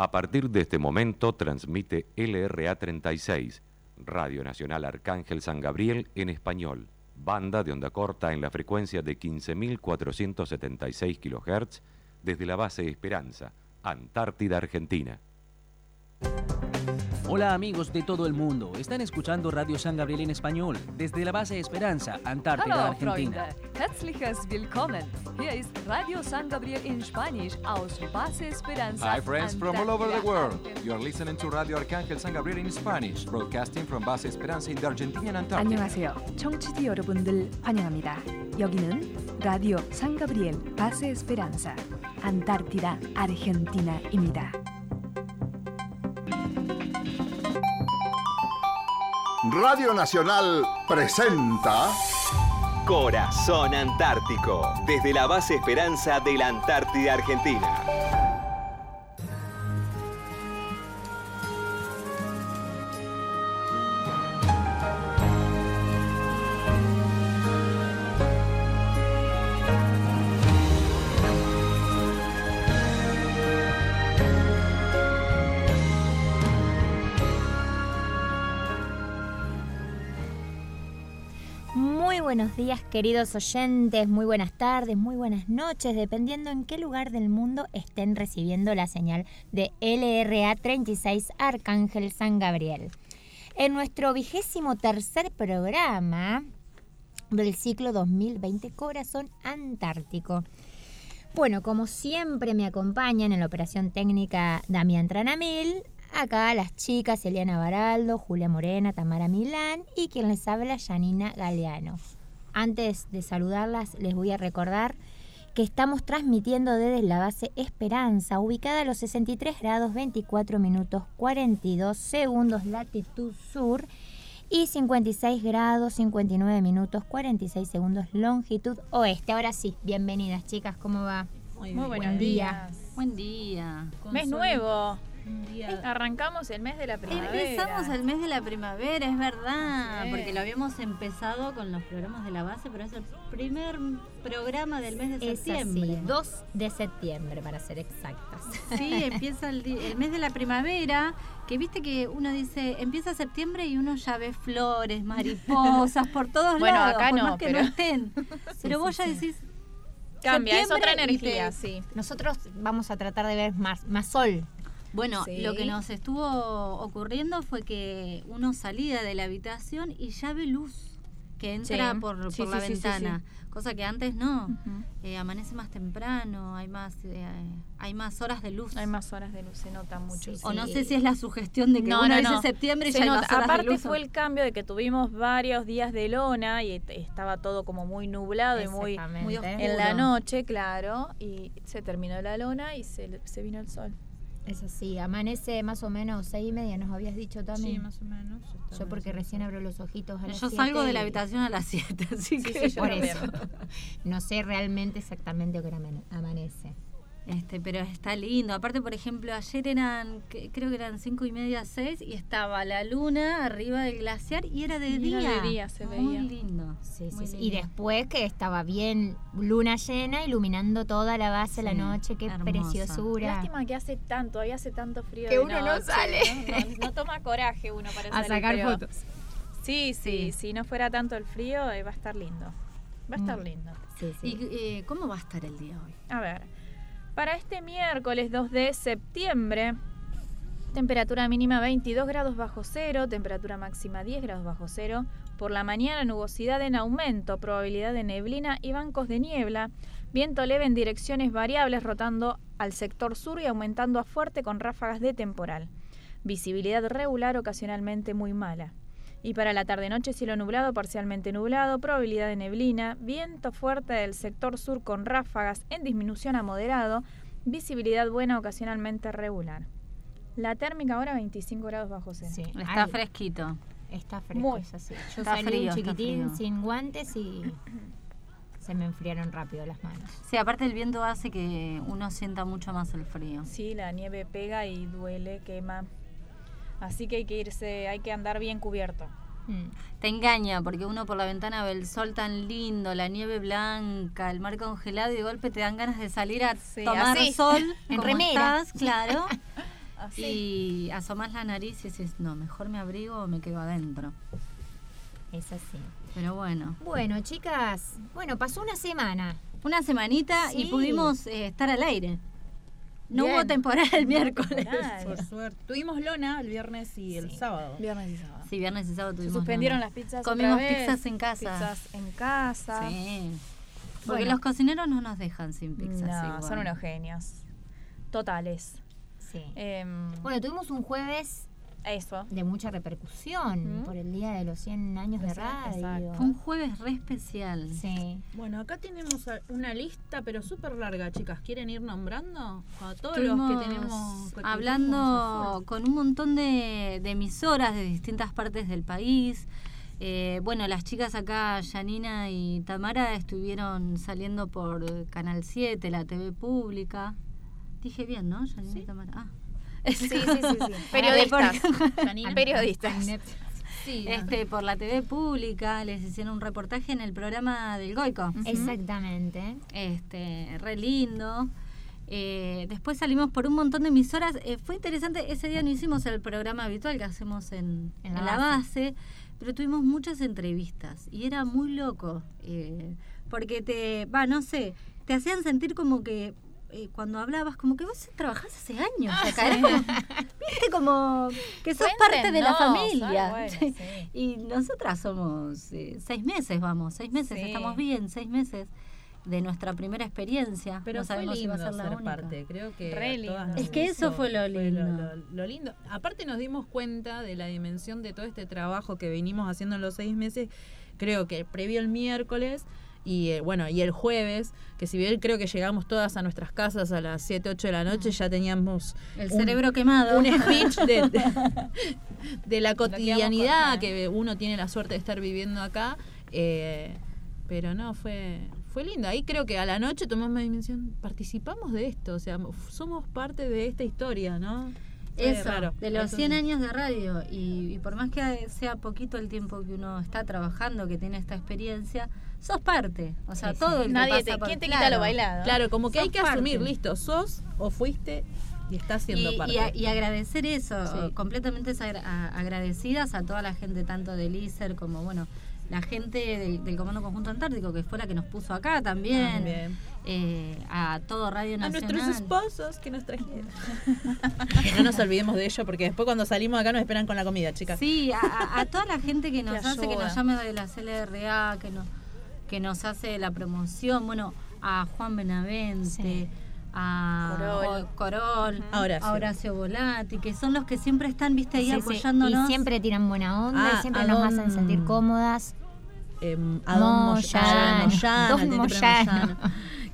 A partir de este momento transmite LRA 36, Radio Nacional Arcángel San Gabriel en español, banda de onda corta en la frecuencia de 15.476 kHz desde la base Esperanza, Antártida, Argentina. Hola amigos de todo el mundo, están escuchando Radio San Gabriel en español desde la base Esperanza, Antártida, Hallo Argentina. Freunde, herzliches Willkommen. Hier ist Radio San Gabriel in Spanish aus Base Esperanza. Hi, friends from all over the Antártida, world. Argentina. You are listening to Radio Arcángel San Gabriel in Spanish, broadcasting from Base Esperanza in the Argentinian Antarctica. 안녕하세요. 청취자 여러분들 환영합니다. 여기는 라디오 상가브리엘 바세 에스페란자 안타르티다 아르헨티나입니다. Radio Nacional presenta Corazón Antártico, desde la base Esperanza de la Antártida Argentina. Buenos días queridos oyentes, muy buenas tardes, muy buenas noches, dependiendo en qué lugar del mundo estén recibiendo la señal de LRA 36 Arcángel San Gabriel. En nuestro vigésimo tercer programa del ciclo 2020 Corazón Antártico. Bueno, como siempre me acompañan en la operación técnica Damián Tranamil, acá las chicas Eliana Baraldo, Julia Morena, Tamara Milán y quien les habla Janina Galeano. Antes de saludarlas les voy a recordar que estamos transmitiendo desde la base Esperanza, ubicada a los 63 grados 24 minutos 42 segundos latitud sur y 56 grados 59 minutos 46 segundos longitud oeste. Ahora sí, bienvenidas chicas, ¿cómo va? Muy, Muy buenos días. Buen día. Mes nuevo. Un día- Arrancamos el mes de la primavera. Empezamos el mes de la primavera, es verdad, Sí. porque lo habíamos empezado con los programas de la base, pero es el primer programa del mes de Es septiembre. así, 2 de septiembre para ser exactas. Sí, empieza el, mes de la primavera, que viste que uno dice, empieza septiembre y uno ya ve flores, mariposas por todos Bueno, lados, acá por no, más que pero- no estén. pero vos sí, ya sí. decís, Cambia, es otra te- energía, sí. Nosotros vamos a tratar de ver más, más sol. Bueno, Sí. lo que nos estuvo ocurriendo fue que uno salía de la habitación y ya ve luz que entra Sí. por, la sí, ventana, cosa que antes no. Eh, amanece más temprano, hay más eh, hay más horas de luz. Hay más horas de luz, se nota mucho. O no sé si es la sugestión de que No, uno no, no. septiembre y Se ya hay nota. más horas Aparte de luz. fue el cambio de que tuvimos varios días de lona y estaba todo como muy nublado y muy muy oscuro. en la noche, claro, y se terminó la lona y se, se vino el sol. Es así, amanece más o menos seis y media, nos habías dicho también. o menos. Yo porque recién abro los ojitos a las Yo siete salgo de la habitación a las 7, así Sí, que sí, yo Por eso. No sé realmente exactamente a qué hora amane- amanece. Este, pero está lindo. Aparte, por ejemplo, ayer eran, que- creo que eran cinco y media, seis, y estaba la luna arriba del glaciar y era de Y día. era de día, se Muy veía. lindo. Sí, muy sí. Y lindo. después que estaba bien luna llena, iluminando toda la base la noche, qué hermosa. preciosura. Lástima que hace tanto, ahí hace tanto frío. Que de uno no sale. No, No- no toma coraje uno para a salir, sacar pero- fotos. Sí, sí, Sí. si no fuera tanto el frío, eh, va a estar lindo. Va a estar Mm. lindo. Sí, sí. ¿Y eh, cómo va a estar el día hoy? A ver, para este miércoles 2 de septiembre, temperatura mínima 22 grados bajo cero, temperatura máxima 10 grados bajo cero. Por la mañana nubosidad en aumento, probabilidad de neblina y bancos de niebla. Viento leve en direcciones variables rotando al sector sur y aumentando a fuerte con ráfagas de temporal. Visibilidad regular ocasionalmente muy mala. Y para la tarde-noche cielo nublado, parcialmente nublado, probabilidad de neblina, viento fuerte del sector sur con ráfagas en disminución a moderado, visibilidad buena ocasionalmente regular. La térmica ahora 25 grados bajo cero. Sí. Está Ay, fresquito. Está fresco, Muy. es así. Yo Está salí frío, un está chiquitín frío. sin guantes y se me enfriaron rápido las manos. Sí, aparte el viento hace que uno sienta mucho más el frío. Sí, la nieve pega y duele, quema. Así que hay que irse, hay que andar bien cubierto. Mm. Te engaña porque uno por la ventana ve el sol tan lindo, la nieve blanca, el mar congelado y de golpe te dan ganas de salir a Sí, tomar así, sol en como remera. estás, claro. Así. Y asomás la nariz y decís, no, mejor me abrigo o me quedo adentro. Es así. Pero bueno. Bueno, chicas, bueno, pasó una semana. Una semanita y pudimos eh, estar al aire. No Bien. hubo temporada el miércoles. Por suerte. Tuvimos lona el viernes y el sábado. Viernes y sábado. Sí, viernes y sábado Se tuvimos. suspendieron lona. las pizzas. Comimos otra vez. pizzas en casa. Pizzas en casa. Sí. Porque Bueno. los cocineros no nos dejan sin pizzas. No, igual. son unos genios. Totales. Sí. Em, Bueno, tuvimos un jueves eso. de mucha repercusión por el día de los 100 años de Exacto. radio. Fue un jueves re especial. Sí. Bueno, acá tenemos una lista, pero súper larga, chicas. ¿Quieren ir nombrando? A todos los que tenemos. que hablando con un montón de, de emisoras de distintas partes del país. Eh, bueno, las chicas acá, Janina y Tamara, estuvieron saliendo por Canal 7, la TV pública. Dije bien, ¿no? Janina y Tamara. Ah. Sí, sí, sí, sí. Periodistas. Janina. Periodistas. Sí, Este, por la TV pública les hicieron un reportaje en el programa del Goico. Exactamente. este, re lindo. Eh, después salimos por un montón de emisoras. Eh, fue interesante, ese día no hicimos el programa habitual que hacemos en, En la en la base, pero tuvimos muchas entrevistas y era muy loco. eh, porque te, va, no sé, te hacían sentir como que eh, cuando hablabas, como que vos trabajás hace años acá. Era como, viste, como que sos parte de la familia. Bueno, sí. Y nosotras somos eh, seis meses, vamos, seis meses, Sí. estamos bien, seis meses de nuestra primera experiencia. Pero no fue sabemos si va lindo a ser la ser única. parte, creo que Re todas lindo. Es que eso fue lo lindo. lo, lo lindo. Aparte nos dimos cuenta de la dimensión de todo este trabajo que venimos haciendo en los seis meses, creo que previo el miércoles y eh, bueno, y el jueves, que si bien creo que llegamos todas a nuestras casas a las 7, 8 de la noche, ya teníamos El un- cerebro quemado. un speech de, de- de la cotidianidad que uno tiene la suerte de estar viviendo acá. eh, pero no, fue fue lindo. Ahí creo que a la noche tomamos la dimensión, participamos de esto, o sea, somos parte de esta historia, ¿no? Eso, raro. de los Eso 100 sí. años de radio. Y, y por más que sea poquito el tiempo que uno está trabajando, que tiene esta experiencia, sos parte. O sea, Sí, sí. todo el que Nadie pasa te, por- ¿Quién te quita claro. lo bailado? Claro, como que hay que asumir, listo, sos o fuiste y estás siendo y, parte. y a- y agradecer eso, Sí. completamente agra- a- agradecidas a toda la gente, tanto del ISER como, bueno, la gente del, del Comando Conjunto Antártico, que fue la que nos puso acá también, También. eh, a todo Radio A Nacional. nuestros esposos que nos trajeron. no nos olvidemos de ello porque después cuando salimos acá nos esperan con la comida, chicas. Sí, a, a- a toda la gente que nos Que hace, que nos llama de la CLRA, que nos, que nos hace la promoción, bueno, a Juan Benavente, Sí. a Corol. Corol, A Horacio. a Horacio Volati, que son los que siempre están, viste, ahí Sí, sí. apoyándonos. Y siempre tiran buena onda Ah, y siempre a nos don- hacen sentir cómodas. eh, a Don Moy- Moyano, a Moyano, Don Tete Moyano. Moyano,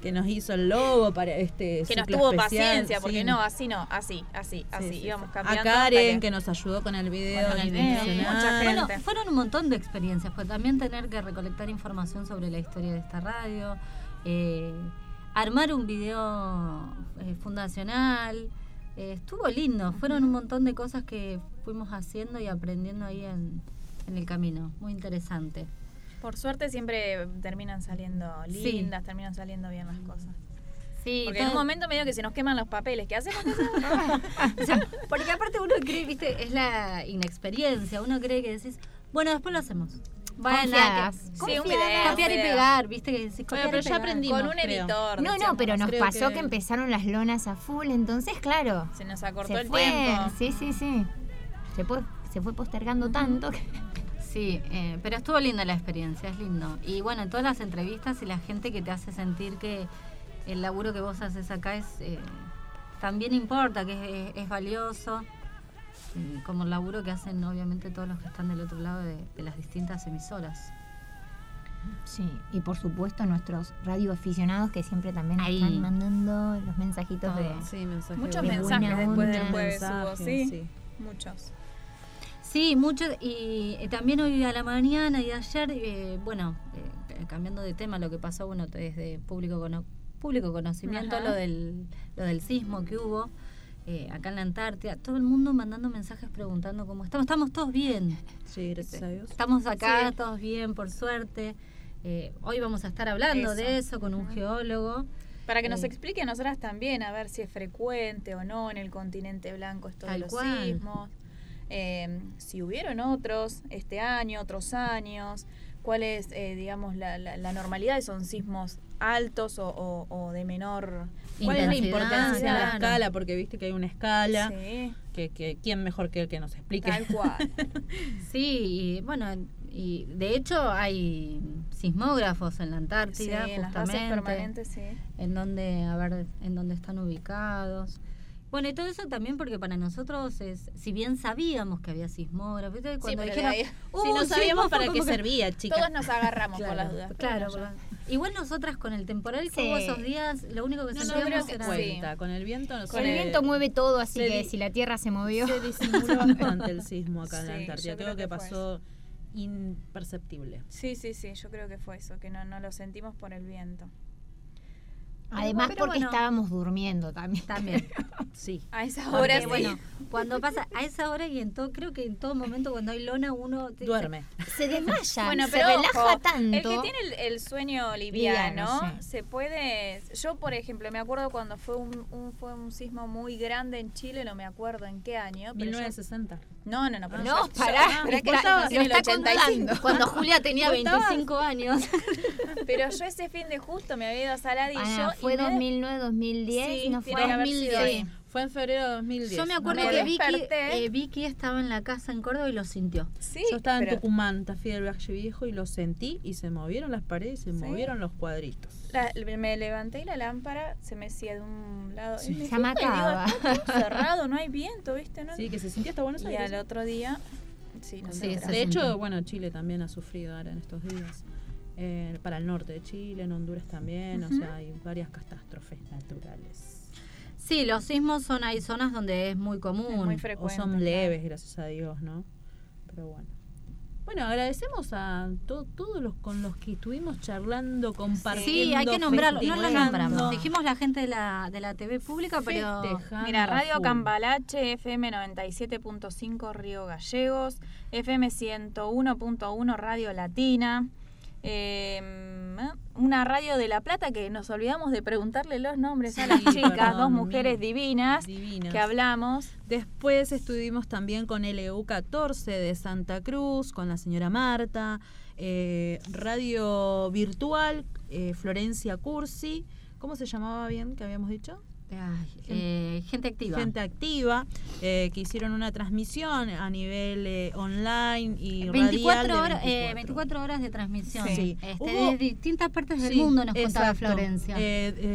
que nos hizo el logo para este Que nos tuvo especial, paciencia, porque sí. no, así no, así, así, Sí, así. sí, Íbamos sí. cambiando. A Karen, que nos ayudó con el video Con el video, mucha gente. Bueno, fueron un montón de experiencias, pues también tener que recolectar información sobre la historia de esta radio, eh, armar un video eh, fundacional, eh, estuvo lindo, fueron un montón de cosas que fuimos haciendo y aprendiendo ahí en, en el camino, muy interesante. Por suerte siempre terminan saliendo Sí. lindas, terminan saliendo bien las cosas. Sí, Porque en un momento medio que se nos queman los papeles. ¿Qué hacemos? O sea, porque aparte uno cree, viste, es la inexperiencia, uno cree que decís, bueno, después lo hacemos. Bueno, Sí, un video, copiar y pegar, viste que decís, pero y ya aprendimos. Con un editor. No, no, pero nos creo pasó que- que... empezaron las lonas a full, entonces, claro, Se nos acortó se el fue. tiempo. Sí, sí, sí. Se fue, se fue postergando tanto que... Sí, eh, pero estuvo linda la experiencia, es lindo. Y bueno, todas las entrevistas y la gente que te hace sentir que el laburo que vos haces acá es eh, también importa, que es, es valioso, eh, como el laburo que hacen obviamente todos los que están del otro lado de, de las distintas emisoras. Sí, y por supuesto nuestros radioaficionados que siempre también Ahí. están mandando los mensajitos de... Sí, mensajes Muchos de mensajes después del jueves hubo, mensajes, ¿sí? Muchos. Sí, mucho, y eh, también hoy a la mañana y ayer, eh, bueno, eh, cambiando de tema, lo que pasó, bueno, desde público, cono- público conocimiento, Ajá. lo del, lo del sismo que hubo eh, acá en la Antártida, todo el mundo mandando mensajes preguntando cómo estamos, estamos todos bien, Sí, gracias a Dios. estamos acá, Sí. todos bien, por suerte. Eh, hoy vamos a estar hablando Eso. de eso con un geólogo. Para que nos Eh, explique a nosotras también, a ver si es frecuente o no en el continente blanco esto de los cual. sismos. Eh, si hubieron otros este año, otros años, cuál es, eh, digamos, la, la- la normalidad, son sismos altos o, o- o de menor... ¿Cuál es la importancia de la escala? Porque viste que hay una escala. Sí, Que, que, ¿Quién mejor que el que nos explique? tal cual. Sí, y bueno, y de hecho hay sismógrafos en la Sí, Antártida, en las bases justamente, permanentes, sí. en donde, a ver, en donde están ubicados. Bueno, y todo eso también porque para nosotros es, si bien sabíamos que había sismógrafos, cuando pero dijeron, "Uh, si no sabíamos sismo", fue para qué servía, chicas. Todos nos agarramos por Claro, las dudas. Claro, bueno, igual nosotras con el temporal que Sí. hubo esos días, lo único que No, no, sentíamos sí. cuenta. Con el viento no Con el viento mueve todo, así se que si la tierra se movió. Se disimuló bastante el sismo acá en la Sí, Antártida. creo que que pasó imperceptible. Sí, sí, sí, yo creo que fue eso, que no, no lo sentimos por el viento. Además Pero porque bueno. estábamos durmiendo también. También. Sí. A esa Porque, hora sí. bueno, cuando pasa a esa hora y en todo, creo que en todo momento cuando hay lona uno te- Duerme. Se desmaya, Bueno, se pero relaja ojo, tanto. El que tiene el, el sueño liviano, Liviano, sí. se puede. Yo, por ejemplo, me acuerdo cuando fue un, un- fue un sismo muy grande en Chile, no me acuerdo en qué año. Pero yo- 1960. no, no, no, pero No, yo- pará, yo- pero es que está- yo nací lo en el está 85. controlando. Cuando Julia tenía ¿Vos estabas? 25 años. Pero yo ese fin de justo me había ido a Saladillo. Ah, y fue me- 2009, 2010, Sí, no fue tiene que haber sido 2010. ahí. Fue en febrero de 2010. Yo me acuerdo Me que Vicky, eh, Vicky estaba en la casa en Córdoba y lo sintió. Sí, Yo estaba en Tucumán, Tafí del Valle Viejo, y lo sentí y se movieron las paredes, se Sí. movieron los cuadritos. la- me levanté y la lámpara se me hacía de un lado. Sí. y me Se y mataba. cerrado, no hay viento, ¿viste? ¿No? Sí, que se sintió hasta Buenos y Aires. al otro día. Sí, no Sí, sé. se De hecho, bueno, Chile también ha sufrido ahora en estos días. Eh, para el norte de Chile, en Honduras también, o sea, hay varias catástrofes naturales. Sí, los sismos son hay zonas donde es muy común. Es muy O son claro. leves, gracias a Dios, ¿no? Pero bueno. Bueno, agradecemos a to- todos los con los que estuvimos charlando, compartiendo. Sí, hay que nombrarlo. No lo nombramos. Dijimos la gente de la, de la TV pública, pero Festejando Mira, Radio. Cambalache, FM 97.5 Río Gallegos, FM 101.1 Radio Latina, eh, una radio de La Plata que nos olvidamos de preguntarle los nombres a las chicas, perdón, dos mujeres Divinas. que hablamos. Después estuvimos también con LU 14 de Santa Cruz, con la señora Marta, eh, Radio Virtual, eh, Florencia Cursi. ¿Cómo se llamaba bien que habíamos dicho? Ay, eh, gente activa. Gente activa, eh, que hicieron una transmisión a nivel eh, online y 24 radial de horas, eh, 24. 24 horas de transmisión. Sí. Este, Hubo- de distintas partes del Sí, mundo nos contaba. Florencia.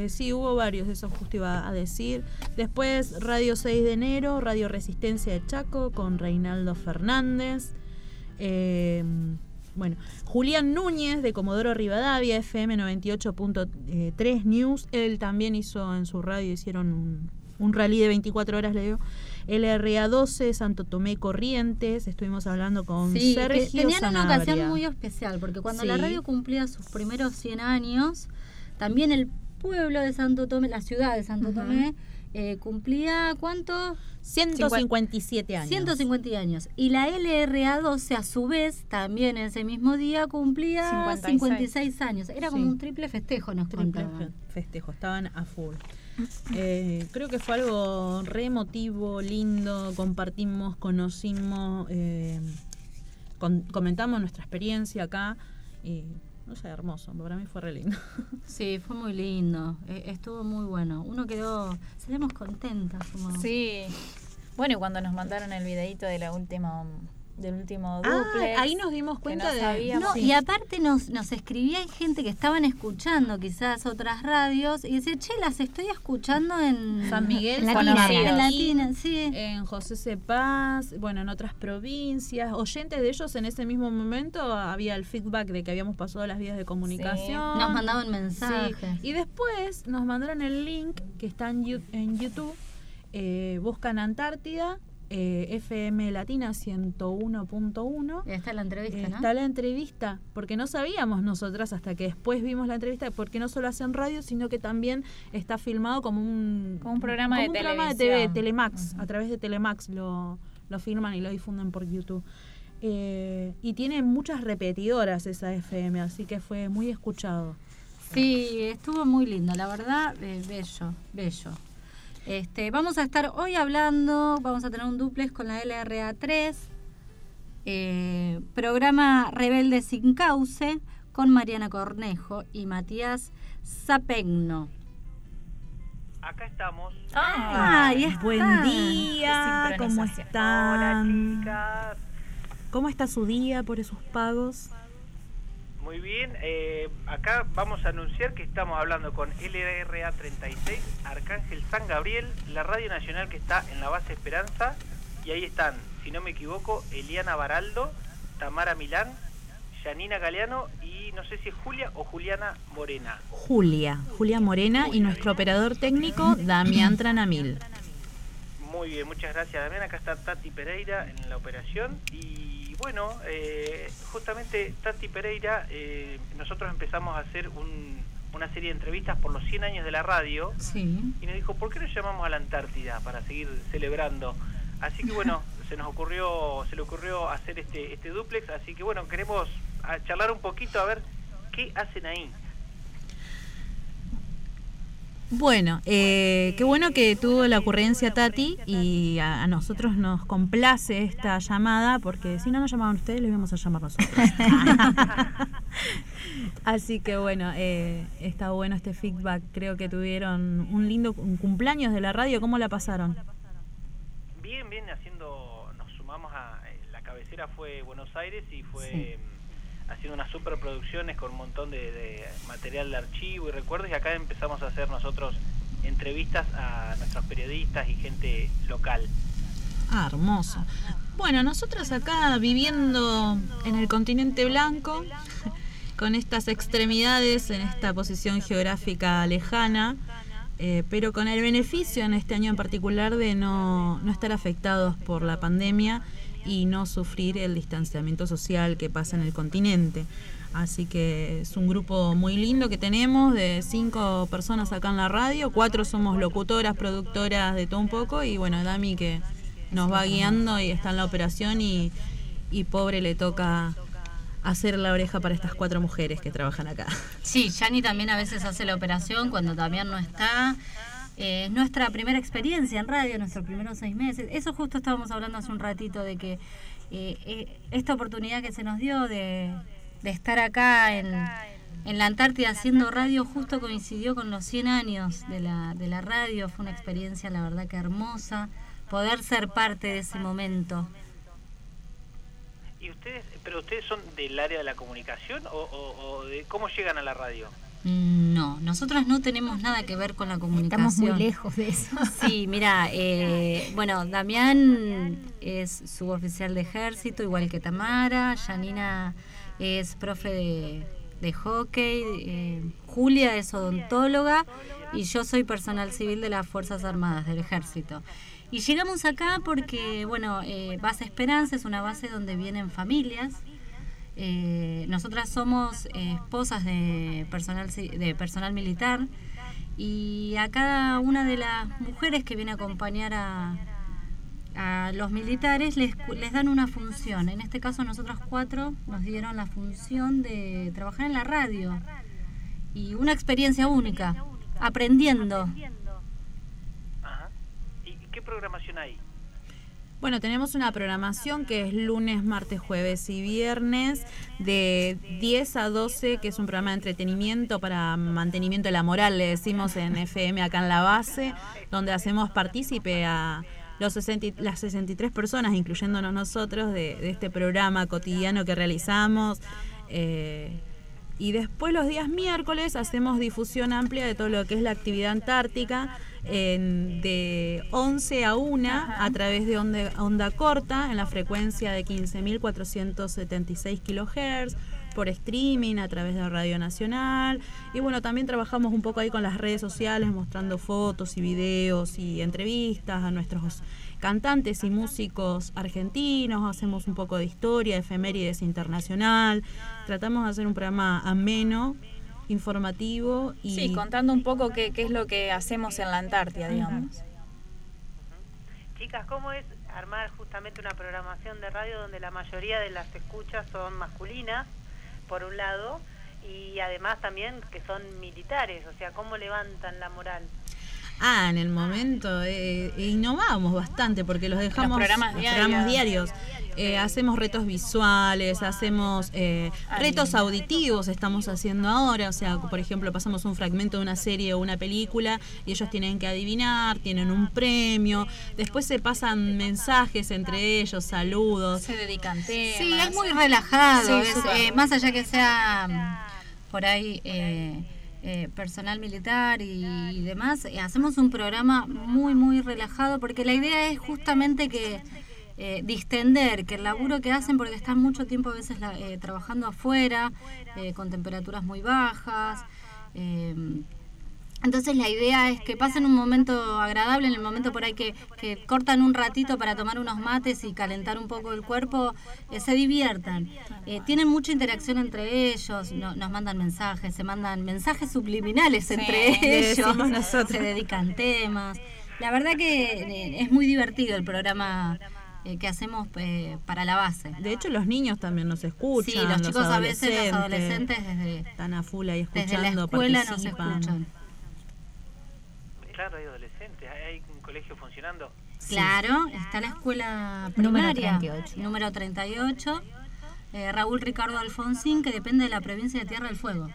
Sí, hubo varios, eso justo iba a decir. Después Radio 6 de enero, Radio Resistencia de Chaco con Reinaldo Fernández. Bueno, Julián Núñez de Comodoro Rivadavia, FM 98.3 News. Él también hizo en su radio, hicieron un, un rally de 24 horas, le digo. LRA 12, Santo Tomé Corrientes. Estuvimos hablando con Sí, Sergio tenían una ocasión muy especial, porque cuando Sí. la radio cumplía sus primeros 100 años, también el pueblo de Santo Tomé, la ciudad de Santo. Tomé, eh, cumplía ¿cuánto? 157 años. 150 años. Y la LRA 12, a su vez, también ese mismo día cumplía 56. 56, años. Era como Sí. un triple festejo, nos Triple contaban. festejo, estaban a full. Eh, creo que fue algo re emotivo, lindo, compartimos, conocimos, eh, con- comentamos nuestra experiencia acá y no sé, hermoso, para mí fue re lindo. Sí, fue muy lindo. eh, estuvo muy bueno. Uno quedó, salimos contentas. Como... Sí. Bueno, y cuando nos mandaron el videito de la última del último Ah, duplex. ahí nos dimos cuenta no de- sabíamos. No, Sí. y aparte nos, nos escribía gente que estaban escuchando quizás otras radios y decía, che, las estoy escuchando en San Miguel, En Latina. En Latina, sí. en José C. Paz, bueno, en otras provincias, oyentes de ellos en ese mismo momento había el feedback de que habíamos pasado las vías de comunicación. Nos mandaban Sí, mensajes. Y después nos mandaron el link que está en, en YouTube. eh, buscan Antártida, eh, FM Latina 101.1. Y ahí está la entrevista, ¿no? Está la entrevista, porque no sabíamos nosotras hasta que después vimos la entrevista, porque no solo hacen radio, sino que también está filmado como un, Como un programa como de un programa de. TV, Telemax, a través de Telemax lo, lo filman y lo difunden por YouTube. Eh, y tiene muchas repetidoras esa FM, así que fue muy escuchado. Sí, estuvo muy lindo, la verdad, eh, bello, bello. Este, vamos a estar hoy hablando, vamos a tener un duplex con la LRA3, eh, programa Rebelde sin Cauce, con Mariana Cornejo y Matías Zapegno. Acá estamos. Ah, ahí está. Buen día, ¿cómo sincronización. Hola, están? chicas. ¿Cómo está su día por esos pagos? Muy bien. eh, acá vamos a anunciar que estamos hablando con LRA 36, Arcángel San Gabriel, la radio nacional que está en la base Esperanza. Y ahí están, si no me equivoco, Eliana Baraldo, Tamara Milán, Janina Galeano y no sé si es Julia o Juliana Morena. Julia, Julia Morena y nuestro operador técnico Damián Tranamil. Muy bien, muchas gracias Damián. Acá está Tati Pereira en la operación. Y bueno, eh, justamente Tati Pereira, eh, nosotros empezamos a hacer un- una serie de entrevistas por los 100 años de la radio. Sí. Y nos dijo, ¿por qué no llamamos a la Antártida para seguir celebrando? Así que bueno, se nos ocurrió, se le ocurrió hacer este, este duplex. Así que bueno, queremos ah, charlar un poquito a ver qué hacen ahí. Bueno, eh, qué bueno que tuvo la ocurrencia Tati y a, a nosotros nos complace esta llamada porque si no nos llamaban ustedes, les íbamos a llamar nosotros. Así que bueno, eh, está bueno este feedback. Creo que tuvieron un lindo un cumpleaños de la radio. ¿Cómo la pasaron? Bien, bien, haciendo, nos sumamos a, eh, la cabecera fue Buenos Aires y fue Sí. Haciendo unas superproducciones con un montón de, de material de archivo y recuerdos y acá empezamos a hacer nosotros entrevistas a nuestros periodistas y gente local. Ah, hermoso. Bueno, nosotros acá viviendo en el continente blanco, con estas extremidades en esta posición geográfica lejana, eh, pero con el beneficio en este año en particular de no, no estar afectados por la pandemia y no sufrir el distanciamiento social que pasa en el continente. Así que es un grupo muy lindo que tenemos de cinco personas acá en la radio, cuatro somos locutoras, productoras de todo un poco y bueno, Dami que nos va guiando y está en la operación y, y pobre le toca hacer la oreja para estas cuatro mujeres que trabajan acá. Sí, Yani también a veces hace la operación cuando también no está. Eh, es nuestra primera experiencia en radio, nuestros primeros seis meses. Eso justo estábamos hablando hace un ratito de que eh, eh, esta oportunidad que se nos dio de, estar acá en, en la Antártida haciendo radio justo coincidió con los 100 años de la, de la radio. Fue una experiencia, la verdad, que hermosa. Poder ser parte de ese momento. ¿Y ustedes, pero ustedes son del área de la comunicación o, o- o de cómo llegan a la radio? No, nosotros no tenemos nada que ver con la comunicación. Estamos muy lejos de eso. Sí, mira, eh, bueno, Damián es suboficial de ejército, igual que Tamara. Janina es profe de, de hockey. eh, Julia es odontóloga y yo soy personal civil de las Fuerzas Armadas del Ejército. Y llegamos acá porque, bueno, eh, Base Esperanza es una base donde vienen familias. Eh, nosotras somos eh, esposas de personal, de personal militar y a cada una de las mujeres que viene a acompañar a, a los militares les, les dan una función. En este caso nosotros cuatro nos dieron la función de trabajar en la radio y una experiencia única, aprendiendo. ¿Y qué programación hay? Bueno, tenemos una programación que es lunes, martes, jueves y viernes de 10 a 12, que es un programa de entretenimiento para mantenimiento de la moral, le decimos en FM acá en la base, donde hacemos partícipe a los 60 y- las 63 personas, incluyéndonos nosotros, de, de este programa cotidiano que realizamos. Eh, y después los días miércoles hacemos difusión amplia de todo lo que es la actividad antártica en- de 11 a 1 a través de onda, onda corta en la frecuencia de 15.476 kilohertz por streaming a través de Radio Nacional. Y bueno también trabajamos un poco ahí con las redes sociales mostrando fotos y videos y entrevistas a nuestros cantantes y músicos argentinos, hacemos un poco de historia, efemérides internacional, tratamos de hacer un programa ameno, informativo y Sí, contando un poco qué, qué es lo que hacemos en la Antártida, digamos. Chicas, ¿cómo es armar justamente una programación de radio donde la mayoría de las escuchas son masculinas, por un lado, y además también que son militares, o sea, ¿cómo levantan la moral? Ah, en el momento eh, innovamos bastante porque los dejamos programas los diarios. programas diarios. Eh, hacemos retos visuales, hacemos eh, retos auditivos, estamos haciendo ahora. O sea, por ejemplo, pasamos un fragmento de una serie o una película y ellos tienen que adivinar, tienen un premio. Después se pasan mensajes entre ellos, saludos. Se dedican temas. Sí, es muy relajado. Sí, es, súper. eh, más allá que sea mm, por ahí eh, personal militar y, y demás, eh, hacemos un programa muy, muy relajado porque la idea es justamente que eh, distender, que el laburo que hacen, porque están mucho tiempo a veces la- eh, trabajando afuera, con temperaturas muy bajas. Entonces la idea es que pasen un momento agradable, en el momento por ahí que, que cortan un ratito para tomar unos mates y calentar un poco el cuerpo, eh, se diviertan. Eh, tienen mucha interacción entre ellos, no- nos mandan mensajes, se mandan mensajes subliminales entre ellos, nosotros. se dedican temas. La verdad que eh, es muy divertido el programa eh, que hacemos eh, para la base. De hecho, los niños también nos escuchan. Sí, los chicos a veces, los adolescentes, desde, están a full ahí desde la escuchando, escuela nos participan. escuchan. Claro, hay adolescentes, hay hay un colegio funcionando. Claro, está la escuela Número primaria, 38. número 38, eh, Raúl Ricardo Alfonsín, que depende de la provincia de Tierra del Fuego.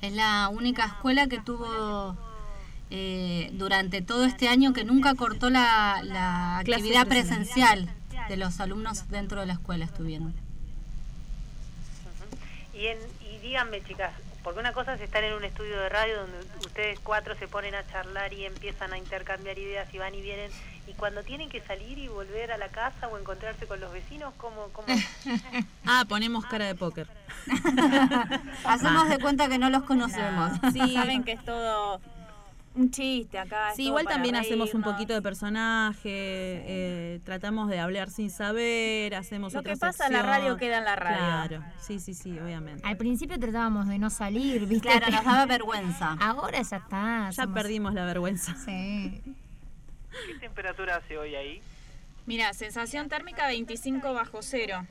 Es la única escuela que tuvo eh, durante todo este año que nunca cortó la, actividad presencial de los alumnos dentro de la escuela estuvieron. Y, en, y díganme, chicas, porque una cosa es estar en un estudio de radio donde ustedes cuatro se ponen a charlar y empiezan a intercambiar ideas y van y vienen, y cuando tienen que salir y volver a la casa o encontrarse con los vecinos, ¿cómo? cómo? Ah, ponemos cara de póker. Hacemos de cuenta que no los conocemos. Sí, saben que es todo un chiste acá. Sí, igual también hacemos un poquito de personaje, eh, tratamos de hablar sin saber, hacemos Lo otra que pasa en la radio queda en la radio. Claro, sí, sí, sí, obviamente. Al principio tratábamos de no salir, ¿viste? Claro, nos daba vergüenza. Ahora ya está. Ya perdimos la vergüenza. Sí. ¿Qué temperatura hace hoy ahí? Mira, sensación térmica 25 bajo cero.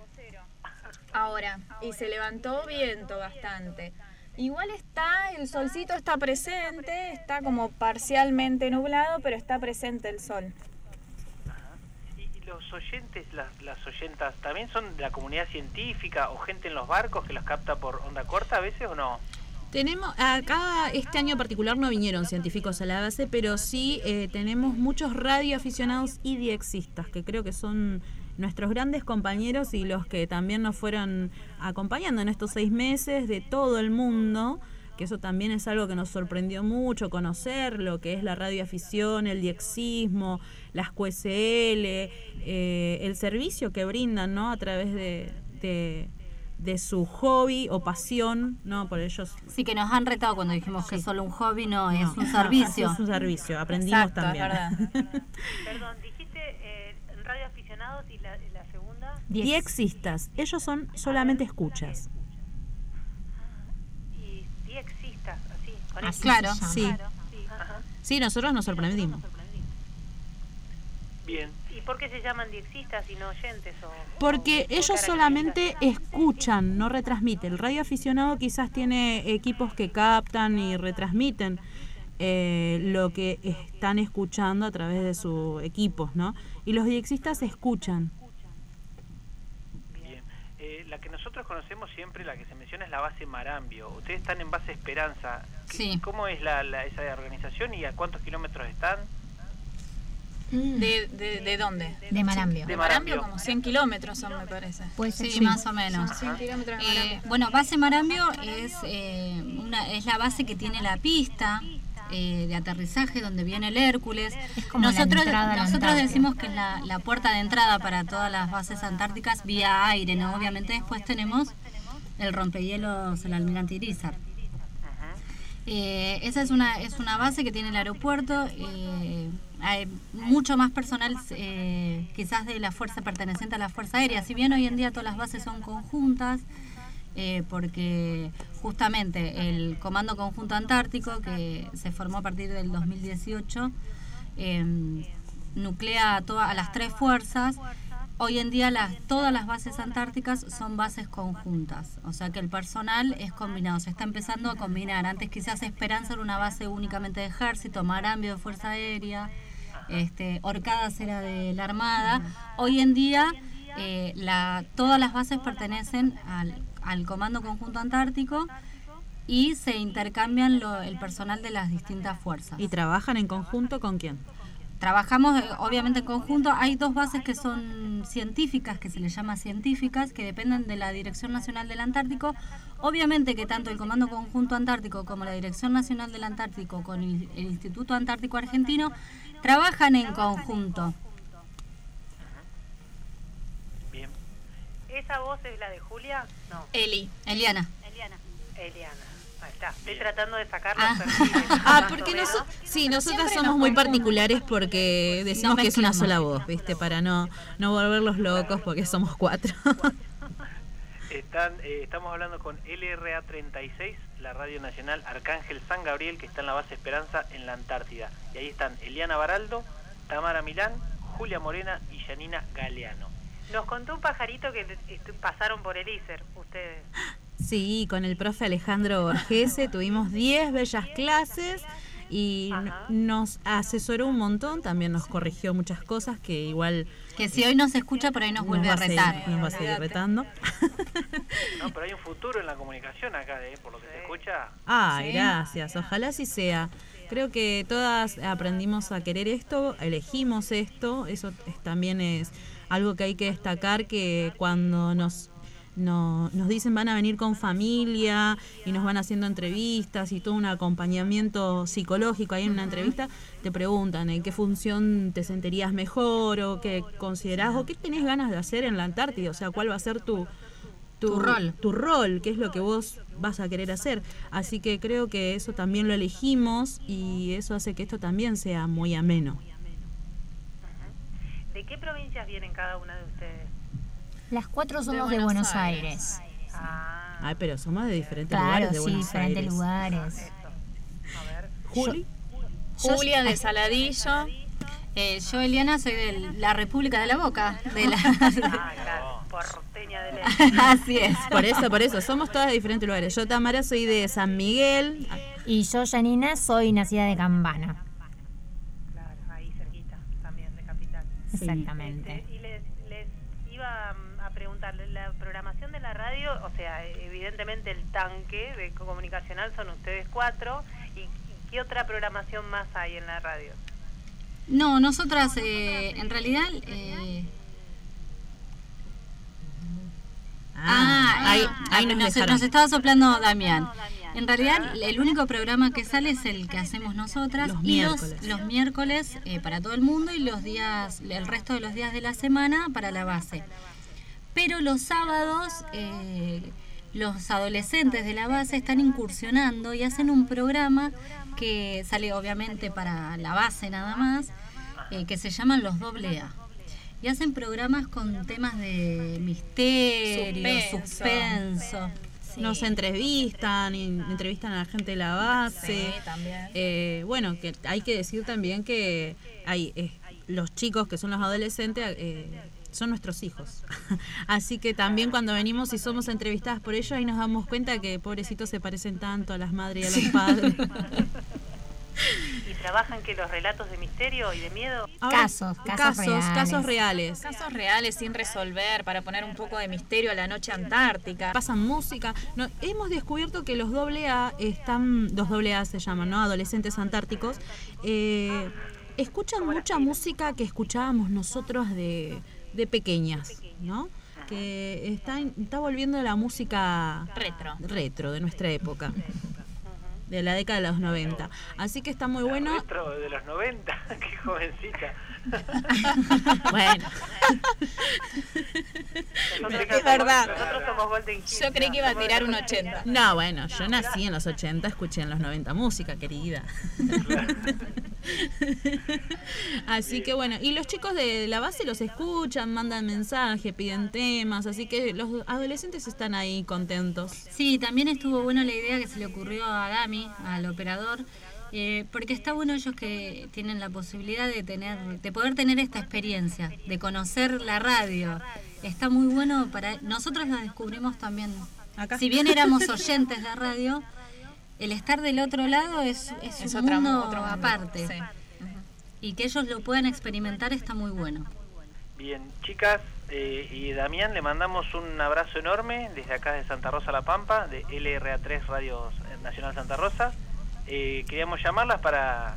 Ahora. Y se levantó viento bastante. Igual está, el solcito está presente, está como parcialmente nublado, pero está presente el sol. ¿Y los oyentes, las, las oyentas, también son de la comunidad científica o gente en los barcos que los capta por onda corta a veces o no? Tenemos, acá este año en particular no vinieron científicos a la base, pero sí eh, tenemos muchos radioaficionados y diexistas, que creo que son nuestros grandes compañeros y los que también nos fueron acompañando en estos seis meses de todo el mundo, que eso también es algo que nos sorprendió mucho, conocer lo que es la radioafición, el diexismo, las QSL, eh, el servicio que brindan ¿no? a través de, de, de su hobby o pasión, ¿no? Por ellos Sí, que nos han retado cuando dijimos que es solo un hobby, no, es un servicio. Es un servicio, aprendimos Exacto, también. es verdad. Perdón, dijiste eh, radio aficionados y la, la segunda. Diexistas, ellos son solamente escuchas. Y diexistas, así. con Ah, X. claro, sí. Sí, ajá. Sí, nosotros nos sorprendimos. Bien. ¿Y por qué se llaman diexistas y no oyentes? O, Porque o ellos solamente escuchan, no retransmiten. El radioaficionado quizás tiene equipos que captan y retransmiten eh, lo que están escuchando a través de sus equipos, ¿no? Y los diexistas escuchan. La que nosotros conocemos siempre, la que se menciona es la base Marambio. Ustedes están en base Esperanza. ¿Qué- Sí. ¿Cómo es la, la- esa organización y a cuántos kilómetros están? ¿De, de, de dónde? De Marambio. De Marambio como 100 kilómetros son, me parece. Puede ser Sí, sí. más o menos. Son 100 kilómetros de Eh, bueno, base Marambio es, eh, una, es la base que tiene la pista eh, de aterrizaje donde viene el Hércules. Es como la nosotros la nosotros decimos que es la, la puerta de entrada para todas las bases antárticas vía aire, ¿no? Obviamente después tenemos el rompehielos, el almirante Irizar. Eh, esa es una, es una base que tiene el aeropuerto. eh, hay mucho más personal, eh, quizás de la fuerza perteneciente a la Fuerza Aérea. Si bien hoy en día todas las bases son conjuntas, porque justamente el Comando Conjunto Antártico, que se formó a partir del 2018, eh, nuclea a, toda- a las tres fuerzas. hoy en día las, todas las bases antárticas son bases conjuntas, o sea que el personal es combinado, se está empezando a combinar. Antes quizás Esperanza era una base únicamente de ejército, Marambio de Fuerza Aérea, este, Orcadas era de la Armada. Hoy en día eh, la, todas las bases pertenecen al, al Comando Conjunto Antártico y se intercambian lo- el personal de las distintas fuerzas. ¿Y trabajan en conjunto con quién? Trabajamos eh, obviamente en conjunto. Hay dos bases que son científicas, que se les llama científicas, que dependen de la Dirección Nacional del Antártico. Obviamente que tanto el Comando Conjunto Antártico como la Dirección Nacional del Antártico con el, el Instituto Antártico Argentino trabajan en conjunto. ¿Esa voz es la de Julia? No. Eli. Eliana. Eliana. Eliana. Ahí está. Estoy tratando de sacar Ah. Ah, porque nosotros, sí, nosotras somos muy particulares porque decimos que es una sola voz, ¿viste? Para no, no volverlos locos porque somos cuatro. Están, eh, estamos hablando con LRA 36, la Radio Nacional Arcángel San Gabriel, que está en la base Esperanza en la Antártida. Y ahí están Eliana Baraldo, Tamara Milán, Julia Morena y Janina Galeano. Nos contó un pajarito que pasaron por el ISER, ustedes. Sí, con el profe Alejandro Borgese tuvimos 10 bellas clases y nos asesoró un montón, también nos corrigió muchas cosas que igual... Que si hoy nos escucha, por ahí nos vuelve a seguir- retar. nos va a seguir retando. No, pero hay un futuro en la comunicación acá, eh, por lo que se escucha. Ah, Sí. gracias. Ojalá así sea. Creo que todas aprendimos a querer esto, elegimos esto. Eso es- también es algo que hay que destacar que cuando nos no- nos dicen van a venir con familia y nos van haciendo entrevistas y todo un acompañamiento psicológico ahí en una entrevista, te preguntan en qué función te sentirías mejor o qué considerás o qué tenés ganas de hacer en la Antártida, o sea, cuál va a ser tu, Tu rol. tu rol, qué es lo que vos vas a querer hacer. Así que creo que eso también lo elegimos y eso hace que esto también sea muy ameno. ¿De qué provincias vienen cada una de ustedes? Las cuatro somos de Buenos, Aires. Ay, pero somos de diferentes Claro, lugares de sí, Buenos diferentes Aires. lugares. Juli. Julia de Saladillo. Eh, yo, Eliana, soy de la República de la Boca. De la... Ah, claro, porteña de. Así es. Por eso, por eso, somos todas de diferentes lugares. Yo, Tamara, soy de San Miguel. Y yo, Janina, soy nacida de Campana. Claro, ahí cerquita, también de capital. Exactamente. Y les, les iba a preguntar, la programación de la radio, o sea, evidentemente el tanque de comunicacional son ustedes cuatro, ¿y, y qué otra programación más hay en la radio? No, nosotras eh, en realidad... eh, Ah, ahí- ah, ahí nos nos, nos estaba soplando Damián. En realidad, el único programa que sale es el que hacemos nosotras Los y los, miércoles. los miércoles eh, para todo el mundo y los días, el resto de los días de la semana para la base. Pero los sábados, eh, los adolescentes de la base están incursionando y hacen un programa que sale obviamente para la base nada más, eh, que se llaman los doble A. Y hacen programas con temas de misterio, Suspenso. suspenso. Nos entrevistan, entrevistan a la gente de la base. Sí, también. Eh, bueno, que hay que decir también que hay eh, los chicos que son los adolescentes eh, son nuestros hijos. Así que también cuando venimos y somos entrevistadas por ellos, ahí nos damos cuenta que pobrecitos se parecen tanto a las madres y a los padres. ¿Y trabajan que los relatos de misterio y de miedo? Ahora, Casos, casos reales. casos reales. Casos reales sin resolver para poner un poco de misterio a la noche antártica. Pasan música. No, hemos descubierto que los doble A están, los doble A se llaman, ¿no? Adolescentes antárticos. eh, escuchan mucha música que escuchábamos nosotros de, de pequeñas, ¿no? Que está, está volviendo la música Retro. retro de nuestra época, de la década de los 90. Así que está muy bueno. Retro de los 90, qué jovencita. Bueno. Nosotros Es somos- verdad. Nosotros somos Golden. Yo creí que iba a tirar un 80. No, bueno, yo nací en los 80, escuché en los 90 música, querida. así que bueno, y los chicos de la base los escuchan, mandan mensajes, piden temas, así que los adolescentes están ahí contentos. Sí, también estuvo bueno la idea que se le ocurrió a Dami, al operador, Eh, porque está bueno ellos que tienen la posibilidad de tener, de poder tener esta experiencia, de conocer la radio. Está muy bueno para nosotros la descubrimos también. Si bien éramos oyentes de radio, el estar del otro lado es, es, Es un otra- mundo otro mundo, aparte. sí. Y que ellos lo puedan experimentar está muy bueno. Bien, chicas eh, y Damián, le mandamos un abrazo enorme desde acá de Santa Rosa La Pampa, de LRA3 Radio Nacional Santa Rosa. Eh, queríamos llamarlas para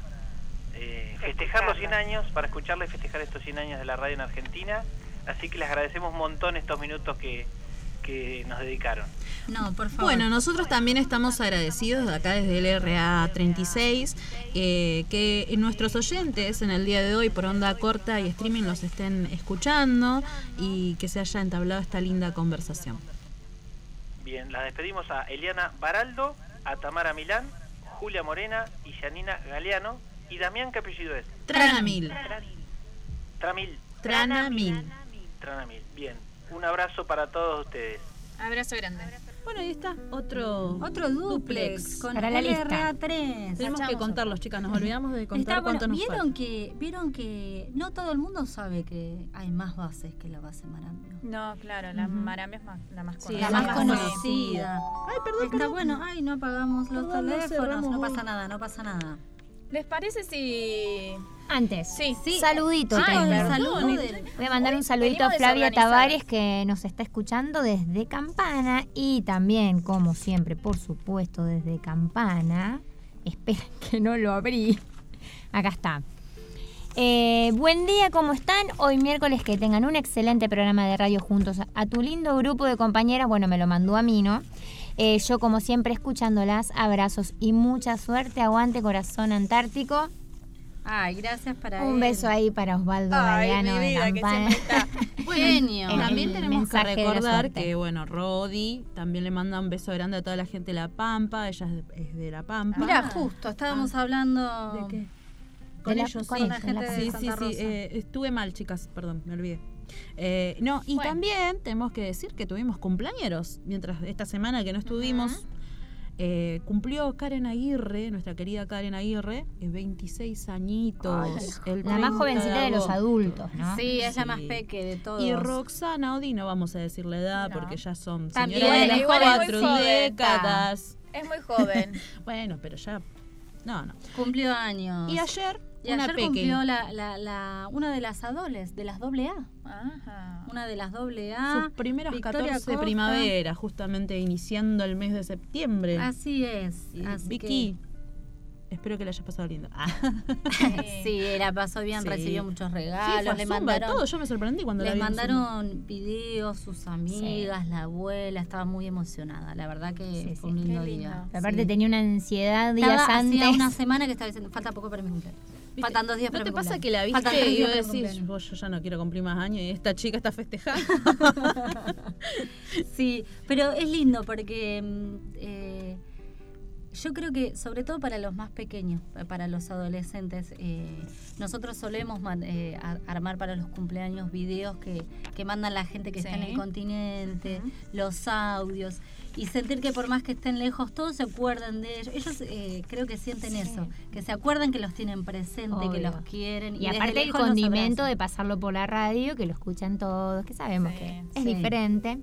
eh, festejar los 100 años, para escucharles festejar estos 100 años de la radio en Argentina. Así que les agradecemos un montón estos minutos que, que nos dedicaron. No, por favor. Bueno, nosotros también estamos agradecidos de acá desde el RA 36 eh, que nuestros oyentes en el día de hoy por onda corta y streaming los estén escuchando y que se haya entablado esta linda conversación. Bien, las despedimos a Eliana Baraldo, a Tamara Milán, Julia Morena y Janina Galeano. ¿Y Damián qué apellido es? Tranamil. Tramil. Tranamil. Tranamil. Bien, un abrazo para todos ustedes. Abrazo grande. Bueno, ahí está otro Otro duplex con Para la lista. LRA3. Tenemos que contarlos, chicas, nos olvidamos de contar Está bueno. cuánto nos ¿Vieron falta. que, Vieron que no todo el mundo sabe que hay más bases que la base Marambio. No, claro, la Marambio es más, la más Sí, conocida. la más conocida. Ay, perdón, Está perdón. bueno. Ay, no apagamos los Perdón, teléfonos. No pasa nada, no pasa nada. ¿Les parece si Antes, Sí. saludito Ay, tengo. perdón. Voy a mandar un saludito a Flavia. Tavares que nos está escuchando desde Campana y también, como siempre, por supuesto, desde Campana. Esperen que no lo abrí. Acá está. Eh, buen día, ¿cómo están? Hoy miércoles que tengan un excelente programa de radio juntos a tu lindo grupo de compañeras. Bueno, me lo mandó a mí, ¿no? Eh, yo, como siempre, escuchándolas, abrazos y mucha suerte. Aguante, corazón antártico. Ay, gracias para Un él. beso ahí para Osvaldo Ay, Galeano mi de vida, que Campana. Genio. El- También el tenemos que de la recordar que, bueno, Rodi también le manda un beso grande a toda la gente de La Pampa. Ella es de, es de La Pampa. Mira, justo, estábamos hablando. Ah. ¿De qué? Con De la- ellos, con sí, ellos, la gente la- de Sí, sí, Santa sí. Rosa. eh, estuve mal, chicas. Perdón, me olvidé. Eh, no, y Bueno. también tenemos que decir que tuvimos cumpleaños. Mientras esta semana que no estuvimos, eh, cumplió Karen Aguirre, nuestra querida Karen Aguirre, eh, 26 añitos. el La más 30 jovencita de los adultos, ¿no? Sí, es la Sí. más peque de todos. Y Roxana Odi, no vamos a decir la edad No. porque ya son También, señoras de cuatro joven. décadas. Es muy joven. Bueno, pero ya. No, no. Cumplió años. Y ayer, Y una ayer peque. cumplió la, la, la, una de las adoles, de las doble A. Ajá. Una de las doble A. Sus primeras Victoria 14 Costa. primavera, justamente iniciando el mes de septiembre. Así es. Y así Vicky, espero que la hayas pasado lindo. Ah. sí, la pasó bien, Sí. recibió muchos Sí, regalos. fue a le Zumba, mandaron, todo. Yo me sorprendí cuando la les Zumba. mandaron videos, sus amigas, la abuela. Estaba muy emocionada. La verdad que Sí, fue sí, un lindo día. Aparte tenía una ansiedad días Estaba antes. hacía una semana que estaba diciendo, falta poco para mi cumpleaños. Faltan dos días ¿No para te mi pasa que la viste y vos decís, vos yo ya no quiero cumplir más años y esta chica está festejando? Sí, pero es lindo porque mm, eh, yo creo que sobre todo para los más pequeños, pa- para los adolescentes, eh, nosotros solemos man- eh, armar para los cumpleaños videos que, que mandan la gente que está en el continente, los audios, y sentir que por más que estén lejos, todos se acuerdan de ellos. Ellos eh, creo que sienten eso, que se acuerdan que los tienen presente, que los quieren. Y aparte el condimento de pasarlo por la radio, que lo escuchan todos, que sabemos Sí, que es diferente.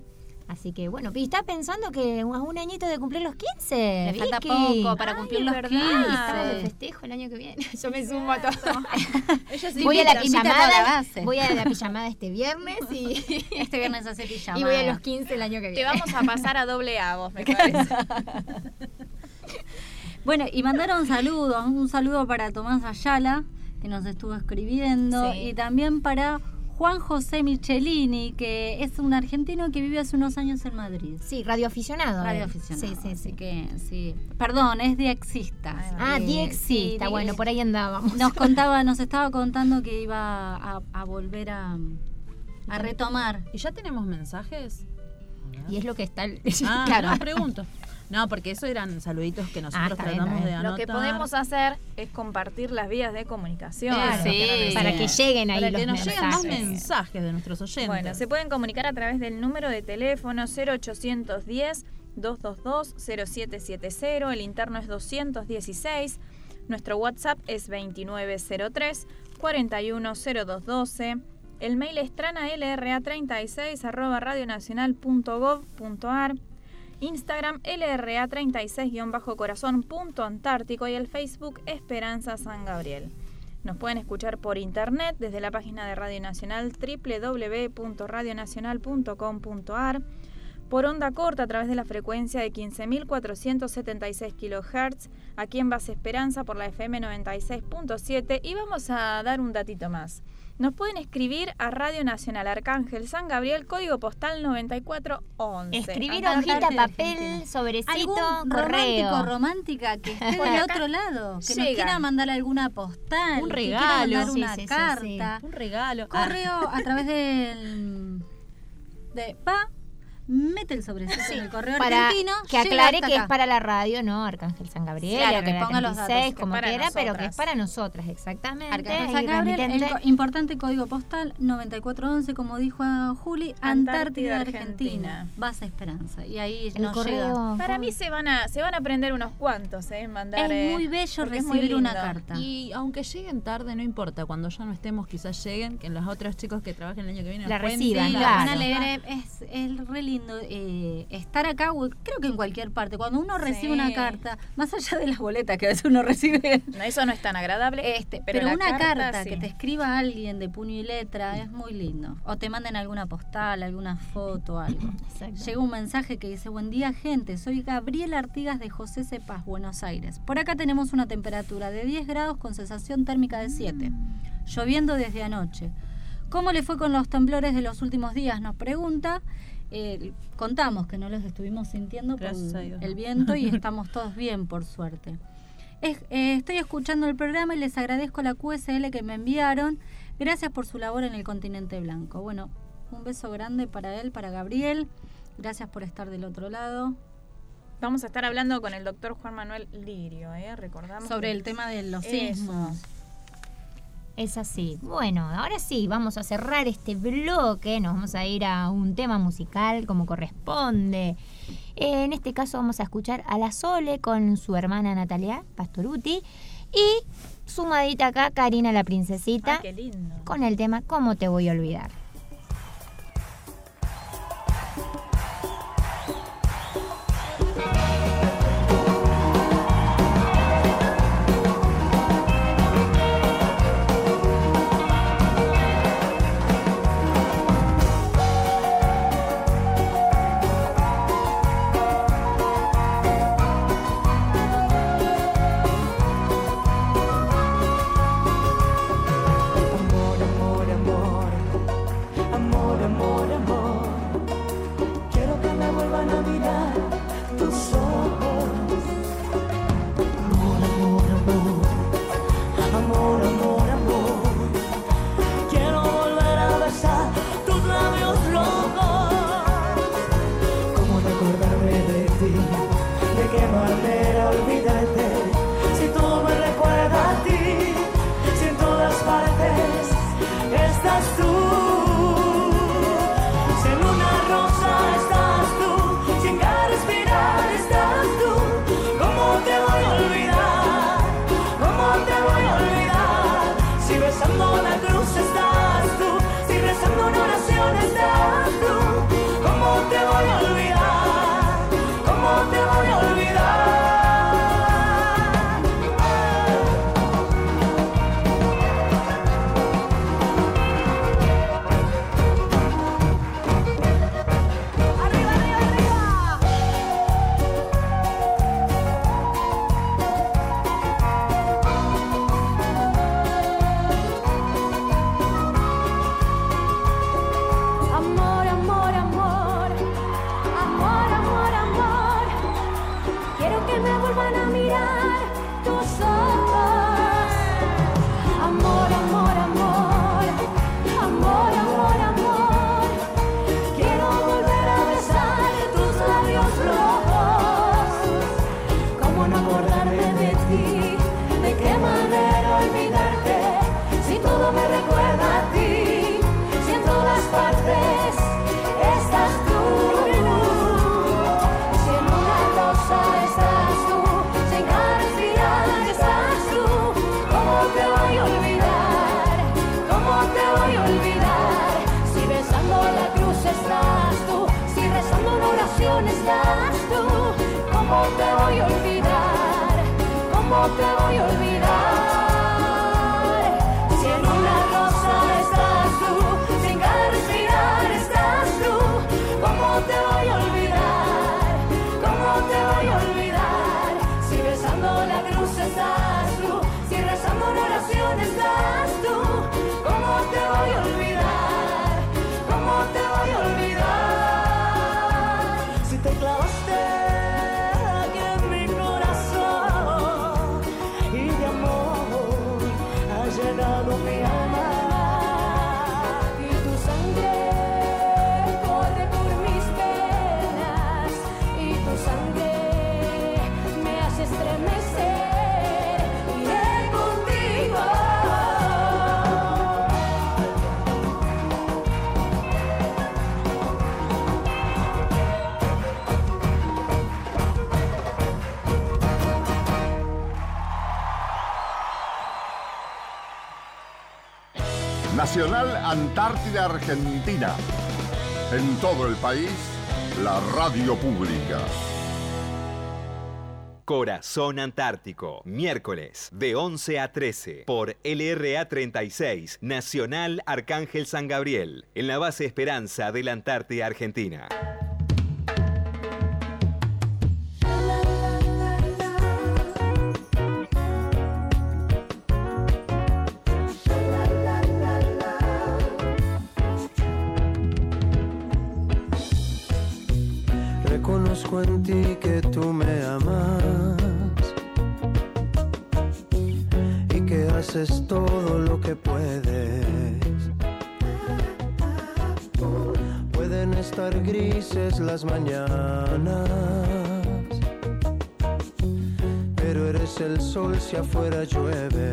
Así que bueno, y está pensando que un, un añito de cumplir los 15. Le falta poco para cumplir los verdad, 15. Estamos de festejo el año que viene. Yo me sumo a todo. Voy a la a pijamada. base. Voy a la pijamada este viernes y, Este viernes hace pijama. y voy a los 15 el año que Te viene. vamos a pasar a doble A vos, me parece. Bueno, y mandaron saludos, un saludo para Tomás Ayala, que nos estuvo escribiendo, Sí. y también para Juan José Michelini, que es un argentino que vive hace unos años en Madrid. Sí, radioaficionado. Radio él. aficionado. Sí, sí, Así sí. que, sí. Perdón, es diexista. Ah, Eh, diexista. sí, bueno, por ahí andábamos. Nos contaba, nos estaba contando que iba a, a volver a, a retomar. ¿Y ya tenemos mensajes? Y es lo que está. el- Ah, claro. no, pregunto. No, porque eso eran saluditos que nosotros bien, tratamos de anotar. Lo que podemos hacer es compartir las vías de comunicación. Claro, Sí. para que lleguen ahí Para los que nos lleguen más mensajes. mensajes de nuestros oyentes. Bueno, se pueden comunicar a través del número de teléfono 0810 222 0770, el interno es 216. Nuestro WhatsApp es 2903 410212. El mail es tranalra36 arroba radionacional.gov.ar. Instagram LRA36-corazón.antártico y el Facebook Esperanza San Gabriel. Nos pueden escuchar por internet desde la página de Radio Nacional www.radionacional.com.ar, por onda corta a través de la frecuencia de 15.476 kHz, aquí en Base Esperanza por la FM 96.7 y vamos a dar un datito más. Nos pueden escribir a Radio Nacional Arcángel San Gabriel, código postal 9411. Escribir hojita, papel, sobrecito, ¿Algún correo. romántico romántica que esté Por del acá otro lado, que nos llegan. quiera mandar alguna postal, Un que quiera regalo. mandar Sí, una sí, sí, carta, Un regalo. correo a través del de pa mete el sobrecito en el correo Para argentino que aclare que acá. es para la radio, no Arcángel San Gabriel, Claro, que ponga los datos, 36, que como para quiera, pero que es para nosotras, exactamente. Arcángel San Gabriel, el importante código postal 9411, como dijo a Juli, Antártida, Antártida, Argentina. Argentina. Base Esperanza. Y ahí El nos correo. llega. Para mí se van a se van a aprender unos cuantos, ¿eh? Mandar, Es eh, muy bello muy recibir una carta. Y aunque lleguen tarde, no importa. Cuando ya no estemos, quizás lleguen. Que los otros chicos que trabajen el año que viene La reciban, Sí, claro. la van a leer, eh, es, es re lindo eh, estar acá, creo que en cualquier parte. Cuando uno recibe Sí. una carta, más allá de las boletas que a veces uno recibe, No, eso no es tan agradable. este, pero una carta, carta, sí. que te escriba alguien de puño y letra es muy lindo. O te manden alguna postal, alguna foto, algo. Exacto. Llega un mensaje que dice, buen día gente, soy Gabriel Artigas de José Cepaz, Buenos Aires. Por acá tenemos una temperatura de 10 grados con sensación térmica de 7, lloviendo desde anoche. ¿Cómo le fue con los temblores de los últimos días? Nos pregunta. Eh, contamos que no los estuvimos sintiendo por Gracias Dios. el viento y estamos todos bien, por suerte. Es- eh, estoy escuchando el programa y les agradezco la QSL que me enviaron. Gracias por su labor en el continente blanco. Bueno, un beso grande para él, para Gabriel. Gracias por estar del otro lado. Vamos a estar hablando con el doctor Juan Manuel Lirio, ¿eh? Recordamos. Sobre el tema de los Eso. sismos. Es así. Bueno, ahora sí, vamos a cerrar este bloque. Nos vamos a ir a un tema musical como corresponde. Eh, en este caso vamos a escuchar a la Sole con su hermana Natalia Pastoruti y sumadita acá Karina la princesita Ay, qué lindo. con el tema ¿Cómo te voy a olvidar? Antártida Argentina. En todo el país, la radio pública. Corazón Antártico, miércoles de 11 a 13 por LRA 36, Nacional Arcángel San Gabriel, en la base Esperanza de la Antártida Argentina. ti que tú me amas y que haces todo lo que puedes. Pueden estar grises las mañanas, pero eres el sol si afuera llueve.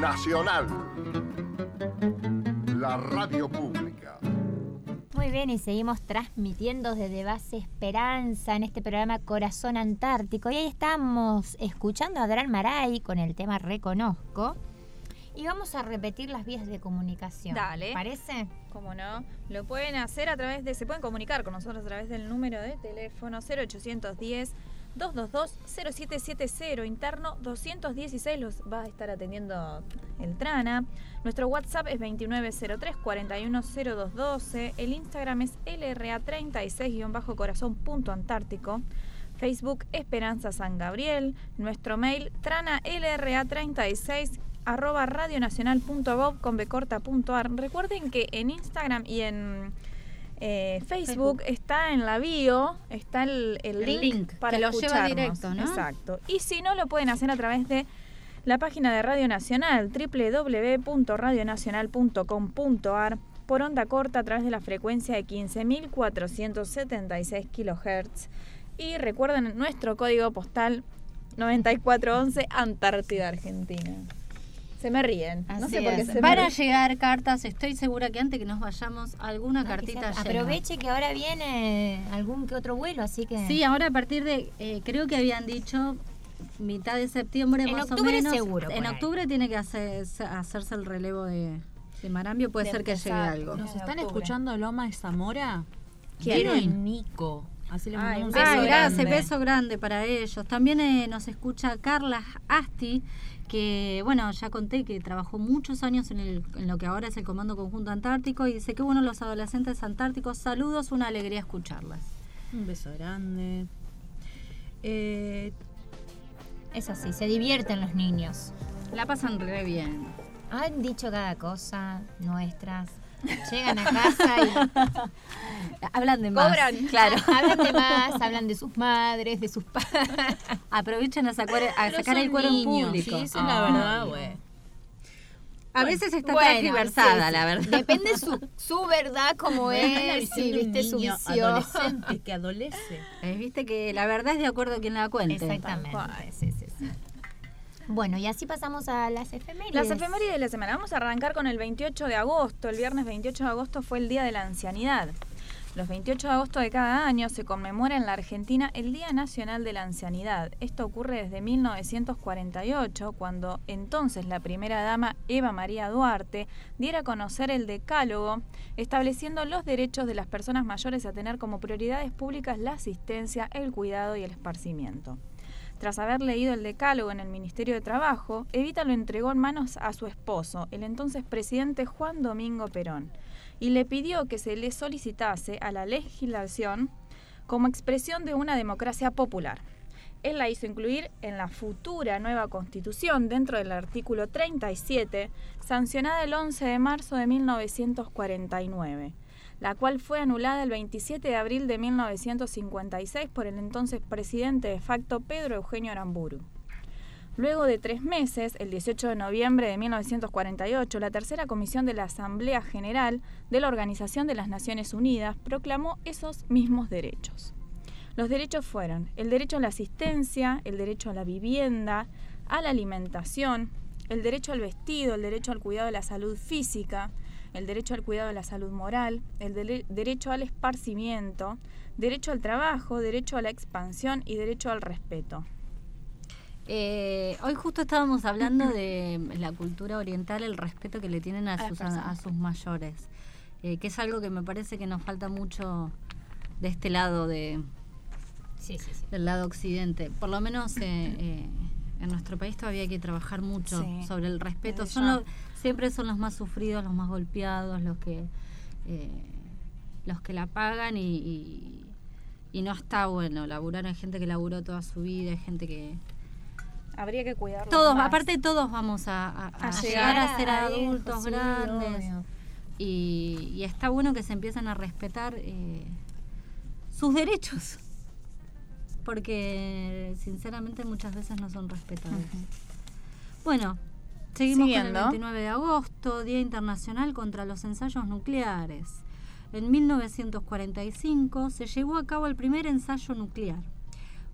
Nacional, la radio pública. Muy bien, y seguimos transmitiendo desde Base Esperanza en este programa Corazón Antártico. Y ahí estamos escuchando a Adran Maray con el tema Reconozco. Y vamos a repetir las vías de comunicación. Dale. ¿Parece? Cómo no. Lo pueden hacer a través de. Se pueden comunicar con nosotros a través del número de teléfono 0810 222 0770 interno 216 los va a estar atendiendo el Trana. Nuestro WhatsApp es 2903 410212. El Instagram es LRA36-corazón.antártico. Facebook Esperanza San Gabriel. Nuestro mail trana LRA36 arroba radionacional.gov con becorta.ar. Recuerden que en Instagram y en eh, Facebook, está en la bio, está el, el El link, link, para que lo lleva escucharnos. directo, ¿no? Exacto. Y si no, lo pueden hacer a través de la página de Radio Nacional, www.radionacional.com.ar, por onda corta a través de la frecuencia de 15.476 kHz. Y recuerden nuestro código postal 9411 Antártida, Argentina. Se me ríen. no Así sé por qué es. se me Van a llegar cartas, estoy segura que antes que nos vayamos, alguna cartita llega. Aproveche que ahora viene algún que otro vuelo, así que... Sí, ahora a partir de, eh, creo que habían dicho mitad de septiembre En más octubre o menos. seguro, En ahí. octubre tiene que hacer- hacerse el relevo de, de Marambio, puede De ser que llegue empezar. algo. ¿Nos están escuchando Loma de Zamora? ¿Quién? Quiero y Nico. Así le Ay, un beso gracias, grande. beso grande para ellos. También eh, nos escucha Carla Asti, que bueno, ya conté que trabajó muchos años en, el, en lo que ahora es el Comando Conjunto Antártico y dice que bueno los adolescentes antárticos, saludos, una alegría escucharlas. Un beso grande. Eh, Es así, se divierten los niños. La pasan re bien. Han dicho cada cosa, nuestras. Llegan a casa y hablan de más. Cobran. Claro. Hablan de más, hablan de sus madres, de sus padres. Aprovechen a sacar, a sacar el cuero en niños, público. sí, esa es la Ay. verdad, güey. A veces está Bueno, tergiversada, sí, la verdad. Depende su, su verdad como Es si viste su niño visión. adolescente que adolece. Eh, Viste que la verdad es de acuerdo a quien la cuente. Exactamente, sí, sí, sí. Bueno, y así pasamos a las efemérides. Las efemérides de la semana. Vamos a arrancar con el 28 de agosto. El viernes 28 de agosto fue el Día de la Ancianidad. Los 28 de agosto de cada año se conmemora en la Argentina el Día Nacional de la Ancianidad. Esto ocurre desde 1948, cuando entonces la primera dama Eva María Duarte diera a conocer el decálogo, estableciendo los derechos de las personas mayores a tener como prioridades públicas la asistencia, el cuidado y el esparcimiento. Tras haber leído el decálogo en el Ministerio de Trabajo, Evita lo entregó en manos a su esposo, el entonces presidente Juan Domingo Perón, y le pidió que se le solicitase a la legislación como expresión de una democracia popular. Él la hizo incluir en la futura nueva constitución dentro del artículo 37, sancionada el 11 de marzo de 1949 la cual fue anulada el 27 de abril de 1956 por el entonces presidente de facto Pedro Eugenio Aramburu. Luego de tres meses, el 18 de noviembre de 1948, la tercera comisión de la Asamblea General de la Organización de las Naciones Unidas proclamó esos mismos derechos. Los derechos fueron el derecho a la asistencia, el derecho a la vivienda, a la alimentación, el derecho al vestido, el derecho al cuidado de la salud física, el derecho al cuidado de la salud moral, el derecho al esparcimiento, derecho al trabajo, derecho a la expansión y derecho al respeto. Eh, hoy justo estábamos hablando de la cultura oriental, el respeto que le tienen a, sus, a, a sus mayores, eh, que es algo que me parece que nos falta mucho de este lado de del lado occidente. Por lo menos eh, eh, en nuestro país todavía hay que trabajar mucho Sí, sobre el respeto. Son ya. Siempre son los más sufridos, los más golpeados, los que eh, los que la pagan y, y, y no está bueno laburar. Hay gente que laburó toda su vida, hay gente que Habría que cuidarlos todos, más. aparte todos vamos a, a- a A llegar a ser adultos sí, grandes. y está bueno que se empiecen a respetar eh, sus derechos. Porque sinceramente muchas veces no son respetados. Bueno, seguimos con el 29 de agosto, Día Internacional contra los Ensayos Nucleares. En 1945 se llevó a cabo el primer ensayo nuclear.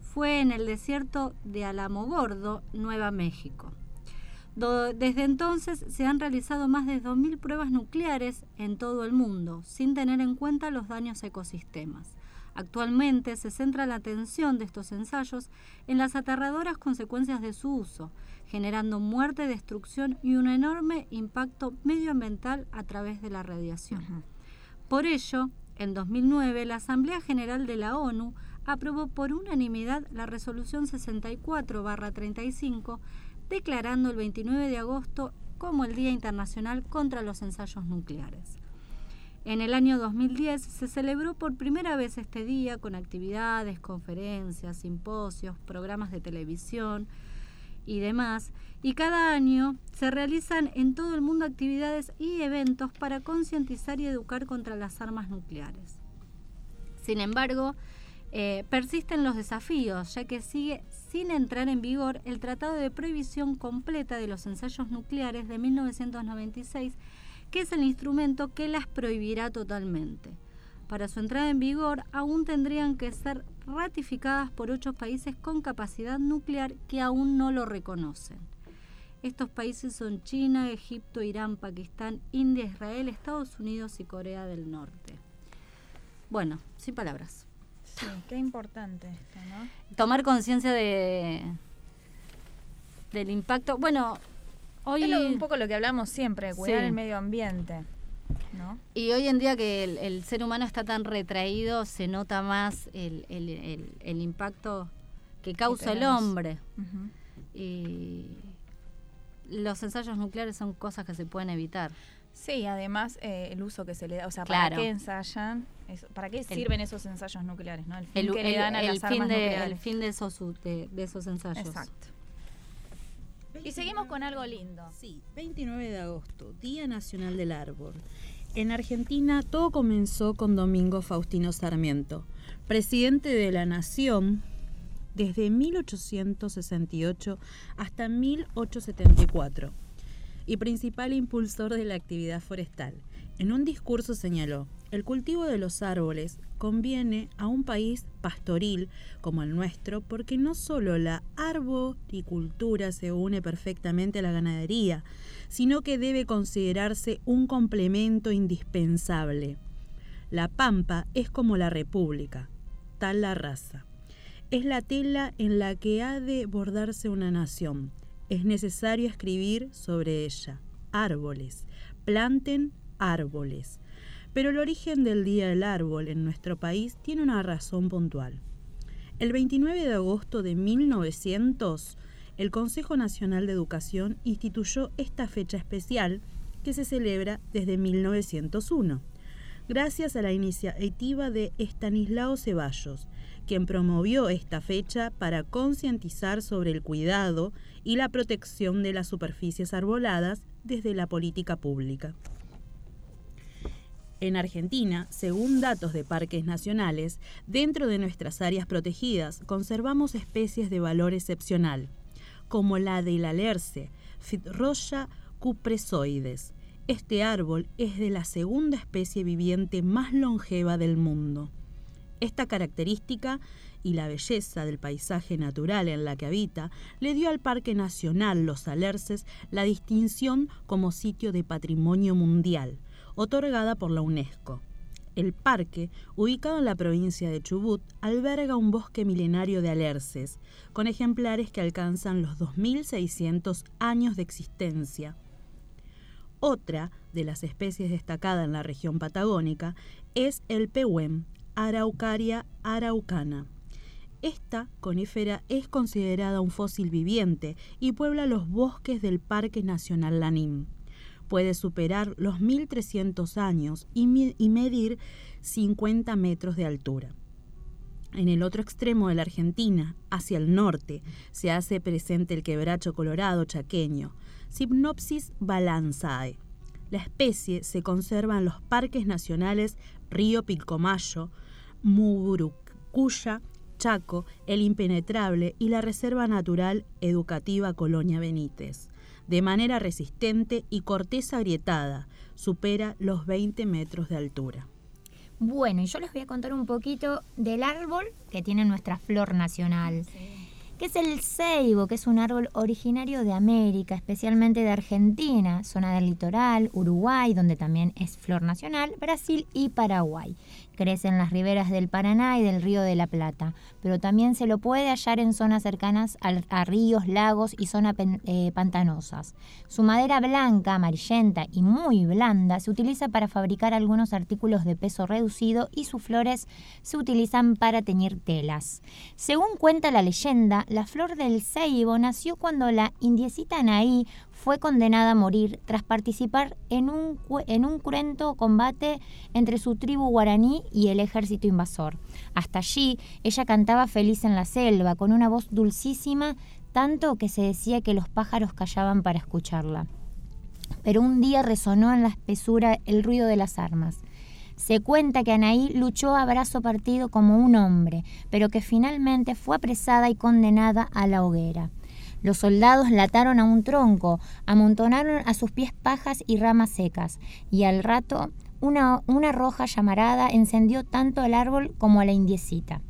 Fue en el desierto de Alamogordo, Nueva México. Do- desde entonces se han realizado más de 2.000 pruebas nucleares en todo el mundo, sin tener en cuenta los daños a ecosistemas. Actualmente se centra la atención de estos ensayos en las aterradoras consecuencias de su uso, generando muerte, destrucción y un enorme impacto medioambiental a través de la radiación. Por ello, en 2009, la Asamblea General de la ONU aprobó por unanimidad la resolución 64-35, declarando el 29 de agosto como el Día Internacional contra los Ensayos Nucleares. En el año 2010 se celebró por primera vez este día con actividades, conferencias, simposios, programas de televisión y demás. Y cada año se realizan en todo el mundo actividades y eventos para concientizar y educar contra las armas nucleares. Sin embargo, eh, persisten los desafíos, ya que sigue sin entrar en vigor el Tratado de Prohibición Completa de los Ensayos Nucleares de 1996, que es el instrumento que las prohibirá totalmente. Para su entrada en vigor, aún tendrían que ser ratificadas por ocho países con capacidad nuclear que aún no lo reconocen. Estos países son China, Egipto, Irán, Pakistán, India, Israel, Estados Unidos y Corea del Norte. Bueno, sin palabras. Sí, qué importante esto, ¿no? Tomar conciencia de del impacto. Bueno, hoy Es un poco lo que hablamos siempre, cuidar Sí. el medio ambiente, ¿no? Y hoy en día que el, el ser humano está tan retraído, se nota más el, el- impacto que causa el hombre. Y los ensayos nucleares son cosas que se pueden evitar. Sí, además eh, el uso que se le da, o sea, Claro. ¿para qué ensayan? Eso- ¿Para qué El- sirven esos ensayos nucleares? ¿no? El fin El, que le el- dan a el las fin armas de, nucleares. el fin de esos, de, de esos ensayos. Exacto. Y seguimos con algo lindo. Sí, 29 de agosto, Día Nacional del Árbol. En Argentina todo comenzó con Domingo Faustino Sarmiento, presidente de la Nación desde 1868 hasta 1874 y principal impulsor de la actividad forestal. En un discurso señaló, el cultivo de los árboles conviene a un país pastoril como el nuestro porque no solo la arboricultura se une perfectamente a la ganadería, sino que debe considerarse un complemento indispensable. La pampa es como la república, tal la raza. Es la tela en la que ha de bordarse una nación. Es necesario escribir sobre ella. Árboles. Planten árboles. Pero el origen del Día del Árbol en nuestro país tiene una razón puntual. El 29 de agosto de 1900, el Consejo Nacional de Educación instituyó esta fecha especial que se celebra desde 1901, gracias a la iniciativa de Estanislao Ceballos, quien promovió esta fecha para concientizar sobre el cuidado y la protección de las superficies arboladas desde la política pública. En Argentina, según datos de parques nacionales, dentro de nuestras áreas protegidas conservamos especies de valor excepcional, como la del alerce, Fitroya cupresoides. Este árbol es de la segunda especie viviente más longeva del mundo. Esta característica y la belleza del paisaje natural en la que habita le dio al Parque Nacional Los Alerces la distinción como sitio de patrimonio mundial, otorgada por la UNESCO. El parque, ubicado en la provincia de Chubut, alberga un bosque milenario de alerces, con ejemplares que alcanzan los 2.600 años de existencia. Otra de las especies destacadas en la región patagónica es el pehuén, Araucaria araucana. Esta conífera es considerada un fósil viviente y puebla los bosques del Parque Nacional Lanín. Puede superar los 1.300 años y, medir 50 metros de altura. En el otro extremo de la Argentina, hacia el norte, se hace presente el quebracho colorado chaqueño, Cypnopsis balanzae. La especie se conserva en los parques nacionales Río Pilcomayo, Muburucuya, Chaco, El Impenetrable y la Reserva Natural Educativa Colonia Benítez. De manera resistente y corteza agrietada, supera los 20 metros de altura. Bueno, y yo les voy a contar un poquito del árbol que tiene nuestra flor nacional. Que que es el ceibo, que es un árbol originario de América, especialmente de Argentina, zona del litoral, Uruguay, donde también es flor nacional, Brasil y Paraguay. Crece en las riberas del Paraná y del Río de la Plata, pero también se lo puede hallar en zonas cercanas a, ríos, lagos y zonas eh, pantanosas. Su madera blanca, amarillenta y muy blanda se utiliza para fabricar algunos artículos de peso reducido y sus flores se utilizan para teñir telas. Según cuenta la leyenda, la flor del ceibo nació cuando la indiecita Anaí fue condenada a morir tras participar en un, en un cruento combate entre su tribu guaraní y el ejército invasor. Hasta allí, ella cantaba feliz en la selva, con una voz dulcísima, tanto que se decía que los pájaros callaban para escucharla. Pero un día resonó en la espesura el ruido de las armas. Se cuenta que Anaí luchó a brazo partido como un hombre, pero que finalmente fue apresada y condenada a la hoguera. Los soldados la ataron a un tronco, amontonaron a sus pies pajas y ramas secas, y al rato una, una roja llamarada encendió tanto al árbol como a la indiecita.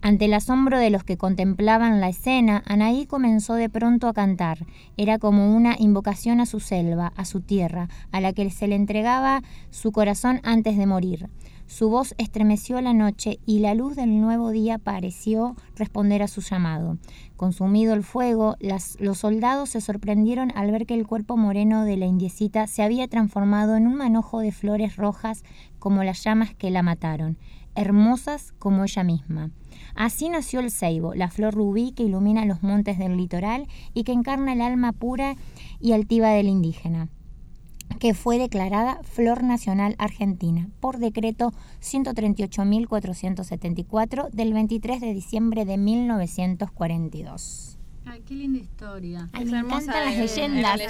Ante el asombro de los que contemplaban la escena, Anaí comenzó de pronto a cantar. Era como una invocación a su selva, a su tierra, a la que se le entregaba su corazón antes de morir. Su voz estremeció la noche y la luz del nuevo día pareció responder a su llamado. Consumido el fuego, los soldados se sorprendieron al ver que el cuerpo moreno de la indiecita se había transformado en un manojo de flores rojas como las llamas que la mataron, hermosas como ella misma. Así nació el ceibo, la flor rubí que ilumina los montes del litoral y que encarna el alma pura y altiva del indígena que fue declarada Flor Nacional Argentina por decreto 138.474 del 23 de diciembre de 1942. Ay, qué linda historia. Ay, me encantan las leyendas.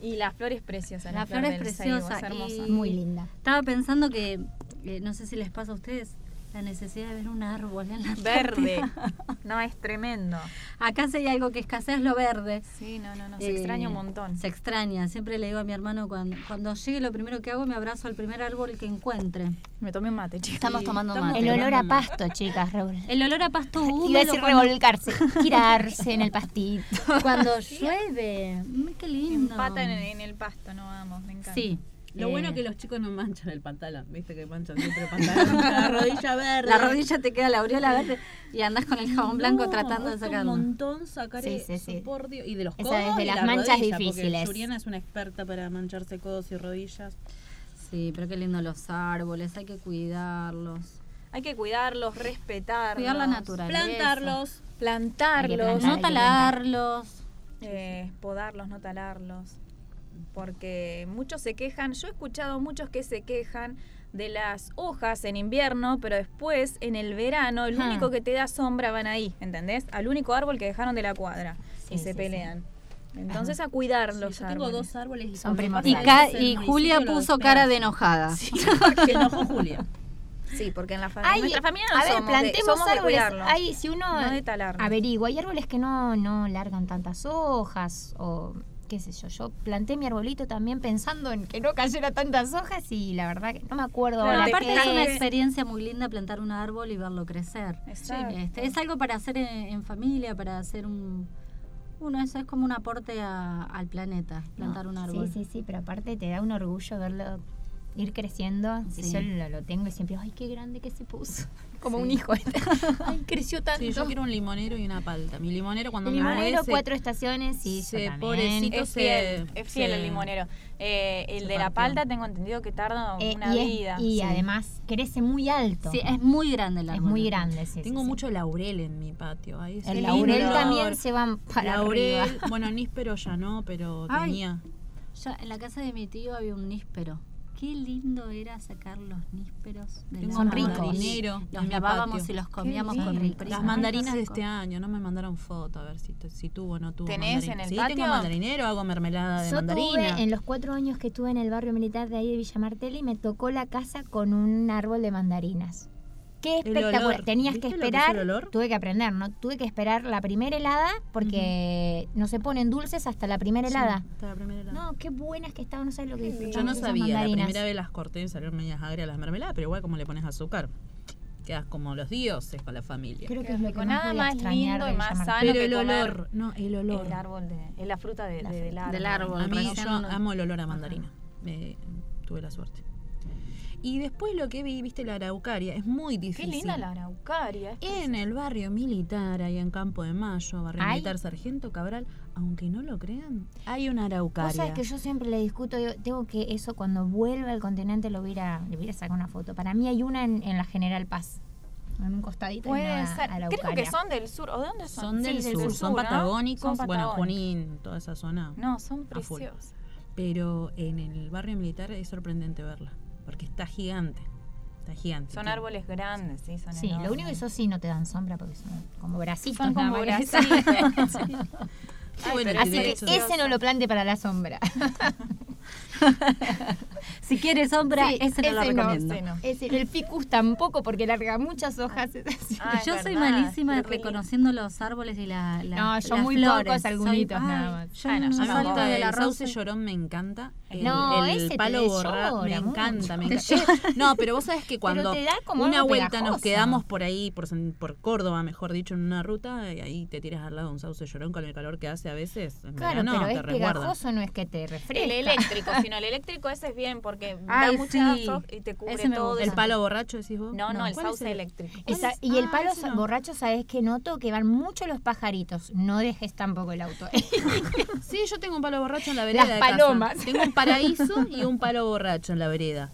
y la flor es preciosa. La, La flor, flor es preciosa. es hermosa. y Muy linda. Estaba pensando que, eh, no sé si les pasa a ustedes, la necesidad de ver un árbol en la Verde. No, es tremendo. Acá si hay algo que escasea es lo verde. Sí, no, no, no. Se Eh, extraña un montón. Se extraña. Siempre le digo a mi hermano, cuando, cuando llegue lo primero que hago me abrazo al primer árbol que encuentre. Me tomé un mate, chicos. Estamos tomando Estamos mate. El olor a pasto, chicas. revol- El olor a pasto húmedo. Iba a decir cuando- revolcarse, tirarse en el pastito. Cuando llueve. Qué lindo. Empata en, en el pasto, no vamos, me encanta. Sí. Lo Eh, bueno es que los chicos no manchan el pantalón, viste que manchan siempre el pantalón, la rodilla verde. La rodilla te queda la aureola verde y andás con el jabón blanco tratando de sacarlo. un montón sacar Sí, sí, sí. por Dios. Y de los Esa codos es de y las la manchas rodilla, difíciles. Juliana es una experta para mancharse codos y rodillas. Sí, pero qué lindo los árboles, hay que cuidarlos. Hay que cuidarlos, respetarlos. Cuidar la naturaleza. Plantarlos. Plantarlos. No talarlos. eh, podarlos, no talarlos. Porque muchos se quejan, yo he escuchado muchos que se quejan de las hojas en invierno, pero después en el verano el Ah. único que te da sombra van ahí, ¿entendés? Al único árbol que dejaron de la cuadra Sí, y se sí, pelean. Entonces a cuidar Sí, los yo árboles. tengo dos árboles y Son Y, primordiales. y Julia puso cara de enojada. Se enojó Julia. Sí, porque en la fa- Ay, nuestra familia no a ver, somos, de, plantemos somos de árboles. cuidarlos. Ay, si uno no de averigua, hay árboles que no, no largan tantas hojas o qué sé yo. Yo planté mi arbolito también pensando en que no cayera tantas hojas y la verdad que no me acuerdo ahora. Aparte es una experiencia muy linda plantar un árbol y verlo crecer. Este, es algo para hacer en, en familia, para hacer un... Uno, eso es como un aporte a- al planeta, plantar No, un árbol. Sí, sí, sí, pero aparte te da un orgullo verlo ir creciendo. Y Sí. yo lo, lo tengo y siempre, ay, qué grande que se puso. Como Sí. un hijo. ay, creció tanto. Sí, yo quiero un limonero y una palta. Mi limonero cuando El me limonero, se- cuatro estaciones y se- pobrecito Es se- fiel, es fiel se- el limonero. Eh, el se de la palta tengo entendido que tarda Eh, una y es- vida. y Sí. además crece muy alto. Sí, es muy grande el es muy grande, sí. Tengo sí, sí. mucho laurel en mi patio. Ahí El laurel Lindo. también se van para Laurel, arriba. bueno, níspero ya no, pero Ay. tenía. Ya en la casa de mi tío había un níspero. Qué lindo era sacar los nísperos de Tengo la un ricos. Los lavábamos patio. y los comíamos con el. Las mandarinas de este año, no me mandaron foto a ver si, si tuvo o no tuvo. ¿Tenés en el sí, patio? tengo mandarinero, hago mermelada de Yo mandarina. tuve, en los cuatro años que estuve en el barrio militar de ahí de Villa Martelli, me tocó la casa con un árbol de mandarinas. Qué espectacular. Tenías que ¿Viste lo que esperar, el olor? tuve que aprender, ¿no? Tuve que esperar la primera helada porque no se ponen dulces hasta la primera Sí, helada. hasta la primera helada. No, qué buenas que estaban, no sabes lo que Yo no sabía, la primera vez las corté y salieron medias agrias las mermeladas, pero igual como le pones azúcar. quedas como los dioses con la familia. Creo que es lo que más nada más lindo y más sano Pero que el comer olor, no, el olor. El árbol de, es la fruta de- de- del árbol. Del árbol. A mí yo no- amo el olor a mandarina. Me- tuve la suerte. Y después lo que vi, viste la araucaria, es muy Qué difícil. linda la araucaria. es En el barrio militar, ahí en Campo de Mayo, barrio Ay. militar Sargento Cabral, aunque no lo crean, hay una araucaria. Vos sabés que yo siempre le discuto, digo, tengo que eso cuando vuelva al continente lo voy a, le voy a sacar una foto. Para mí hay una en, en la General Paz, en un costadito. Puede una ser. Creo que araucaria. son del sur. ¿O de dónde son? Son del Sí, sur, son ¿no? patagónicos, Son bueno. Junín, toda esa zona. No, son preciosos. Pero en el barrio militar es sorprendente verla, porque está gigante. Está gigante. Son Tiene- árboles grandes, sí, son Sí, lo enormes. único que eso sí no te dan sombra porque son como bracitos. Son nada como más que- bracitos. Sí. Qué bueno Así que ese no lo plante para la sombra. Si quieres sombra, Sí, ese no lo recomiendo. ese no. Ese, el ficus tampoco porque larga muchas hojas. yo soy verdad, malísima reconociendo los árboles y la, la No, yo las muy flores. pocos, algunitos Soy- nada más. Yo Ah, no, no yo salto de el la sauce rosa. llorón, me encanta. El, No, el ese te palo borra, me encanta, me mucho. encanta. No, pero vos sabés que cuando una vuelta nos quedamos por ahí, por, Córdoba, mejor dicho, en una ruta, y ahí te tiras al lado de un sauce llorón con el calor que hace a veces. En Claro, verano, pero te es resguarda. pegajoso, no es que te refresca. El eléctrico, sino el eléctrico ese es bien porque Ay, da mucha sí. y te cubre Ese todo. ¿El palo borracho decís vos? No, no, el ¿Cuál es sauce eléctrico. Esa- ¿Cuál es? y el Ah, palo no. borracho, ¿sabes que noto? Que van mucho los pajaritos. No dejes tampoco el auto. Sí, yo tengo un palo borracho en la vereda. Las de casa. palomas. Tengo un paraíso y un palo borracho en la vereda.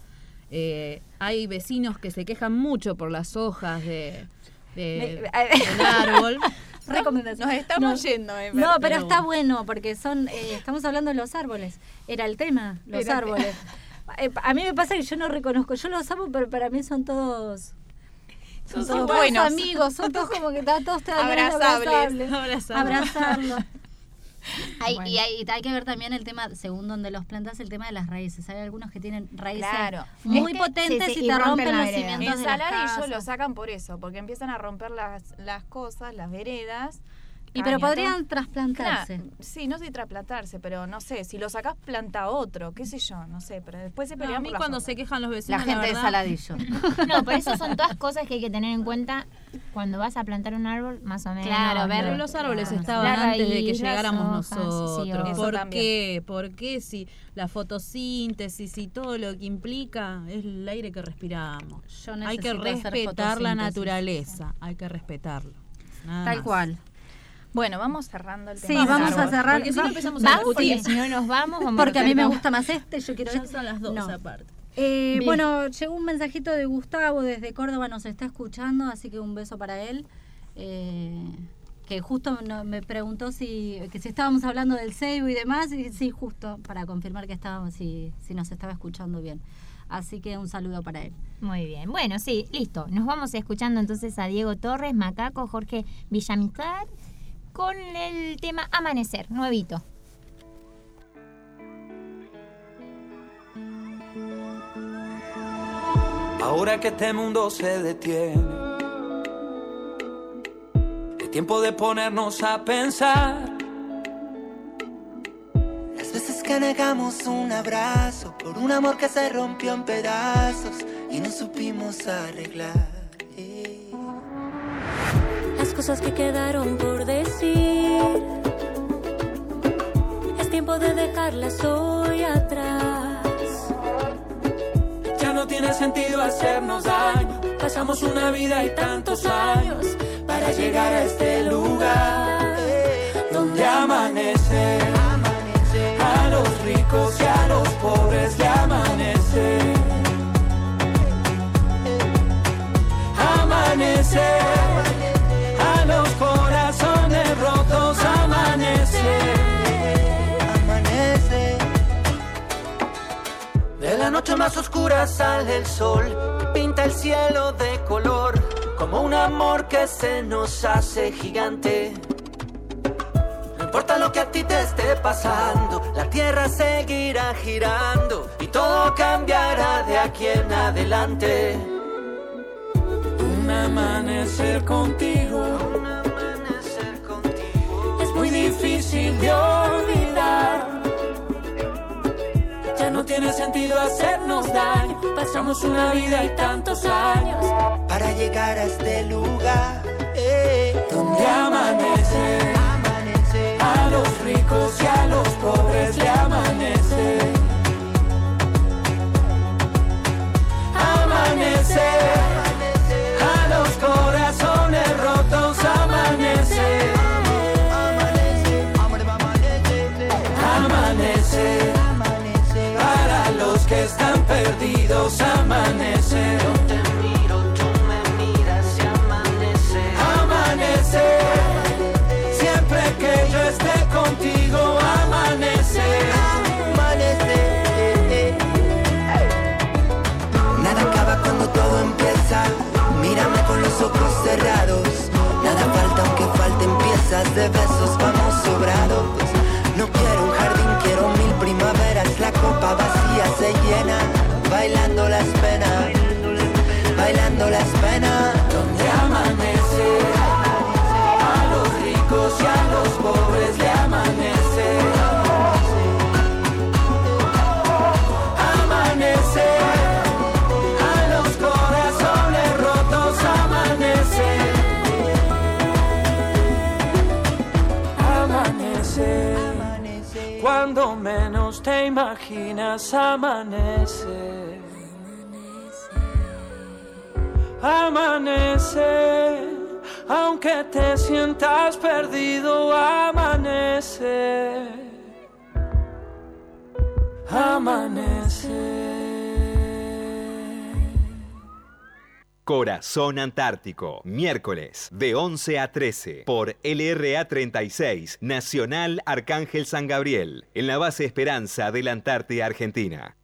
Eh, hay vecinos que se quejan mucho por las hojas de, de- del árbol. Recomendación. Nos estamos yendo, eh, No, pero está bueno porque son eh, estamos hablando de los árboles. Era el tema, los Era árboles. Eh, a mí me pasa que yo no reconozco, yo los amo, pero para mí son todos son, Son todos buenos. amigos, son todos como que están todos te de Abrazables. abrazarlos. Hay- Bueno. Y hay, hay que ver también el tema, según donde los plantas, el tema de las raíces. Hay algunos que tienen raíces Claro. muy potentes sí, sí, y y te rompen rompen los cimientos En de las casas. lo sacan por eso, porque empiezan a romper las, las cosas, las veredas. Y pero podrían todo. trasplantarse. Claro, sí, no sé trasplantarse, pero no sé, si lo sacás planta otro, qué sé yo, no sé, pero después se No, pelean a mí por la cuando forma. se quejan los La vecinos, gente de verdad, Saladillo. No, por eso son todas cosas que hay que tener en cuenta cuando vas a plantar un árbol, más o menos. Claro, ver Pero lo- los árboles claro, estaban la antes de que llegáramos hojas, nosotros. ¿Por qué? ¿Por qué si la fotosíntesis y todo lo que implica es el aire que respiramos? Yo Hay que respetar la naturaleza, hay que respetarlo. Nada Tal más. cual. Bueno, vamos cerrando el Sí, tema. del vamos a cerrar. Porque si no empezamos a discutir. porque si no nos vamos. vamos Porque a mí me gusta más este, yo quiero Ya este. son las dos No. aparte. Eh, bueno, llegó un mensajito de Gustavo desde Córdoba, nos está escuchando, así que un beso para él. Eh, que justo no- me preguntó si, que si estábamos hablando del Seibo y demás, y sí, justo para confirmar que estábamos, si, si nos estaba escuchando bien. Así que un saludo para él. Muy bien. Bueno, sí, listo. Nos vamos escuchando entonces a Diego Torres, Macaco, Jorge Villamizar, con el tema Amanecer, nuevito. Ahora que este mundo se detiene, es tiempo de ponernos a pensar. Las veces que negamos un abrazo por un amor que se rompió en pedazos y no supimos arreglar. Cosas que quedaron por decir. Es tiempo de dejarlas hoy atrás. Ya no tiene sentido hacernos daño. Pasamos una vida y tantos años para llegar a este lugar donde amanece. A los ricos y a los pobres le amanece. Amanece. Noche más oscura sale el sol, pinta el cielo de color, como un amor que se nos hace gigante. No importa lo que a ti te esté pasando, la tierra seguirá girando y todo cambiará de aquí en adelante. Un amanecer contigo, es muy difícil de olvidar. Ya no tiene sentido hacernos daño. Pasamos una vida y tantos años para llegar a este lugar eh, donde amanece, a los ricos y a los pobres le amanece. Amanece, imaginas amanece. Amanece, aunque te sientas perdido. Amanece. Corazón Antártico, miércoles de 11 a 13 por LRA 36, Nacional Arcángel San Gabriel, en la base Esperanza de la Antártida Argentina.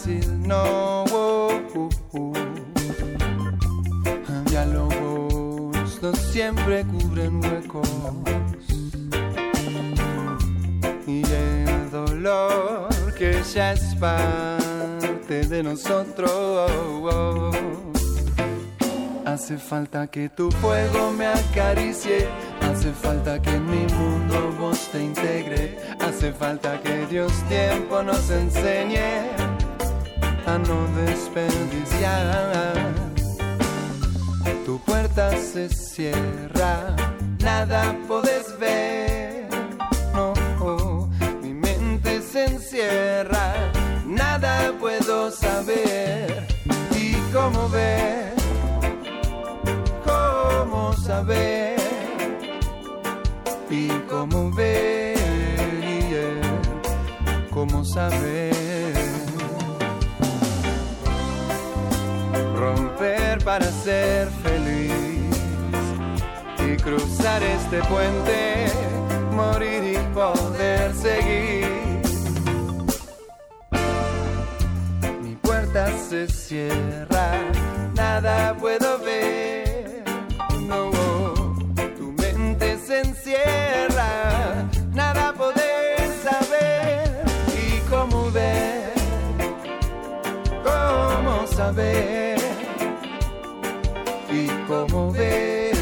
Fácil, no. oh, uh, uh. Diálogos no siempre cubren huecos. Y el dolor que ya es parte de nosotros. Hace falta que tu fuego me acaricie. Hace falta que en mi mundo vos te integre. Hace falta que Dios tiempo nos enseñe no desperdiciar. Tu puerta se cierra, nada podés ver. No, mi mente se encierra, nada puedo saber. ¿Y cómo ver? ¿Cómo saber? ¿Y cómo ver? ¿Cómo saber? Para ser feliz y cruzar este puente, morir y poder seguir. Mi puerta se cierra, nada puedo ver. No, tu mente se encierra, nada poder saber. ¿Y cómo ver? ¿Cómo saber? ¿Y cómo ver?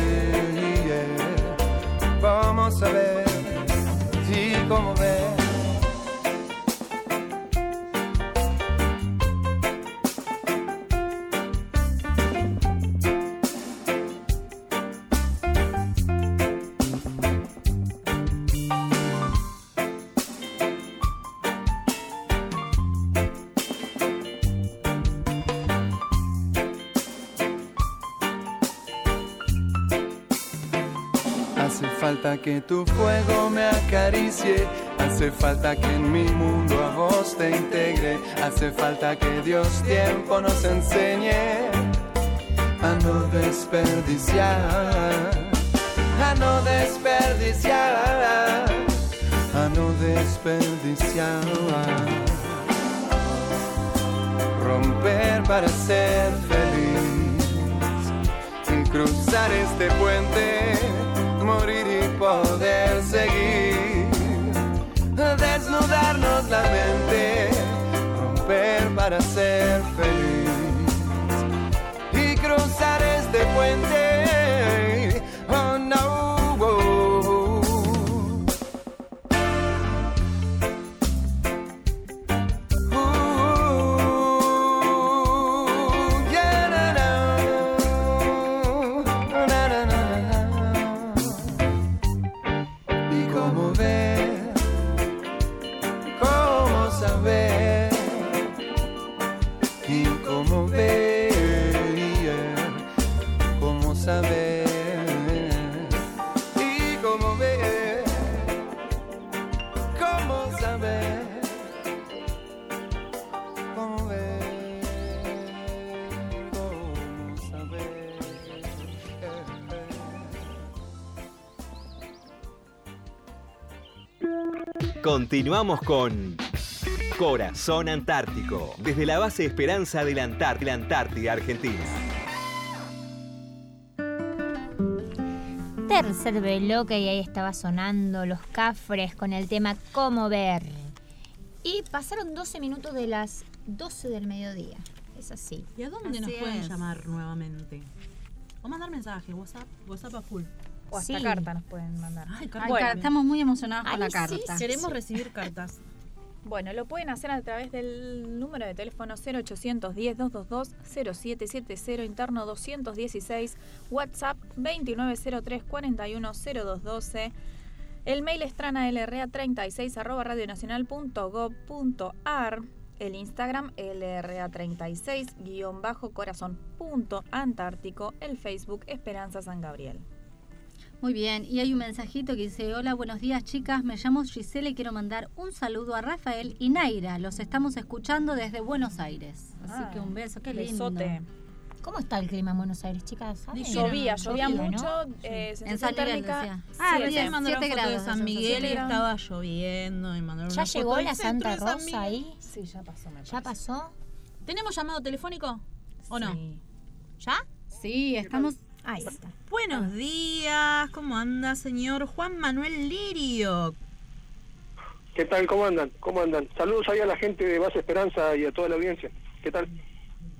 ¿Cómo saber? ¿Y cómo ver? Que tu fuego me acaricie. Hace falta que en mi mundo a vos te integre. Hace falta que Dios tiempo nos enseñe a no desperdiciar, a no desperdiciar, a no desperdiciar. Romper para ser feliz cruzar este puente, morir y poder seguir, desnudarnos la mente, romper para ser feliz y cruzar este puente. Continuamos con Corazón Antártico, desde la base Esperanza de la, Antártida Argentina. Tercer bloque y ahí estaba sonando los cafres con el tema Cómo ver. Y pasaron 12 minutos de las 12 del mediodía. Es así. ¿Y a dónde nos pueden es. llamar nuevamente? O mandar mensaje, WhatsApp, WhatsApp a full. O hasta Sí. carta nos pueden mandar. Ay, estamos muy emocionados con la carta. sí, Queremos sí. recibir cartas. Bueno, lo pueden hacer a través del número de teléfono 0810-222-0770, interno 216, WhatsApp 2903-410212. El mail es tranalra36 arroba radionacional.gov.ar. El Instagram lra36 guion bajo corazón punto antártico. El Facebook Esperanza San Gabriel. Muy bien, y hay un mensajito que dice, hola, buenos días chicas, me llamo Gisela y quiero mandar un saludo a Rafael y Naira, los estamos escuchando desde Buenos Aires. Así Ah, que un beso, qué lindo. besote. ¿Cómo está el clima en Buenos Aires, chicas? Llovía, llovía ¿no? mucho. eh, En San Miguel, térmica, decía. Ah, siete. recién mandaron foto de grados, San esa Miguel y estaba lloviendo y mandaron ¿Ya llegó la Santa de San Rosa ahí? Sí, ya pasó. me ¿Ya pasó? ¿Tenemos llamado telefónico o no? Sí. ¿Ya? Sí, estamos... Ahí está. Buenos días, ¿cómo anda, señor Juan Manuel Lirio? ¿Qué tal? ¿Cómo andan? ¿Cómo andan? Saludos ahí a la gente de Base Esperanza y a toda la audiencia. ¿Qué tal?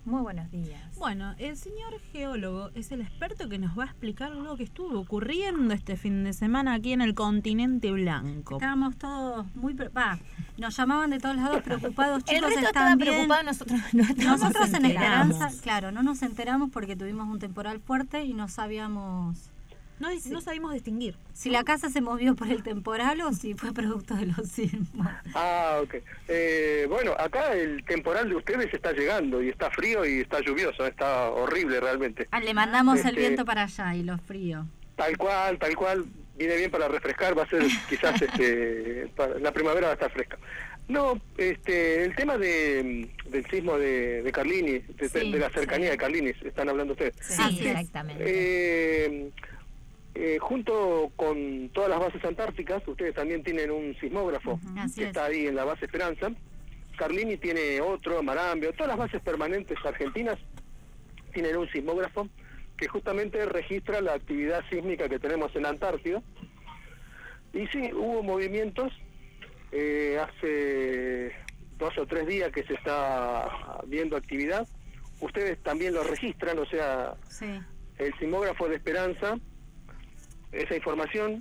Muy buenos días. Bueno, el señor geólogo es el experto que nos va a explicar lo que estuvo ocurriendo este fin de semana aquí en el continente blanco. Estábamos todos muy... Va, nos llamaban de todos lados preocupados, El chicos, resto están estaba bien. preocupado, nosotros no Nosotros en. Esperanza, claro, no nos enteramos porque tuvimos un temporal fuerte y no sabíamos No, no sabíamos distinguir. si la casa se movió por el temporal o si fue producto de los sismos. Ah, ok. Eh, bueno, acá el temporal de ustedes está llegando y está frío y está lluvioso. Está horrible realmente. Ah, le mandamos el Este, viento para allá y lo frío. Tal cual, tal cual. Viene bien para refrescar. Va a ser quizás este, para- la primavera va a estar fresca. No, este, el tema de, del sismo de, de Carlini, de, Sí, de la cercanía sí. de Carlini, están hablando ustedes. Sí, exactamente. Eh, eh, junto con todas las bases antárticas, ustedes también tienen un sismógrafo que es. está ahí en la base Esperanza. Carlini tiene otro, Marambio, todas las bases permanentes argentinas tienen un sismógrafo que justamente registra la actividad sísmica que tenemos en la Antártida. Y sí, hubo movimientos eh, hace dos o tres días que se está viendo actividad. Ustedes también lo registran, o sea, Sí. el sismógrafo de Esperanza, esa información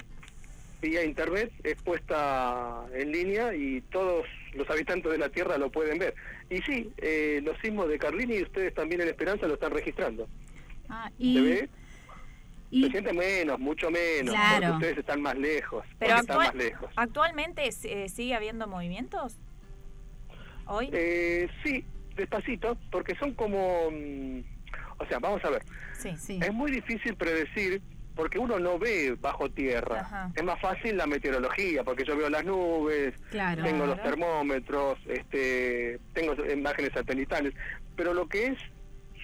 vía internet es puesta en línea y todos los habitantes de la Tierra lo pueden ver. Y sí, eh, los sismos de Carlini ustedes también en Esperanza lo están registrando. Ah, ¿Se y, ve? y- Se siente menos, mucho menos, Claro. porque ustedes están más lejos. Pero porque están actual- más lejos. actualmente eh, sigue habiendo movimientos. Hoy. Eh, sí, despacito, porque son como... mm, o sea, vamos a ver. Sí, sí. Es muy difícil predecir porque uno no ve bajo tierra. Ajá. Es más fácil la meteorología, porque yo veo las nubes, Claro. tengo los termómetros, este, tengo imágenes satelitales, pero lo que es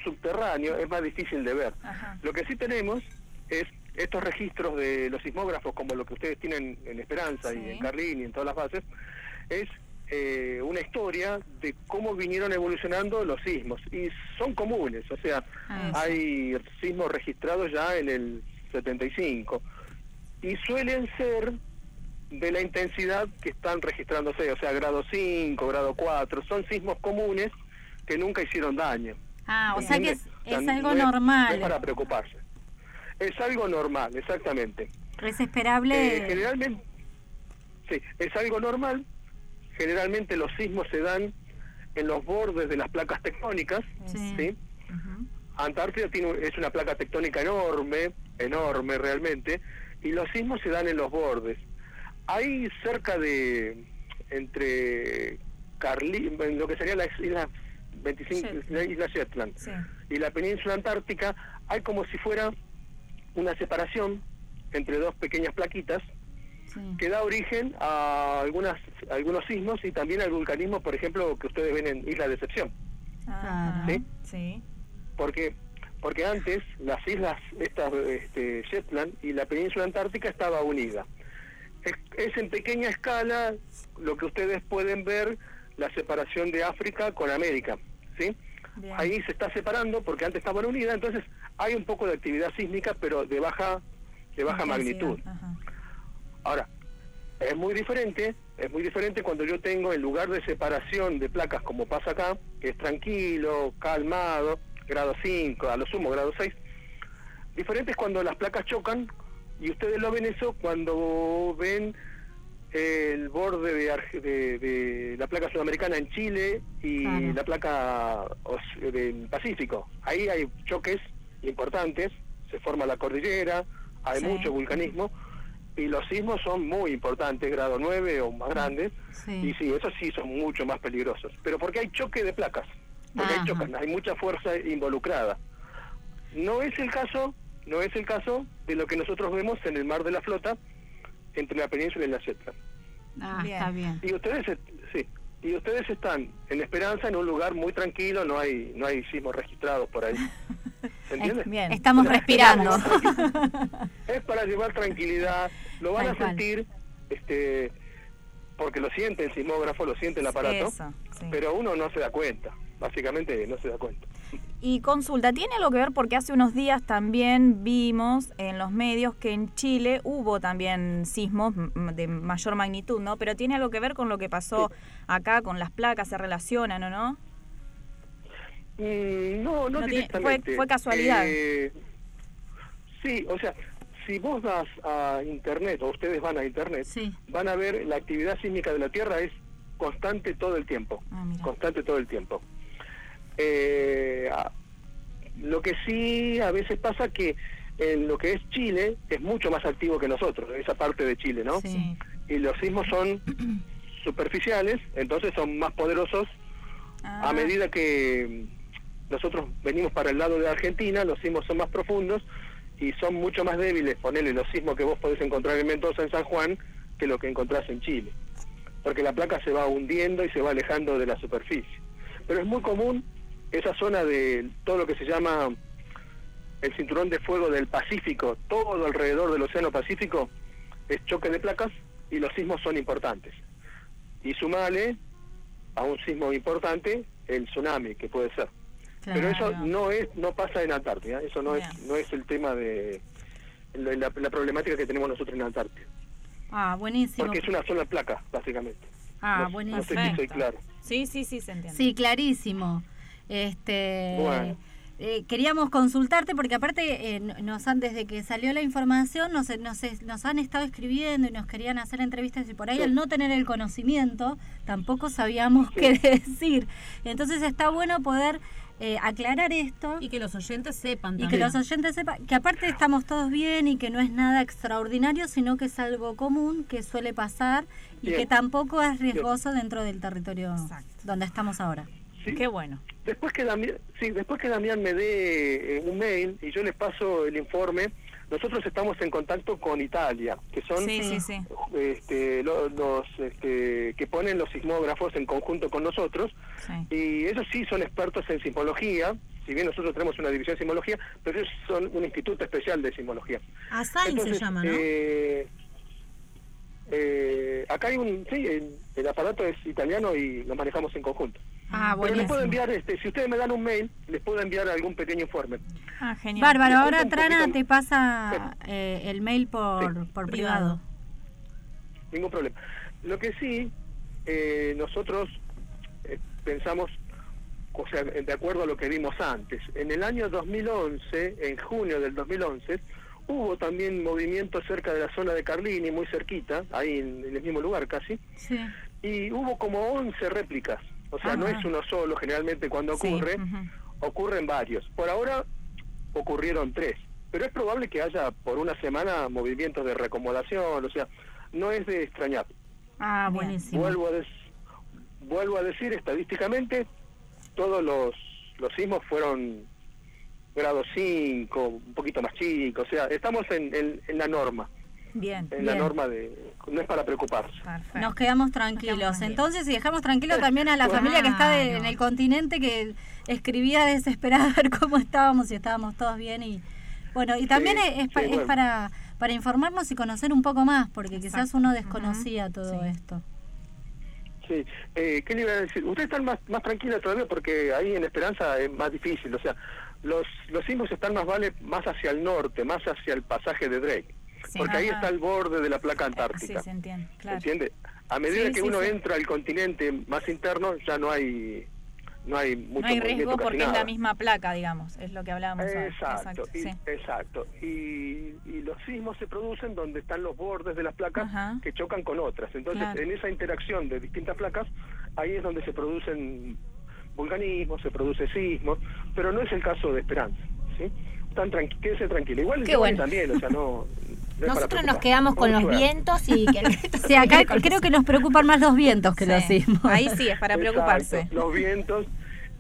subterráneo es más difícil de ver. Lo que sí tenemos es estos registros de los sismógrafos, como lo que ustedes tienen en Esperanza y en Carlín y en todas las bases, es eh, una historia de cómo vinieron evolucionando los sismos. Y son comunes, o sea, Ah, hay sismos registrados ya en el 75. Y suelen ser de la intensidad que están registrándose, o sea, grado 5, grado 4. Son sismos comunes que nunca hicieron daño. Ah, o sea que es, ¿Entiende? es O sea, algo no es- normal. no es para preocuparse. Es algo normal, exactamente. Es esperable. Eh, generalmente, sí, es algo normal. Generalmente los sismos se dan en los bordes de las placas tectónicas, Sí. ¿sí? Antártida tiene, es una placa tectónica enorme, enorme realmente, y los sismos se dan en los bordes. Hay cerca de, entre Carli, en lo que sería la isla 25, la isla Shetland y la península antártica, hay como si fuera una separación entre dos pequeñas plaquitas que da origen a algunas algunos sismos y también al vulcanismo, por ejemplo, que ustedes ven en Isla Decepción. Ah, ¿Sí? sí. Porque porque antes las islas estas este, Shetland y la península antártica estaba unida. Es, es en pequeña escala lo que ustedes pueden ver la separación de África con América, ¿sí? Ahí se está separando porque antes estaban unidas, entonces hay un poco de actividad sísmica, pero de baja de baja magnitud. Ahora, es muy diferente, es muy diferente cuando yo tengo el lugar de separación de placas como pasa acá, que es tranquilo, calmado, grado 5, a lo sumo grado 6. Diferente es cuando las placas chocan y ustedes lo ven eso cuando ven el borde de, Arge- de- de la placa sudamericana en Chile y Claro. la placa del Pacífico. Ahí hay choques importantes, se forma la cordillera, hay Sí. mucho vulcanismo y los sismos son muy importantes, grado 9 o más grandes, Sí. y sí, esos sí son mucho más peligrosos. Pero porque hay choque de placas, Ajá. chocan, hay mucha fuerza involucrada. No es el caso, no es el caso de lo que nosotros vemos en el mar de la flota entre la península y la Shetland. Ah, está bien. Y ustedes, sí, y ustedes están en Esperanza en un lugar muy tranquilo, no hay no hay sismos registrados por ahí. ¿Se entiende? Bien. Estamos respirando. Es para llevar tranquilidad, lo van Tal a cual. sentir, este, porque lo siente el sismógrafo, lo siente el aparato, Eso, sí. pero uno no se da cuenta, básicamente no se da cuenta. Y consulta, ¿tiene algo que ver? Porque hace unos días también vimos en los medios que en Chile hubo también sismos de mayor magnitud, ¿no? Pero ¿tiene algo que ver con lo que pasó acá con las placas? ¿Se relacionan o no? Mm, no, no, No tiene- fue- fue casualidad. Eh, sí, o sea, si vos vas a internet o ustedes van a internet, van a ver la actividad sísmica de la Tierra es constante todo el tiempo, Ah, constante todo el tiempo. Eh, a- lo que sí a veces pasa que en lo que es Chile es mucho más activo que nosotros, esa parte de Chile, ¿no? Y los sismos son superficiales, entonces son más poderosos Ah. a medida que nosotros venimos para el lado de Argentina, los sismos son más profundos y son mucho más débiles, ponele los sismos que vos podés encontrar en Mendoza, en San Juan, que lo que encontrás en Chile. Porque la placa se va hundiendo y se va alejando de la superficie. Pero es muy común esa zona de todo lo que se llama el cinturón de fuego del Pacífico, todo alrededor del Océano Pacífico, es choque de placas y los sismos son importantes. Y sumale a un sismo importante el tsunami que puede ser. Pero eso no es no pasa en Antártida, eso no es no es el tema de la, la- la problemática que tenemos nosotros en Antártida, Ah, buenísimo. porque es una sola placa básicamente. Ah, no, buenísimo. No sé si soy claro. Sí, sí, sí, se entiende. Sí, clarísimo. Este, Bueno. eh, queríamos consultarte porque aparte eh, no- nos han desde que salió la información nos, nos, nos han estado escribiendo y nos querían hacer entrevistas y por ahí Sí. al no tener el conocimiento tampoco sabíamos qué decir. Entonces está bueno poder eh, aclarar esto Y que los oyentes sepan y también. que los oyentes sepan que aparte estamos todos bien y que no es nada extraordinario, sino que es algo común que suele pasar y Bien. que tampoco es riesgoso dentro del territorio donde estamos ahora. Qué bueno. Después que Damián, sí, después que Damián me dé eh, un mail y yo les paso el informe, nosotros estamos en contacto con Italia, que son Sí, sí, sí. este, lo- los este, que ponen los sismógrafos en conjunto con nosotros y ellos sí son expertos en sismología, si bien nosotros tenemos una división de sismología, pero ellos son un instituto especial de sismología. Asain se llama, ¿no? eh, eh, acá hay un, sí, el, el aparato es italiano y lo manejamos en conjunto. Ah, Pero les puedo enviar, este, si ustedes me dan un mail, les puedo enviar algún pequeño informe. Ah, genial. Bárbaro, ahora Trana poquito- te pasa eh, el mail por, por privado. Ningún problema. Lo que sí, eh, nosotros eh, pensamos, o sea, de acuerdo a lo que vimos antes, en el año 2011, en junio del 2011, hubo también movimiento cerca de la zona de Carlini, muy cerquita, ahí en, en el mismo lugar casi, Sí. y hubo como 11 réplicas. O sea, no es uno solo, generalmente cuando Sí, ocurre, ocurren varios. Por ahora ocurrieron tres, pero es probable que haya por una semana movimientos de reacomodación, o sea, no es de extrañar. Ah, buenísimo. Vuelvo a, des- vuelvo a decir, estadísticamente, todos los, los sismos fueron grado 5, un poquito más chicos, o sea, estamos en, en- en la norma, Bien. en la norma de... no es para preocuparse. Nos quedamos tranquilos. Entonces, y dejamos tranquilo también a la familia que está de- en el continente que escribía desesperada a ver cómo estábamos y estábamos todos bien. y Bueno, y también Sí, es, sí, es bueno. para, para informarnos y conocer un poco más, porque quizás uno desconocía todo esto. Sí, eh, ¿qué le iba a decir? Ustedes están más, más tranquilos todavía porque ahí en Esperanza es más difícil, o sea, los, los sismos están más vale más hacia el norte, más hacia el pasaje de Drake, Sí. porque ahí está el borde de la placa Sí, antártica. se entiende, claro. ¿Entiende? A medida Sí, que sí, uno sí. entra al continente más interno, ya no hay no hay mucho No hay riesgo porque es la misma placa, digamos, es lo que hablábamos hoy. Exacto, y, sí. exacto. Y, y los sismos se producen donde están los bordes de las placas que chocan con otras. Entonces, Claro. en esa interacción de distintas placas, ahí es donde se producen vulcanismos, se produce sismos, pero no es el caso de Esperanza, ¿sí? Tan tranqui quédese tranquilo. Igual bueno. también, o sea, no... Nosotros nos quedamos con los vientos y que el resto Sí, acá creo que nos preocupan más los vientos que los sismos. Ahí sí, es para preocuparse. Exacto, Los vientos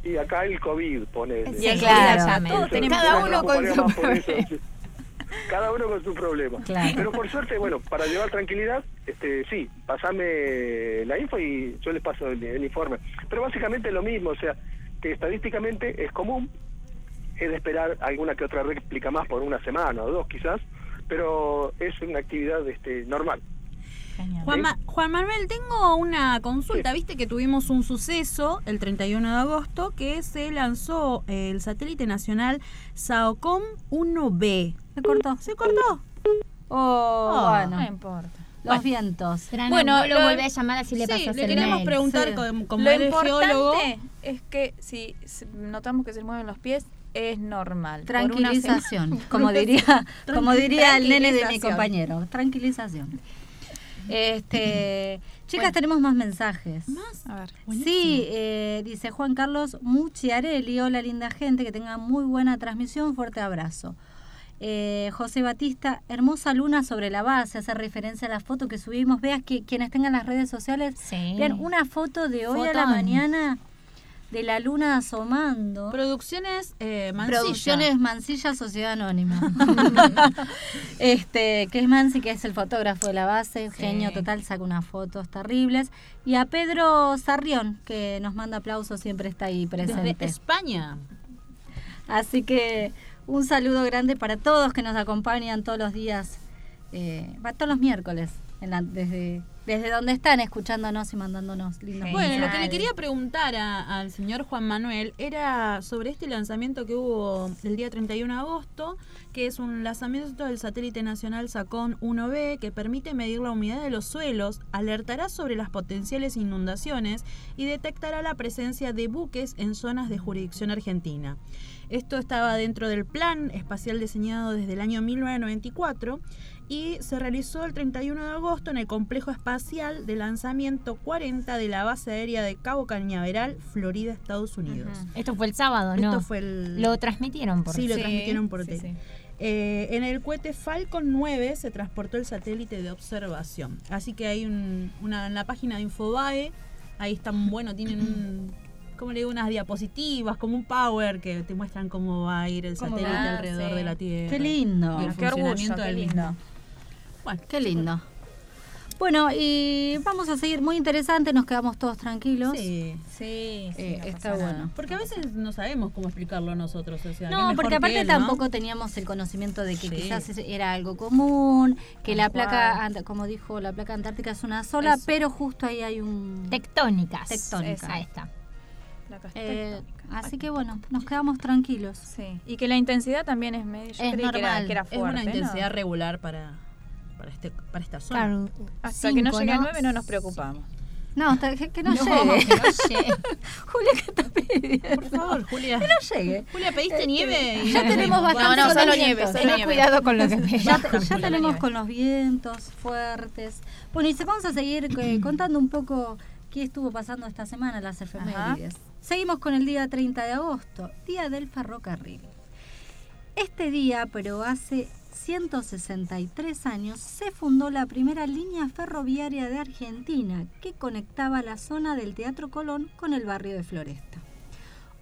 y acá el COVID pone. Sí, claro, todos tenemos Cada un uno con su problema. Cada uno con su problema. Claro. Pero por suerte, bueno, para llevar tranquilidad, este, sí, pasame la info y yo les paso el, el informe. Pero básicamente lo mismo, o sea, que estadísticamente es común, es de esperar alguna que otra réplica más por una semana o dos quizás, pero es una actividad este, normal. Juan, Ma- Juan Manuel, tengo una consulta. Viste que tuvimos un suceso el 31 de agosto que se lanzó eh, el satélite nacional SAOCOM 1B. ¿Se cortó? ¿Se cortó? Oh, bueno. No importa. Los vientos. Bueno, lo, lo- volvés a llamar así le Sí, pasas le el mail. preguntar Sí. como, como Lo geólogo. es que si notamos que se mueven los pies, es normal. Tranquilización, como diría, como diría el nene de mi compañero. Tranquilización. Este, chicas, tenemos más mensajes. ¿Más? A ver. Sí, eh, dice Juan Carlos Muchiarelli, hola linda gente, que tenga muy buena transmisión, fuerte abrazo. Eh, José Batista, hermosa luna sobre la base, hace referencia a la foto que subimos. Veas que quienes tengan las redes sociales, vean una foto de hoy a la mañana de la luna asomando. Producciones eh, Mansilla. Producciones Mansilla Sociedad Anónima. este, que es Mansi, que es el fotógrafo de la base, genio total, saca unas fotos terribles. Y a Pedro Sarrión, que nos manda aplausos, siempre está ahí presente. Desde España. Así que un saludo grande para todos que nos acompañan todos los días, eh, va, todos los miércoles, en la- desde, desde donde están escuchándonos y mandándonos lindos Bueno, lo que le quería preguntar a- al señor Juan Manuel era sobre este lanzamiento que hubo el día 31 de agosto, que es un lanzamiento del satélite nacional SACON 1B que permite medir la humedad de los suelos, alertará sobre las potenciales inundaciones y detectará la presencia de buques en zonas de jurisdicción argentina. Esto estaba dentro del plan espacial diseñado desde el año 1994 y se realizó el 31 de agosto en el complejo espacial de lanzamiento 40 de la base aérea de Cabo Cañaveral, Florida, Estados Unidos. Esto fue el sábado, ¿no? Esto fue el... Lo transmitieron por Sí, lo Sí, transmitieron por sí, tele. sí. Eh, en el cohete Falcon 9 se transportó el satélite de observación. Así que hay un- una, en la página de Infobae, ahí están, bueno, tienen un, como le digo, unas diapositivas, como un power que te muestran cómo va a ir el satélite alrededor sí. de la Tierra. Qué lindo. Y el Qué orgullo, qué del lindo. Bueno, qué lindo. Bueno, y vamos a seguir muy interesante, nos quedamos todos tranquilos. Sí. Sí, sí, Eh, no está bueno. nada. Porque a veces no sabemos cómo explicarlo nosotros. O sea, qué No, mejor porque que aparte él, ¿no? tampoco teníamos el conocimiento de que Sí. quizás es- era algo común, que la placa, como dijo, la placa antártica es una sola, Eso. pero justo ahí hay un... Tectónicas. Tectónica. Ahí está. Eh, tectónicas. así que bueno, nos quedamos tranquilos. Sí. Y que la intensidad también es medio. Yo Es creí que era, normal. que era Es fuerte. una ¿no? intensidad regular para, para, este, para esta zona. Claro. Hasta que no llegue al 9 no nos preocupamos. No, hasta que, que no, No, llegue. que no llegue. Julia, ¿qué está pidiendo? Por favor, Julia. Que no llegue. Julia, pediste Este, nieve. y ya tenemos Bueno, bastante no, solo nieve, solo nieve. cuidado con lo que Ya, pedís. ya tenemos con los vientos fuertes. Bueno, y se vamos a seguir eh, contando un poco qué estuvo pasando esta semana, las efemérides. Seguimos con el día 30 de agosto, Día del Ferrocarril. Este día, pero hace 163 años, se fundó la primera línea ferroviaria de Argentina que conectaba la zona del Teatro Colón con el barrio de Floresta.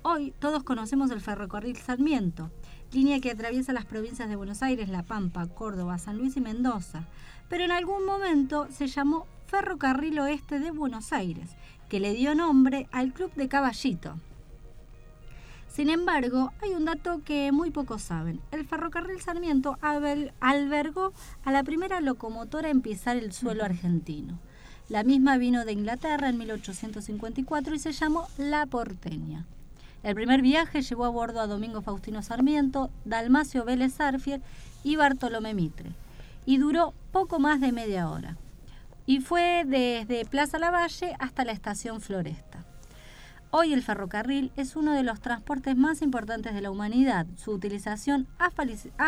Hoy todos conocemos el ferrocarril Sarmiento, línea que atraviesa las provincias de Buenos Aires, La Pampa, Córdoba, San Luis y Mendoza, pero en algún momento se llamó Ferrocarril Oeste de Buenos Aires, que le dio nombre al Club de Caballito. Sin embargo, hay un dato que muy pocos saben. El ferrocarril Sarmiento albergó a la primera locomotora en pisar el suelo argentino. La misma vino de Inglaterra en 1854 y se llamó La Porteña. El primer viaje llevó a bordo a Domingo Faustino Sarmiento, Dalmacio Vélez Arfiel y Bartolomé Mitre, y duró poco más de media hora. Y fue desde Plaza Lavalle hasta la estación Floresta. Hoy el ferrocarril es uno de los transportes más importantes de la humanidad. Su utilización ha,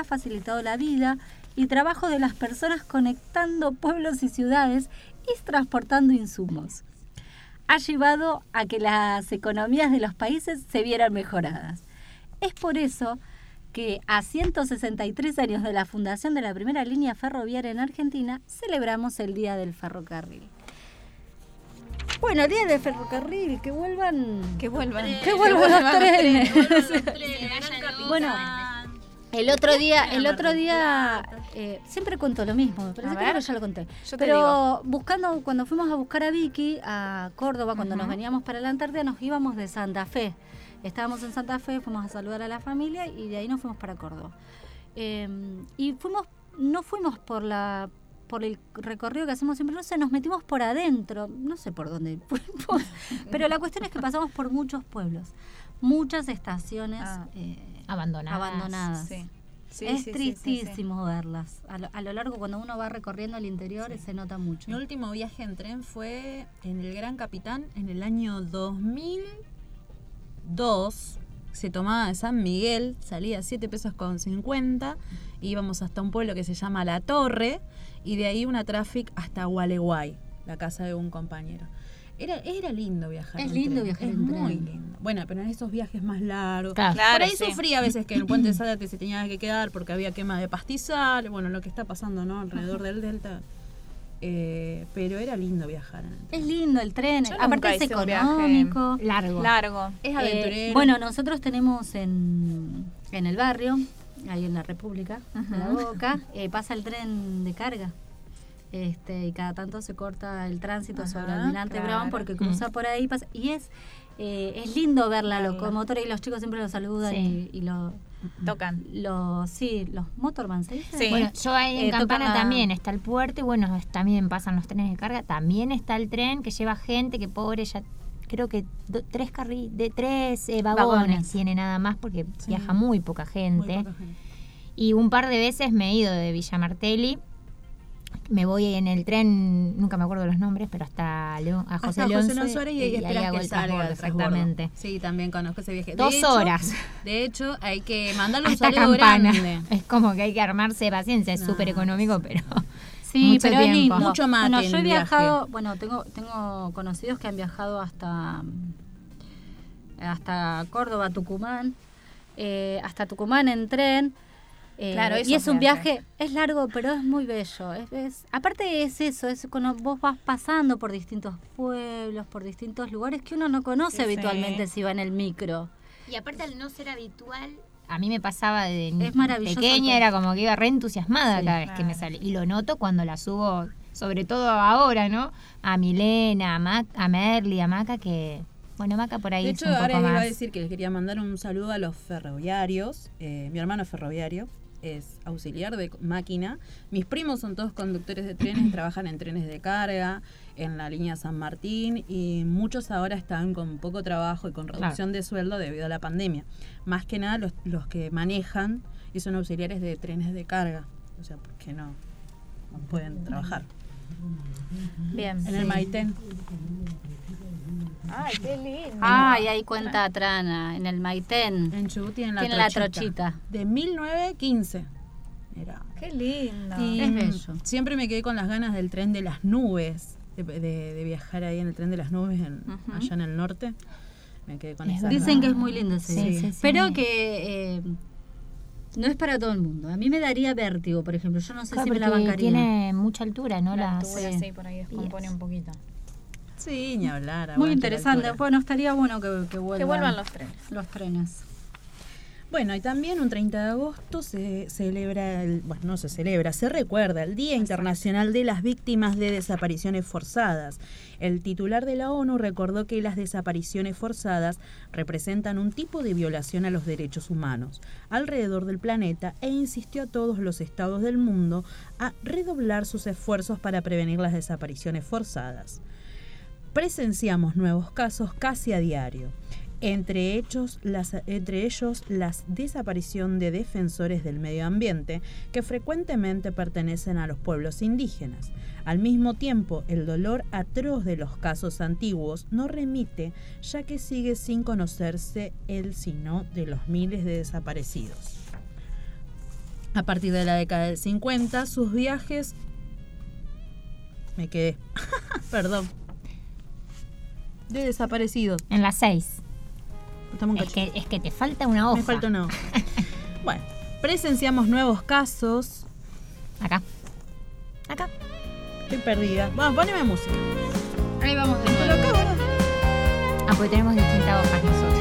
facilitado la vida y trabajo de las personas conectando pueblos y ciudades y transportando insumos. Ha llevado a que las economías de los países se vieran mejoradas. Es por eso que a 163 años de la fundación de la primera línea ferroviaria en Argentina celebramos el Día del Ferrocarril. Bueno, Día del Ferrocarril, que vuelvan... Que vuelvan. Que vuelvan los trenes. Bueno, el otro día, el otro día, eh, siempre cuento lo mismo, me parece A que que ya lo conté. Yo Pero digo. buscando, cuando fuimos a buscar a Vicky a Córdoba, cuando nos veníamos para la Antártida, nos íbamos de Santa Fe. Estábamos en Santa Fe, fuimos a saludar a la familia y de ahí nos fuimos para Córdoba. Eh, y fuimos, no fuimos por la por el recorrido que hacemos siempre, no sé, nos metimos por adentro, no sé por dónde fuimos, pero la cuestión es que pasamos por muchos pueblos, muchas estaciones Ah. eh, Abandonadas. abandonadas. Sí. Sí, es sí, sí, sí, sí. tristísimo verlas. A lo, a lo largo, cuando uno va recorriendo el interior, se nota mucho. Mi último viaje en tren fue en el Gran Capitán en el año 2002. Se tomaba de San Miguel, salía a 7 pesos con 50. Íbamos hasta un pueblo que se llama La Torre y de ahí una traffic hasta Gualeguay, la casa de un compañero. Era, era lindo viajar. Es en lindo tren, viajar es en muy tren. lindo. Bueno, pero en esos viajes más largos. Claro. Por ahí sí. sufrí a veces que en el puente de Zárate se tenía que quedar porque había quema de pastizal, bueno, lo que está pasando, ¿no? Alrededor del delta. Eh, pero era lindo viajar. en el tren. Es lindo el tren, Yo aparte nunca es hice un viaje económico. Largo. Largo. Es Eh, aventurero. bueno, nosotros tenemos en, en el barrio, ahí en la República, en la. Boca, eh, pasa el tren de carga. Este, y cada tanto se corta el tránsito Ajá, sobre Almirante claro. Brown porque cruza por ahí pasa, y es eh, es lindo ver la locomotora y los chicos siempre lo saludan Sí. y, y lo, Tocan. lo sí los motorman ¿se dice? Sí. Bueno, yo ahí en Eh, Campana la- también está el puerto y bueno, es- también pasan los trenes de carga. También está el tren que lleva gente que pobre ya creo que do- tres carri de tres eh, vagones, Vagones. tiene nada más porque Sí. viaja muy poca Muy gente. poca gente. Y un par de veces me he ido de Villa Martelli. Me voy en el tren, nunca me acuerdo los nombres, pero hasta León- a José León Suárez y ahí esperas hago que salga exactamente. Sí, también conozco ese viaje. De Dos hecho- horas. De hecho, hay que mandarle un Hasta saludo campana. grande. Es como que hay que armarse de paciencia, es No, súper económico, pero Sí, mucho pero es tiempo. lindo. Mucho mate Bueno, en yo he viaje. viajado, bueno, tengo tengo conocidos que han viajado hasta hasta Córdoba, Tucumán, eh, hasta Tucumán en tren. Eh, Claro, es y es un viaje. viaje, es largo, pero es muy bello. Es, es- aparte es eso, es cuando vos vas pasando por distintos pueblos, por distintos lugares que uno no conoce Sí, sí. habitualmente si va en el micro. Y aparte al no ser habitual, a mí me pasaba de pequeña, era como que iba re entusiasmada Sí, cada vez que me sale. Y lo noto cuando la subo, sobre todo ahora, ¿no? A Milena, a, Mac, a Merly, a Maca, que... Bueno, Maca por ahí De es hecho, un ahora poco iba a decir que les quería mandar un saludo a los ferroviarios. Eh, mi hermano es ferroviario, es auxiliar de máquina. Mis primos son todos conductores de trenes, trabajan en trenes de carga, en la línea San Martín y muchos ahora están con poco trabajo y con reducción de sueldo debido a la pandemia. Más que nada los, los que manejan y son auxiliares de trenes de carga, o sea, porque no, no pueden trabajar. Bien. En el Maitén. Ay, qué lindo. Ah, y ahí cuenta Trana, en el Maitén. En Chubut tienen la Tiene la trochita. trochita. De 1915. Era. Qué lindo. Y Es bello. siempre me quedé con las ganas del tren de las nubes, de, de- de viajar ahí en el tren de las nubes en- allá en el norte. Me quedé con Es esa Dicen que es muy lindo ese Sí, día. sí, sí. Pero que eh, no es para todo el mundo. A mí me daría vértigo, por ejemplo. Yo no sé Claro, si me la bancaría. tiene mucha altura, ¿no? La altura, sí, por ahí descompone un poquito. Sí, ni hablar. Muy interesante. Bueno, estaría bueno que, que vuelvan. vuelvan los trenes. Los trenes. Bueno, y también un 30 de agosto se celebra, el, bueno, no se celebra, se recuerda el Día Internacional de las Víctimas de Desapariciones Forzadas. El titular de la ONU recordó que las desapariciones forzadas representan un tipo de violación a los derechos humanos alrededor del planeta e insistió a todos los estados del mundo a redoblar sus esfuerzos para prevenir las desapariciones forzadas presenciamos nuevos casos casi a diario. Entre, las, entre ellos la desaparición de defensores del medio ambiente que frecuentemente pertenecen a los pueblos indígenas. Al mismo tiempo, el dolor atroz de los casos antiguos no remite, ya que sigue sin conocerse el sino de los miles de desaparecidos. A partir de la década del 50, sus viajes... Me quedé. Perdón. De desaparecidos. En las seis. Un Es que, es que te falta una hoja. Me falta una hoja. bueno, presenciamos nuevos casos. Acá. Acá. Estoy perdida. Vamos, poneme música. Ahí vamos de ¿verdad? Ah, porque tenemos distintas hojas nosotros.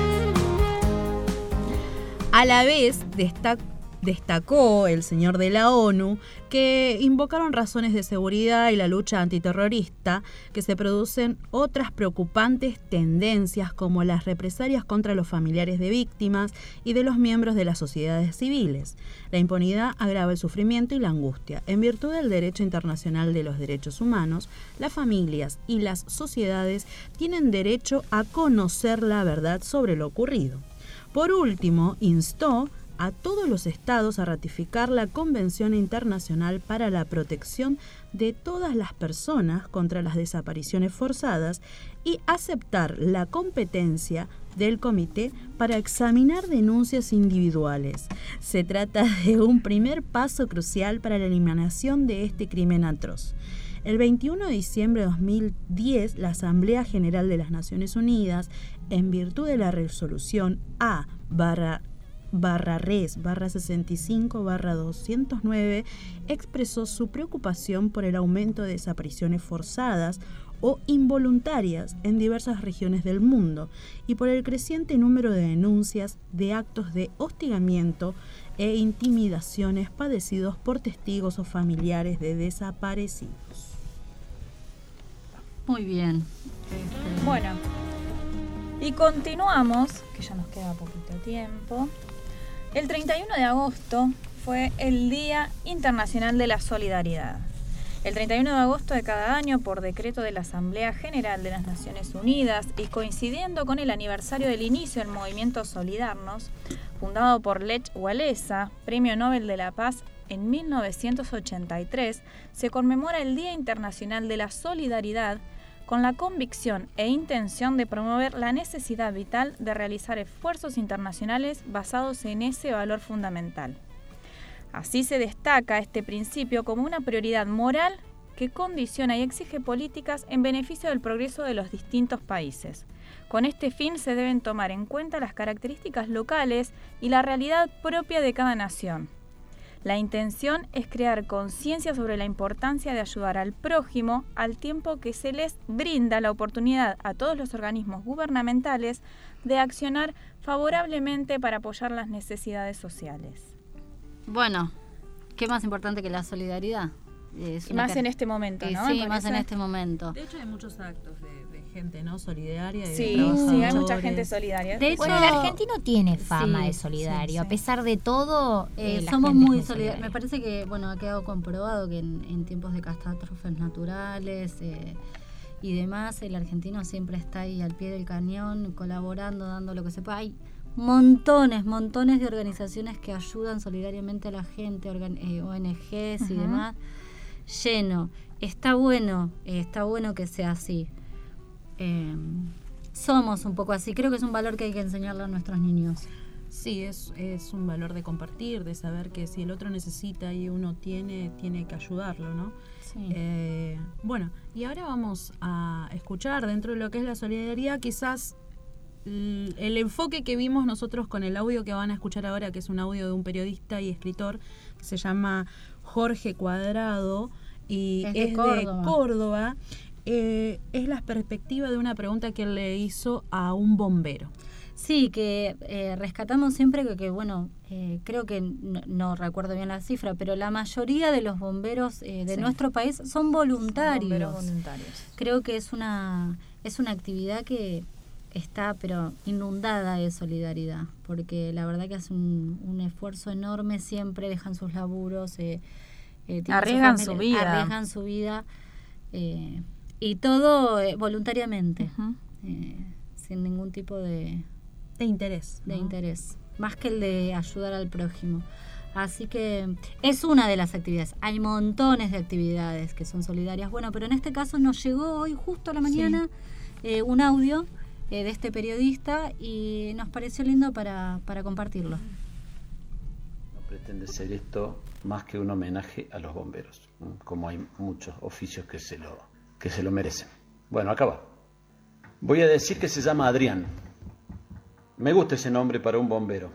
A la vez destac- destacó el señor de la ONU que invocaron razones de seguridad y la lucha antiterrorista que se producen otras preocupantes tendencias como las represalias contra los familiares de víctimas y de los miembros de las sociedades civiles. La impunidad agrava el sufrimiento y la angustia. En virtud del derecho internacional de los derechos humanos, las familias y las sociedades tienen derecho a conocer la verdad sobre lo ocurrido. Por último, instó a todos los estados a ratificar la Convención Internacional para la Protección de todas las personas contra las desapariciones forzadas y aceptar la competencia del comité para examinar denuncias individuales. Se trata de un primer paso crucial para la eliminación de este crimen atroz. El 21 de diciembre de 2010, la Asamblea General de las Naciones Unidas, en virtud de la resolución A barra barra res barra 65 barra 209 expresó su preocupación por el aumento de desapariciones forzadas o involuntarias en diversas regiones del mundo y por el creciente número de denuncias de actos de hostigamiento e intimidaciones padecidos por testigos o familiares de desaparecidos. Muy bien. Bueno, y continuamos, que ya nos queda poquito tiempo. El 31 de agosto fue el Día Internacional de la Solidaridad. El 31 de agosto de cada año, por decreto de la Asamblea General de las Naciones Unidas y coincidiendo con el aniversario del inicio del movimiento Solidarnos, fundado por Lech Walesa, Premio Nobel de la Paz en 1983, se conmemora el Día Internacional de la Solidaridad con la convicción e intención de promover la necesidad vital de realizar esfuerzos internacionales basados en ese valor fundamental. Así se destaca este principio como una prioridad moral que condiciona y exige políticas en beneficio del progreso de los distintos países. Con este fin se deben tomar en cuenta las características locales y la realidad propia de cada nación. La intención es crear conciencia sobre la importancia de ayudar al prójimo al tiempo que se les brinda la oportunidad a todos los organismos gubernamentales de accionar favorablemente para apoyar las necesidades sociales. Bueno, ¿qué más importante que la solidaridad? Es Y una más en este momento, Y ¿no? Sí, más en este momento. De hecho, hay muchos actos de gente no solidaria. y Sí, sí, hay mucha gente solidaria. De hecho, Bueno, el argentino tiene fama Sí, de solidario. sí, sí. A pesar de todo, Eh, eh, somos muy solidarios. Me parece que, bueno, ha quedado comprobado que en, en tiempos de catástrofes naturales eh, y demás, el argentino siempre está ahí al pie del cañón, colaborando, dando lo que se pueda. Hay montones, montones de organizaciones que ayudan solidariamente a la gente, organ- eh, ONGs y demás. Lleno. Está bueno, eh, está bueno que sea así. Eh, somos un poco así. Creo que es un valor que hay que enseñarle a nuestros niños. Sí, es, es un valor de compartir, de saber que si el otro necesita y uno tiene, tiene que ayudarlo, ¿no? Eh, bueno, y ahora vamos a escuchar dentro de lo que es la solidaridad, quizás l- el enfoque que vimos nosotros con el audio que van a escuchar ahora, que es un audio de un periodista y escritor que se llama Jorge Cuadrado y Es de Córdoba. Eh, es la perspectiva de una pregunta que le hizo a un bombero. Sí, que eh, rescatamos siempre que, que, bueno, eh, creo que no, no recuerdo bien la cifra, pero la mayoría de los bomberos eh, de Sí. nuestro país son voluntarios. Bomberos voluntarios. Creo que es una es una actividad que está pero inundada de solidaridad, porque la verdad que hacen un, un esfuerzo enorme, siempre dejan sus laburos, eh, eh, Arriesgan familia, su vida. arriesgan su vida eh, y todo eh, voluntariamente, eh, sin ningún tipo de, de interés. De ¿no? interés, más que el de ayudar al prójimo. Así que es una de las actividades. Hay montones de actividades que son solidarias. Bueno, pero en este caso nos llegó hoy justo a la mañana eh, un audio eh, de este periodista y nos pareció lindo para, para compartirlo. No pretende ser esto más que un homenaje a los bomberos, ¿no? como hay muchos oficios que se lo, que se lo merecen. Bueno, acá va. Voy a decir que se llama Adrián. Me gusta ese nombre para un bombero.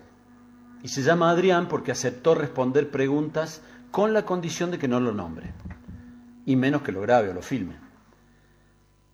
Y se llama Adrián porque aceptó responder preguntas con la condición de que no lo nombre. Y menos que lo grabe o lo filme.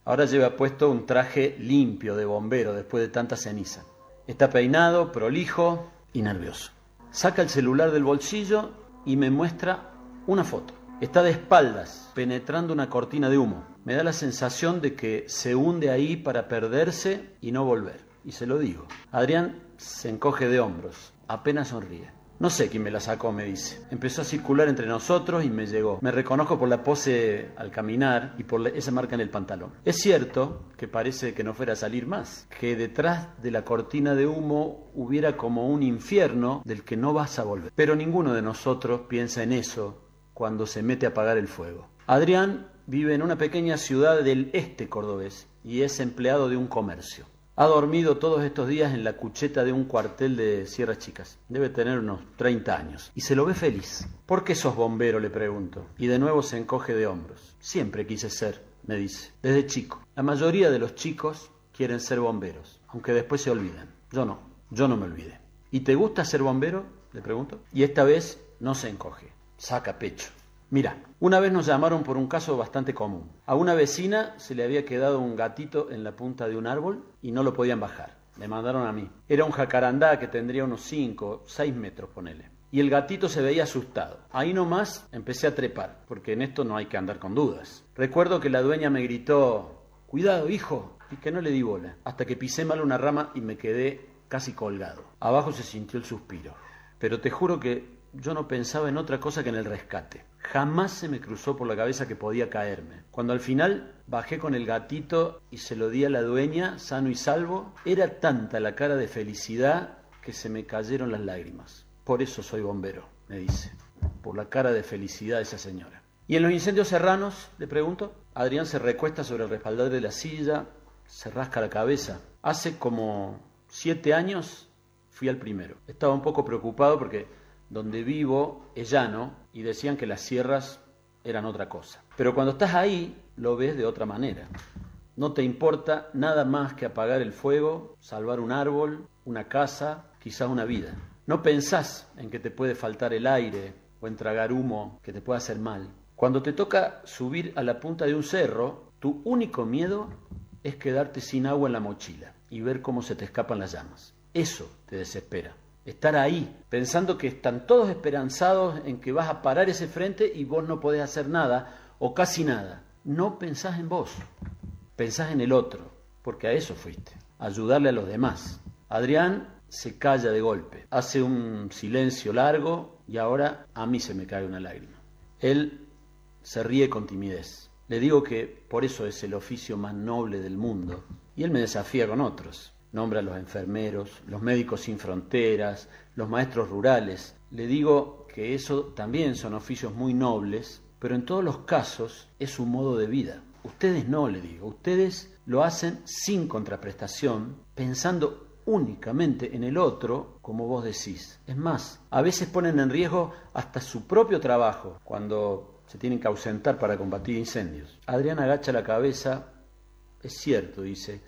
Ahora lleva puesto un traje limpio de bombero después de tanta ceniza. Está peinado, prolijo y nervioso. Saca el celular del bolsillo y me muestra una foto. Está de espaldas, penetrando una cortina de humo. Me da la sensación de que se hunde ahí para perderse y no volver. Y se lo digo. Adrián se encoge de hombros, apenas sonríe. No sé quién me la sacó, me dice. Empezó a circular entre nosotros y me llegó. Me reconozco por la pose al caminar y por esa marca en el pantalón. Es cierto que parece que no fuera a salir más, que detrás de la cortina de humo hubiera como un infierno del que no vas a volver. Pero ninguno de nosotros piensa en eso cuando se mete a apagar el fuego. Adrián vive en una pequeña ciudad del este cordobés y es empleado de un comercio. Ha dormido todos estos días en la cucheta de un cuartel de Sierras Chicas. Debe tener unos 30 años. Y se lo ve feliz. ¿Por qué sos bombero? le pregunto. Y de nuevo se encoge de hombros. Siempre quise ser, me dice. Desde chico. La mayoría de los chicos quieren ser bomberos, aunque después se olvidan. Yo no. Yo no me olvidé. ¿Y te gusta ser bombero? le pregunto. Y esta vez no se encoge. Saca pecho. Mira, una vez nos llamaron por un caso bastante común. A una vecina se le había quedado un gatito en la punta de un árbol y no lo podían bajar. Me mandaron a mí. Era un jacarandá que tendría unos 5, 6 metros, ponele. Y el gatito se veía asustado. Ahí nomás empecé a trepar, porque en esto no hay que andar con dudas. Recuerdo que la dueña me gritó, cuidado, hijo, y que no le di bola, hasta que pisé mal una rama y me quedé casi colgado. Abajo se sintió el suspiro. Pero te juro que yo no pensaba en otra cosa que en el rescate. Jamás se me cruzó por la cabeza que podía caerme. Cuando al final bajé con el gatito y se lo di a la dueña, sano y salvo, era tanta la cara de felicidad que se me cayeron las lágrimas. Por eso soy bombero, me dice. Por la cara de felicidad de esa señora. ¿Y en los incendios serranos? Le pregunto. Adrián se recuesta sobre el respaldar de la silla, se rasca la cabeza. Hace como siete años fui al primero. Estaba un poco preocupado porque donde vivo es llano y decían que las sierras eran otra cosa. Pero cuando estás ahí lo ves de otra manera. No te importa nada más que apagar el fuego, salvar un árbol, una casa, quizás una vida. No pensás en que te puede faltar el aire o en tragar humo que te pueda hacer mal. Cuando te toca subir a la punta de un cerro, tu único miedo es quedarte sin agua en la mochila y ver cómo se te escapan las llamas. Eso te desespera. Estar ahí, pensando que están todos esperanzados en que vas a parar ese frente y vos no podés hacer nada o casi nada. No pensás en vos, pensás en el otro, porque a eso fuiste, ayudarle a los demás. Adrián se calla de golpe, hace un silencio largo y ahora a mí se me cae una lágrima. Él se ríe con timidez. Le digo que por eso es el oficio más noble del mundo y él me desafía con otros. Nombra a los enfermeros, los médicos sin fronteras, los maestros rurales. Le digo que eso también son oficios muy nobles, pero en todos los casos es un modo de vida. Ustedes no, le digo, ustedes lo hacen sin contraprestación, pensando únicamente en el otro, como vos decís. Es más, a veces ponen en riesgo hasta su propio trabajo cuando se tienen que ausentar para combatir incendios. Adrián agacha la cabeza, es cierto, dice,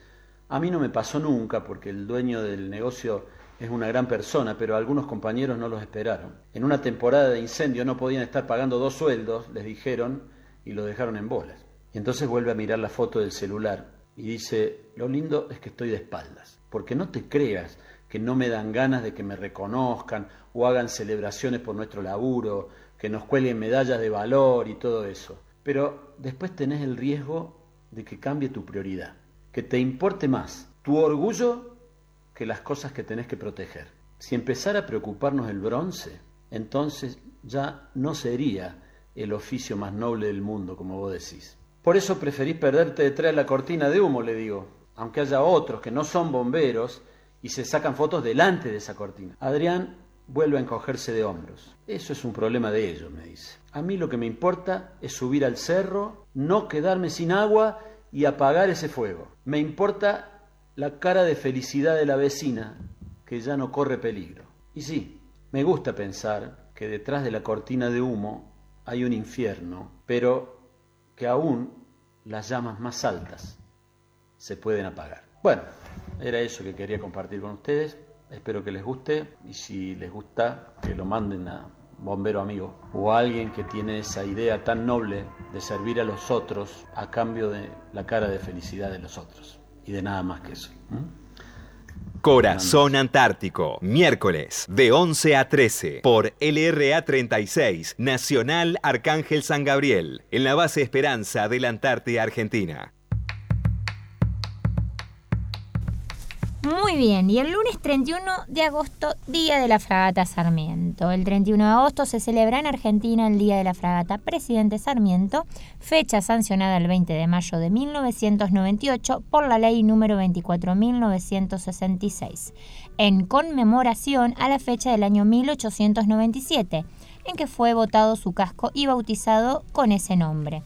a mí no me pasó nunca porque el dueño del negocio es una gran persona, pero algunos compañeros no los esperaron. En una temporada de incendio no podían estar pagando dos sueldos, les dijeron, y lo dejaron en bolas. Y entonces vuelve a mirar la foto del celular y dice, lo lindo es que estoy de espaldas, porque no te creas que no me dan ganas de que me reconozcan o hagan celebraciones por nuestro laburo, que nos cuelguen medallas de valor y todo eso. Pero después tenés el riesgo de que cambie tu prioridad, que te importe más tu orgullo que las cosas que tenés que proteger. Si empezara a preocuparnos el bronce, entonces ya no sería el oficio más noble del mundo, como vos decís. Por eso preferís perderte detrás de la cortina de humo, le digo, aunque haya otros que no son bomberos y se sacan fotos delante de esa cortina. Adrián vuelve a encogerse de hombros. Eso es un problema de ellos, me dice. A mí lo que me importa es subir al cerro, no quedarme sin agua y apagar ese fuego. Me importa la cara de felicidad de la vecina, que ya no corre peligro. Y sí, me gusta pensar que detrás de la cortina de humo hay un infierno, pero que aún las llamas más altas se pueden apagar. Bueno, era eso que quería compartir con ustedes. Espero que les guste y si les gusta, que lo manden a bombero amigo o a alguien que tiene esa idea tan noble de servir a los otros a cambio de la cara de felicidad de los otros y de nada más que eso. Corazón Antártico, miércoles de 11 a 13 por LRA 36, Nacional Arcángel San Gabriel, en la base Esperanza de la Antártida Argentina. Muy bien, y el lunes 31 de agosto, Día de la Fragata Sarmiento. El 31 de agosto se celebra en Argentina el Día de la Fragata Presidente Sarmiento, fecha sancionada el 20 de mayo de 1998 por la ley número 24.966, en conmemoración a la fecha del año 1897, en que fue votado su casco y bautizado con ese nombre.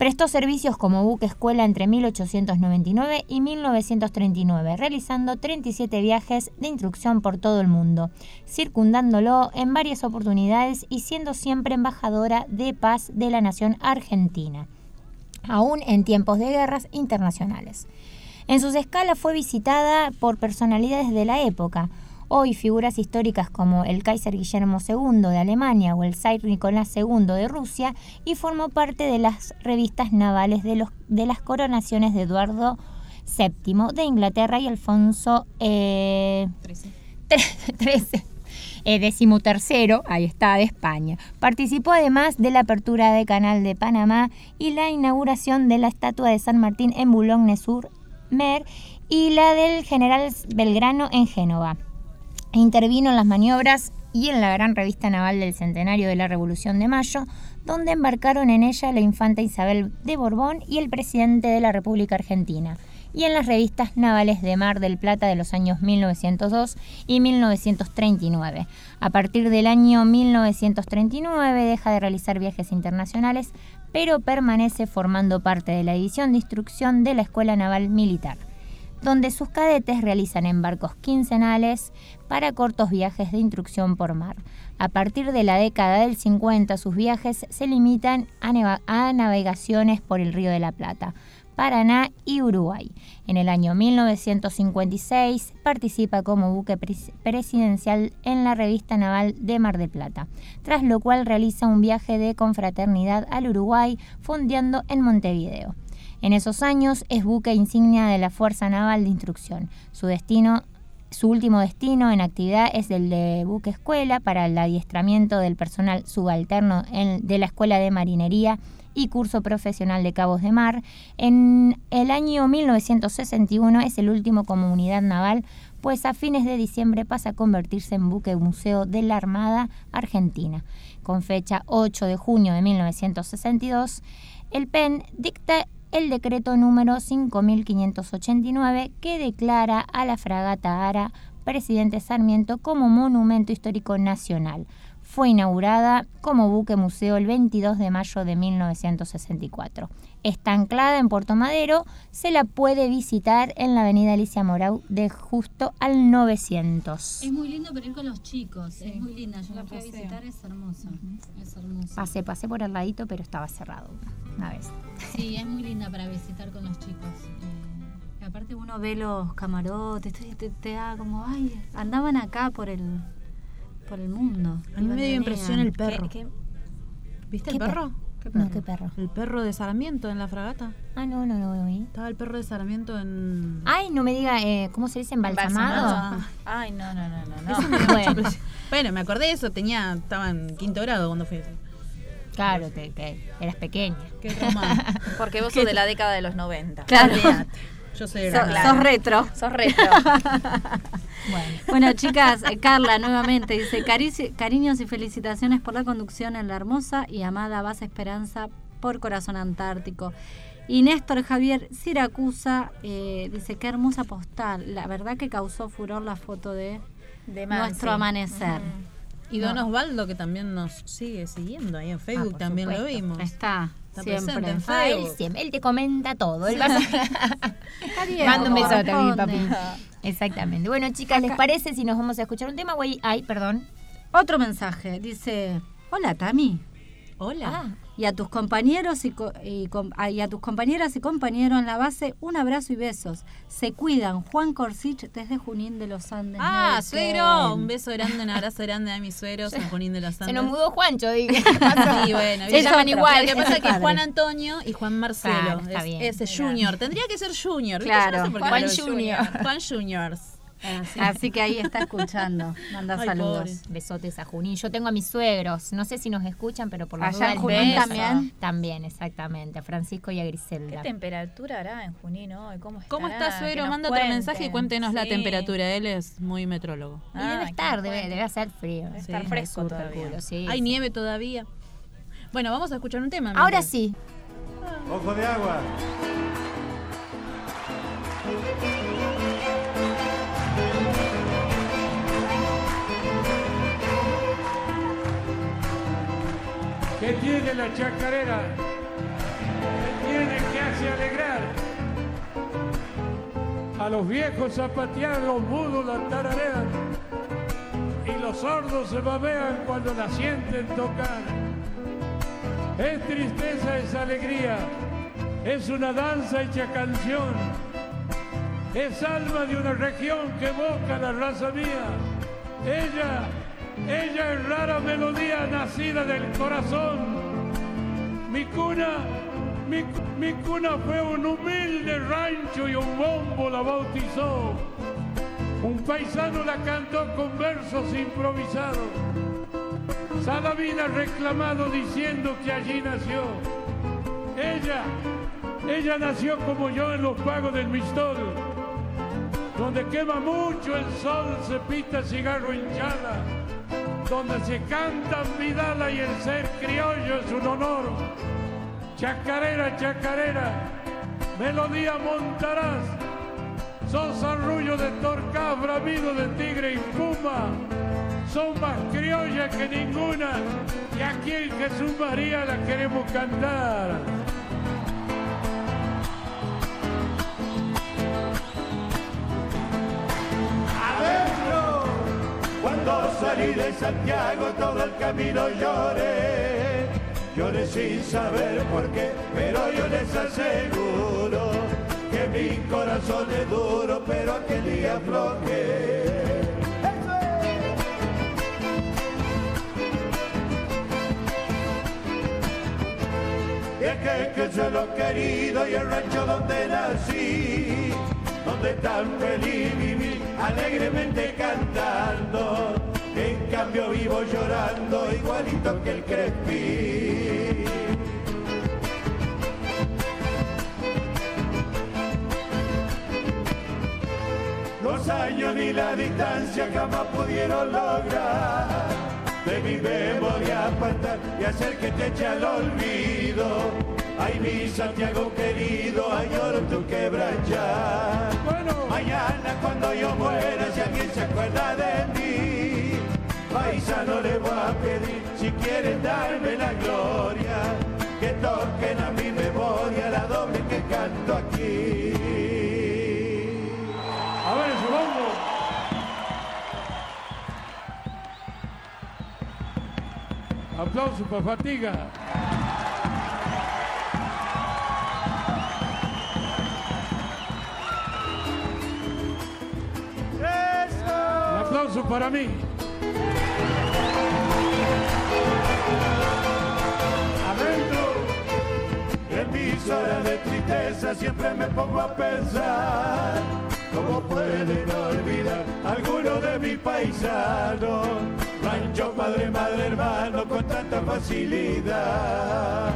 Prestó servicios como buque escuela entre 1899 y 1939, realizando 37 viajes de instrucción por todo el mundo, circundándolo en varias oportunidades y siendo siempre embajadora de paz de la nación argentina, aún en tiempos de guerras internacionales. En sus escalas fue visitada por personalidades de la época, Hoy figuras históricas como el Kaiser Guillermo II de Alemania o el Tsar Nicolás II de Rusia y formó parte de las revistas navales de, los, de las coronaciones de Eduardo VII de Inglaterra y Alfonso eh, XIII. Eh, ahí está, de España. Participó además de la apertura del Canal de Panamá y la inauguración de la estatua de San Martín en Boulogne-sur-Mer y la del general Belgrano en Génova intervino en las maniobras y en la gran revista naval del centenario de la Revolución de Mayo, donde embarcaron en ella la infanta Isabel de Borbón y el presidente de la República Argentina, y en las revistas navales de Mar del Plata de los años 1902 y 1939. A partir del año 1939 deja de realizar viajes internacionales, pero permanece formando parte de la edición de instrucción de la Escuela Naval Militar donde sus cadetes realizan embarcos quincenales para cortos viajes de instrucción por mar. A partir de la década del 50, sus viajes se limitan a, navegaciones por el Río de la Plata, Paraná y Uruguay. En el año 1956 participa como buque pres- presidencial en la revista naval de Mar del Plata, tras lo cual realiza un viaje de confraternidad al Uruguay, fondeando en Montevideo. En esos años es buque insignia de la Fuerza Naval de Instrucción. Su destino su último destino en actividad es el de buque escuela para el adiestramiento del personal subalterno de la Escuela de Marinería y curso profesional de cabos de mar. En el año 1961 es el último como unidad naval, pues a fines de diciembre pasa a convertirse en buque museo de la Armada Argentina. Con fecha 8 de junio de 1962, el PEN dicta el decreto número 5589 que declara a la fragata Ara Presidente Sarmiento como monumento histórico nacional. Fue inaugurada como buque museo el 22 de mayo de 1964. Está anclada en Puerto Madero, se la puede visitar en la avenida Alicia Morau de justo al 900. Es muy lindo pero ir con los chicos, es muy linda. Yo la fui a visitar, es hermosa. Es hermosa. Pasé, pasé por el ladito, pero estaba cerrado una vez. Sí, es muy linda para visitar con los chicos. Eh, aparte uno ve los camarotes, te, te- te da como, ay, andaban acá por el por el mundo. A mí me dio impresión el perro. ¿Viste el ¿Qué perro? perro? No, ¿qué perro? El perro de Sarmiento en la fragata. Ah, no, no, no, no. Estaba el perro de Sarmiento en. Ay, no me diga, eh, ¿cómo se dice? ¿Embalsamado? Embalsamado. Ay, no, no, no, no. Bueno. Bueno, me acordé de eso, tenía, estaba en quinto grado cuando fui eso. Claro, te, te- eras pequeña. Qué romántico. Porque vos sos de la década de los 90. Claro. Yo soy de So- la sos retro. Sos retro. Bueno, chicas, eh, Carla nuevamente dice "Carici- cariños y felicitaciones por la conducción en la hermosa y amada base Esperanza por Corazón Antártico. Y Néstor Javier Siracusa eh, dice qué hermosa postal. La verdad que causó furor la foto de, nuestro amanecer. Y Don No. Osvaldo, que también nos sigue siguiendo ahí en Facebook, por también lo vimos. Está, Está siempre. presente en Ah, él, Facebook. siempre, él te comenta todo. Él va Está bien, Manda un besote, mi corresponde. papi. Exactamente. Bueno, chicas, ¿les parece si nos vamos a escuchar un tema? Güey, ay, perdón. Otro mensaje, dice, hola Tami. Hola. Ah, Y a tus compañeros y, co- y com- ah, y a tus compañeras y compañeros en la base, un abrazo y besos. Se cuidan. Juan Corsich desde Junín de los Andes. Ah, suegro, un beso grande, un abrazo grande a mi suegro, San Junín de los Andes. se nos mudó Juancho, digo. Sí, bueno, llaman igual. Lo que pasa es que es. Juan Antonio y Juan Marcelo. Claro, está es, bien. ese Junior. Tendría que ser Junior. Claro. No sé Juan Junior. Juan Juniors. Así, así que ahí está escuchando. Manda Ay, saludos. pobre. Besotes a Junín. Yo tengo a mis suegros. No sé si nos escuchan, pero por la Allá duda en Junín beso. también. También, exactamente. A Francisco y a ¿Qué Griselda. temperatura hará en Junín hoy? ¿Cómo, está, suegro? Manda otro mensaje y cuéntenos la temperatura. Él es muy metrólogo. Y debe Ah, estar, debe, debe hacer frío. Debe Sí, estar fresco sur, todavía. sí, Hay sí. nieve todavía. Bueno, vamos a escuchar un tema. Ahora sí. Ojo de agua. Que tiene la chacarera, que tiene que hace alegrar. A los viejos zapatean, los mudos la tararean y los sordos se babean cuando la sienten tocar. Es tristeza, es alegría, es una danza hecha canción, es alma de una región que evoca la raza mía. Ella, ella es rara melodía nacida del corazón. Mi cuna, mi, cu- mi cuna fue un humilde rancho y un bombo la bautizó. Un paisano la cantó con versos improvisados. Salavina reclamado diciendo que allí nació. Ella, ella nació como yo en los pagos del Mistol, donde quema mucho el sol, se pita cigarro hinchada, donde se canta Vidala y el ser criollo es un honor. Chacarera, chacarera, melodía montarás, sos arrullo de torca, bramido de tigre y puma, son más criollas que ninguna, y aquí en Jesús María la queremos cantar. Salí de Santiago todo el camino lloré. Lloré sin saber por qué, pero yo les aseguro que mi corazón es duro, pero aquel día afloje. Y es que, que soy lo querido y el rancho donde nací, donde tan feliz viví, alegremente cantando. En cambio vivo llorando igualito que el Crespi. Los años ni la distancia jamás pudieron lograr de mi memoria apartar y hacer que te eche al olvido. Ay, mi Santiago querido, añoro tu quebrachar. Mañana cuando yo muera, paisano le voy a pedir si quieren darme la gloria, que toquen a mi memoria la doble que canto aquí. A ver, ese bombo. Aplauso para Fatiga. Un aplauso para mí. En mis horas de tristeza siempre me pongo a pensar cómo pueden olvidar alguno de mis paisanos. Rancho, padre, madre, hermano, con tanta facilidad.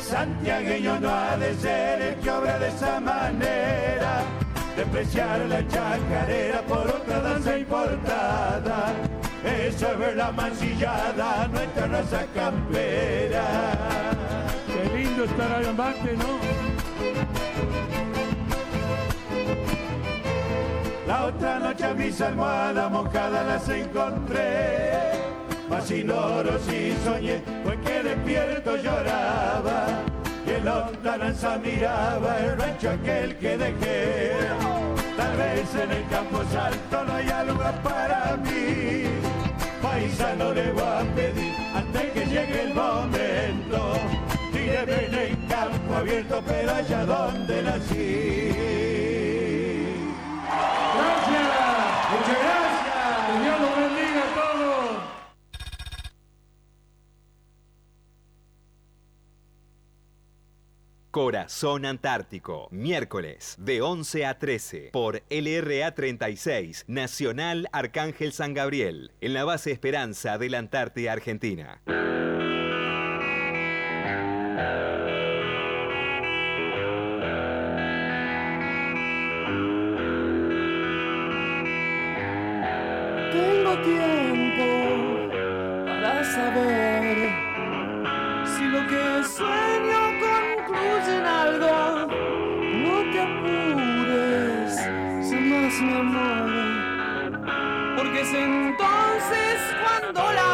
Santiagueño no ha de ser el que obra de esa manera, despreciar la chacarera por otra danza importada. Eso es ver la mancillada, nuestra raza campera. Qué lindo estar ahí embate, ¿no? La otra noche a mis almohadas mojadas las encontré. Mas sin oro sí soñé, fue que despierto lloraba. Y en lontananza miraba el rancho aquel que dejé. Tal vez en el campo salto no haya lugar para mí. Paisano le voy a pedir antes que llegue el momento. Tíreme en el campo abierto, pero allá donde nací. Corazón Antártico, miércoles de 11 a 13 por LRA 36, Nacional Arcángel San Gabriel, en la base Esperanza de la Antártida Argentina. Cuando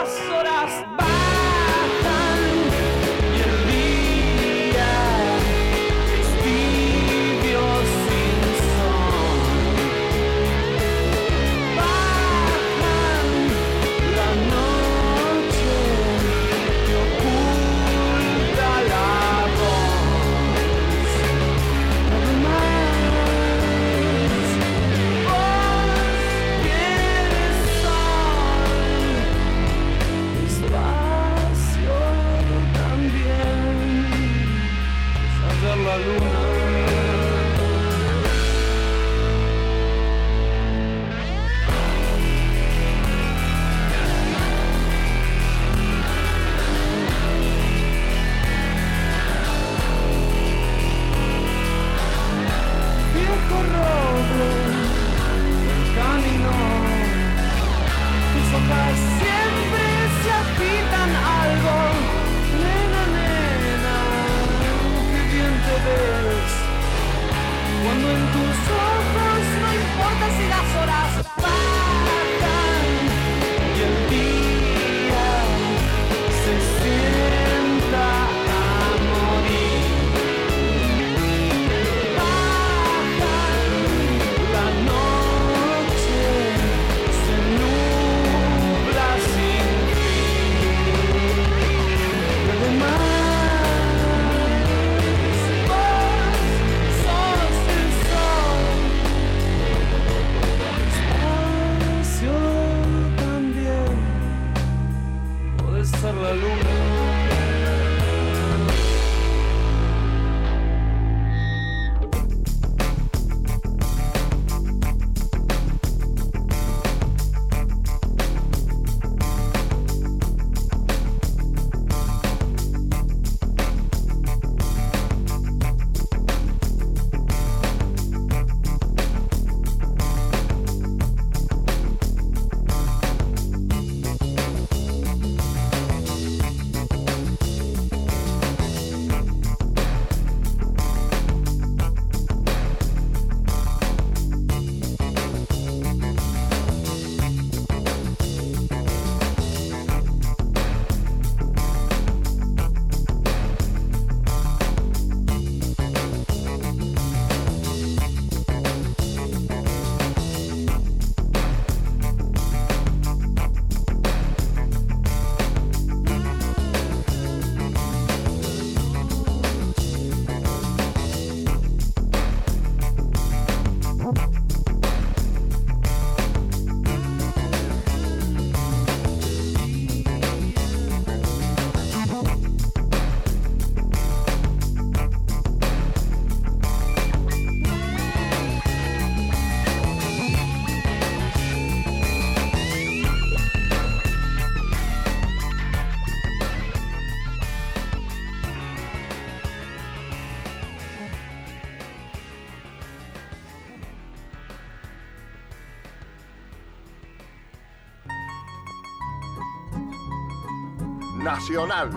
Nacional,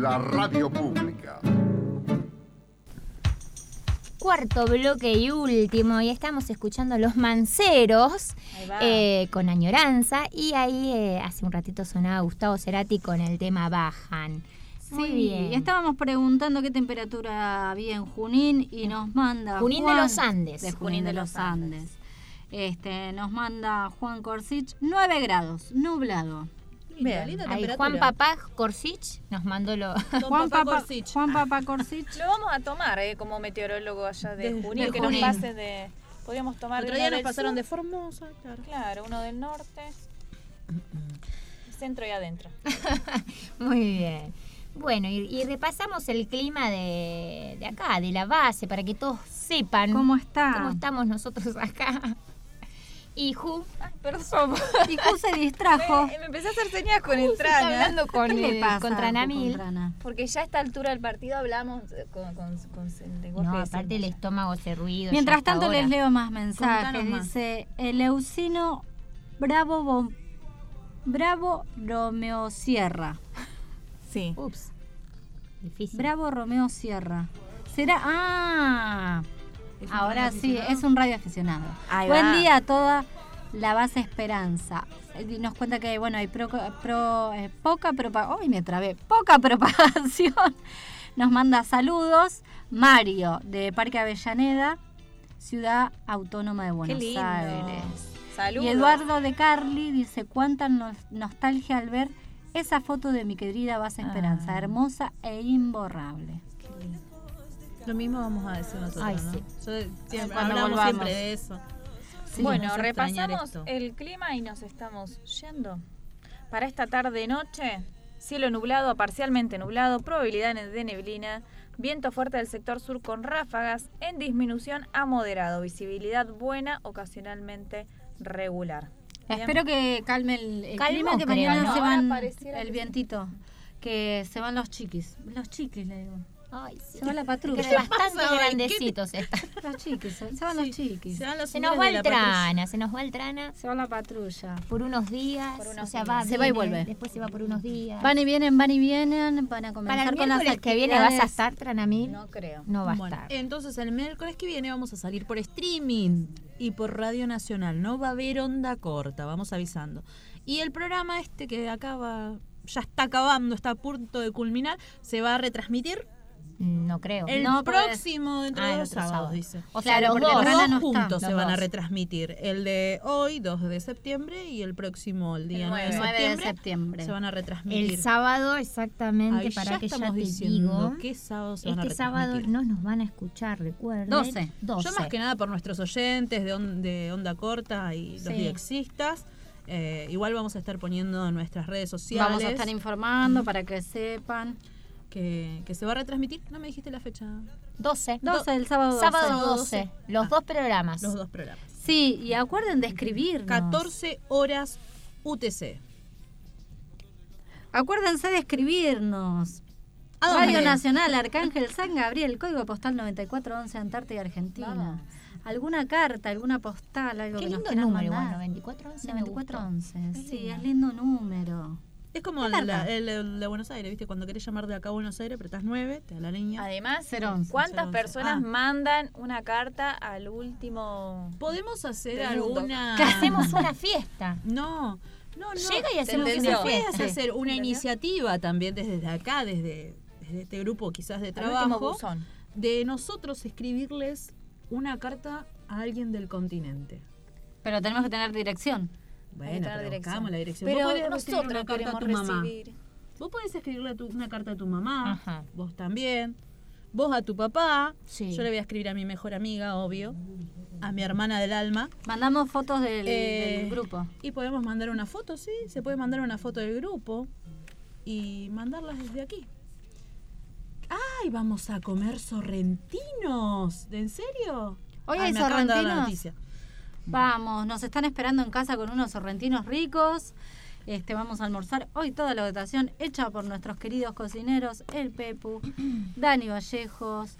la radio pública. Cuarto bloque y último, y estamos escuchando Los Manceros eh, con Añoranza, y ahí eh, hace un ratito sonaba Gustavo Cerati con el tema Bajan. Muy Sí, bien. y estábamos preguntando qué temperatura había en Junín y nos manda Junín de los Andes. De Junín de los Andes. Este, nos manda Juan Corsich 9 grados, nublado. Bien, Ahí Juan Papá Corsich nos mandó lo... Juan Papá Juan Papá Corsich. Lo vamos a tomar eh, como meteorólogo allá de, De- Junín, de que Junín. nos pase de... Podríamos tomar Otro día nos pasaron sur. de Formosa, claro. Claro, uno del norte, centro y adentro. Muy bien. Bueno, y, y repasamos el clima de, de acá, de la base, para que todos sepan ¿Cómo está? cómo estamos nosotros acá. Y Ju, Perdón. Y Ju se distrajo. Me, me empecé a hacer señas con el Trana. hablando con ¿Qué le el- pasa con Tranamil. Con Trana? Porque ya a esta altura del partido hablamos eh, con, con, con el lenguaje no, de aparte el estómago se ruido. Mientras tanto ahora. les leo más mensajes. Más. Dice Eleusino Bravo Bom- Bravo Romeo Sierra. Sí. Ups. Difícil. Bravo Romeo Sierra. Será. ¡Ah! ¿Es un Ahora sí, es un radio aficionado. Ahí Buen va. día a toda la base Esperanza. Eh, Nos cuenta que bueno hay pro- pro- eh, poca propagación. ¡Ay, me trabé! Poca propagación. Nos manda saludos. Mario, de Parque Avellaneda, Ciudad Autónoma de Buenos Qué lindo. Aires. Saludos. Y Eduardo de Carli dice, cuánta nos- nostalgia al ver esa foto de mi querida base Esperanza, Ah. hermosa e imborrable. Lo mismo vamos a decir nosotros, Ay, ¿no? sí. Yo- siempre- Cuando hablamos volvamos. siempre de eso. Sí, bueno, repasamos el clima y nos estamos yendo. Para esta tarde-noche, cielo nublado a parcialmente nublado, probabilidad de neblina, viento fuerte del sector sur con ráfagas en disminución a moderado, visibilidad buena, ocasionalmente regular. Bien. Espero que calme el, el clima, que mañana ¿no? se van el vientito, que se van los chiquis. Los chiquis, le digo. Ay, sí. Se va la patrulla. Que bastante hoy? grandecitos están. Los chiquis, se van los chiquis. Se van los Se nos va el trana, se nos va el trana Se va la patrulla. por unos días. Por unos o sea, días. va, Se va y vuelve. Después se va por unos días. Van y vienen, van y vienen, van a Para comenzar el con las miércoles que viene vas a estar, Tranamil. No creo. No va a Bueno, estar. entonces el miércoles que viene vamos a salir por streaming y por Radio Nacional. No va a haber onda corta, vamos avisando. Y el programa este que acaba, ya está acabando, está a punto de culminar, se va a retransmitir No creo. el No, próximo dentro Ah, de dos sábados, sábado. dice. O sea, los porque dos. Los Rana dos no está. juntos se Los van a dos. retransmitir. El de hoy, 2 de septiembre, y el próximo, el día El 9 de 9 de septiembre, septiembre. se van a retransmitir. El sábado exactamente, Ahí para ya que ya estamos te diciendo digo. qué sábado se van a Este sábado retransmitir. no nos van a escuchar, recuerden. 12. 12. Yo más que nada por nuestros oyentes de, on- de Onda Corta y los Sí. diexistas. eh, igual vamos a estar poniendo en nuestras redes sociales Vamos a estar informando para que sepan. Que, que se va a retransmitir. No me dijiste la fecha. 12. 12, el sábado 12. Sábado 12. Los dos programas. Los dos programas. Sí, y acuerden de escribirnos. 14 horas UTC. Acuérdense de escribirnos. Radio Nacional, Arcángel San Gabriel, código postal 9411, Antártida, Argentina. Vamos. ¿Alguna carta, alguna postal, algo Qué que nos lindo quieran número, mandar? igual, 9411 me gustó. 9411, Qué sí, es lindo número. Es como ¿Qué el, carta? el- el de Buenos Aires, ¿viste? Cuando querés llamar de acá a Buenos Aires, apretás 9, te da la línea. Además, 011, ¿cuántas 011? personas Ah. mandan una carta al último? ¿Podemos hacer alguna...? Que hacemos una fiesta. No, no, no. Llega y ¿Se hacemos una fiesta. hacer una iniciativa también desde acá, desde, desde este grupo quizás de trabajo, buzón. de nosotros escribirles una carta a alguien del continente. Pero tenemos que tener dirección. Bueno, pero buscamos la dirección. Pero Vos nosotros una carta a tu mamá. recibir. Vos podés escribirle a tu- una carta a tu mamá, Ajá. vos también. vos a tu papá, Sí. yo le voy a escribir a mi mejor amiga, obvio, a mi hermana del alma. Mandamos fotos del, Eh, del grupo. Y podemos mandar una foto, sí, se puede mandar una foto del grupo y mandarlas desde aquí. ¡Ay, vamos a comer sorrentinos! ¿En serio? Hoy Ay, hay me de dar la sorrentinos. noticia. Vamos, nos están esperando en casa con unos sorrentinos ricos. Este, vamos a almorzar hoy toda la dotación hecha por nuestros queridos cocineros, el Pepu, Dani Vallejos,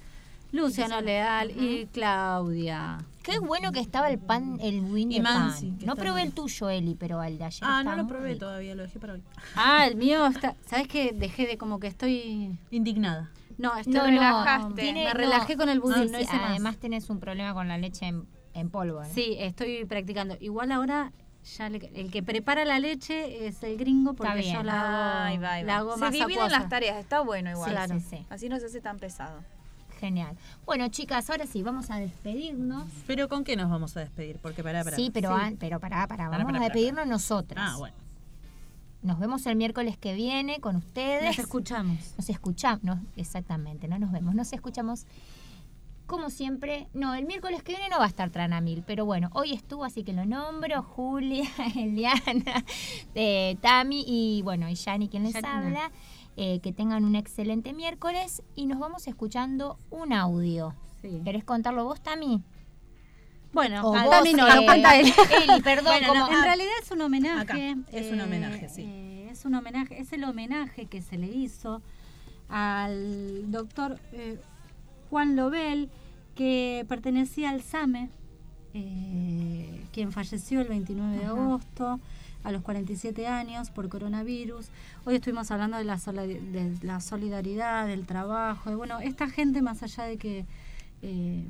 Luciano Leal y Claudia. Qué bueno que estaba el pan, el de pan. No probé bien. el tuyo, Eli, pero el de ayer Ah, no lo probé rico. todavía, lo dejé para hoy. Ah, el mío está. ¿Sabes qué? Dejé de como que estoy. Indignada. No, estoy No, no, relajaste. tiene- me no. relajé con el budín, no sí, hice más. Además tenés un problema con la leche en, en polvo. ¿eh? Sí, estoy practicando. Igual ahora ya le- el que prepara la leche es el gringo porque yo la hago, Ahí va, va. la hago Se más dividen acuosa. las tareas, está bueno igual. Sí, claro. sí, sí. Así no se hace tan pesado. Genial. Bueno, chicas, ahora sí, vamos a despedirnos. ¿Pero con qué nos vamos a despedir? Porque pará, pará. Sí, pero, an- pero pará, pará, Pará, vamos pará, a pará, despedirnos nosotras. Ah, bueno. Nos vemos el miércoles que viene con ustedes. Nos escuchamos. Nos escuchamos, no, exactamente, no nos vemos, nos escuchamos. Como siempre, no, el miércoles que viene no va a estar Tranamil, pero bueno, hoy estuvo, así que lo nombro, Julia, Eliana, eh, Tami y bueno, y Yani quien les habla. Eh, que tengan un excelente miércoles y nos vamos escuchando un audio. Sí. ¿Querés contarlo vos, Tami? Bueno, O vos, Tami no, eh, lo cuenta él. Eli, perdón, Bueno, no, como- en ah, realidad es un homenaje. Acá, es un homenaje, sí. eh, es un homenaje, es el homenaje que se le hizo al doctor eh, Juan Lobel, que pertenecía al SAME, eh, quien falleció el 29 de agosto a los 47 años por coronavirus. Hoy estuvimos hablando de la, sola- de la solidaridad, del trabajo, de, bueno, esta gente más allá de que eh,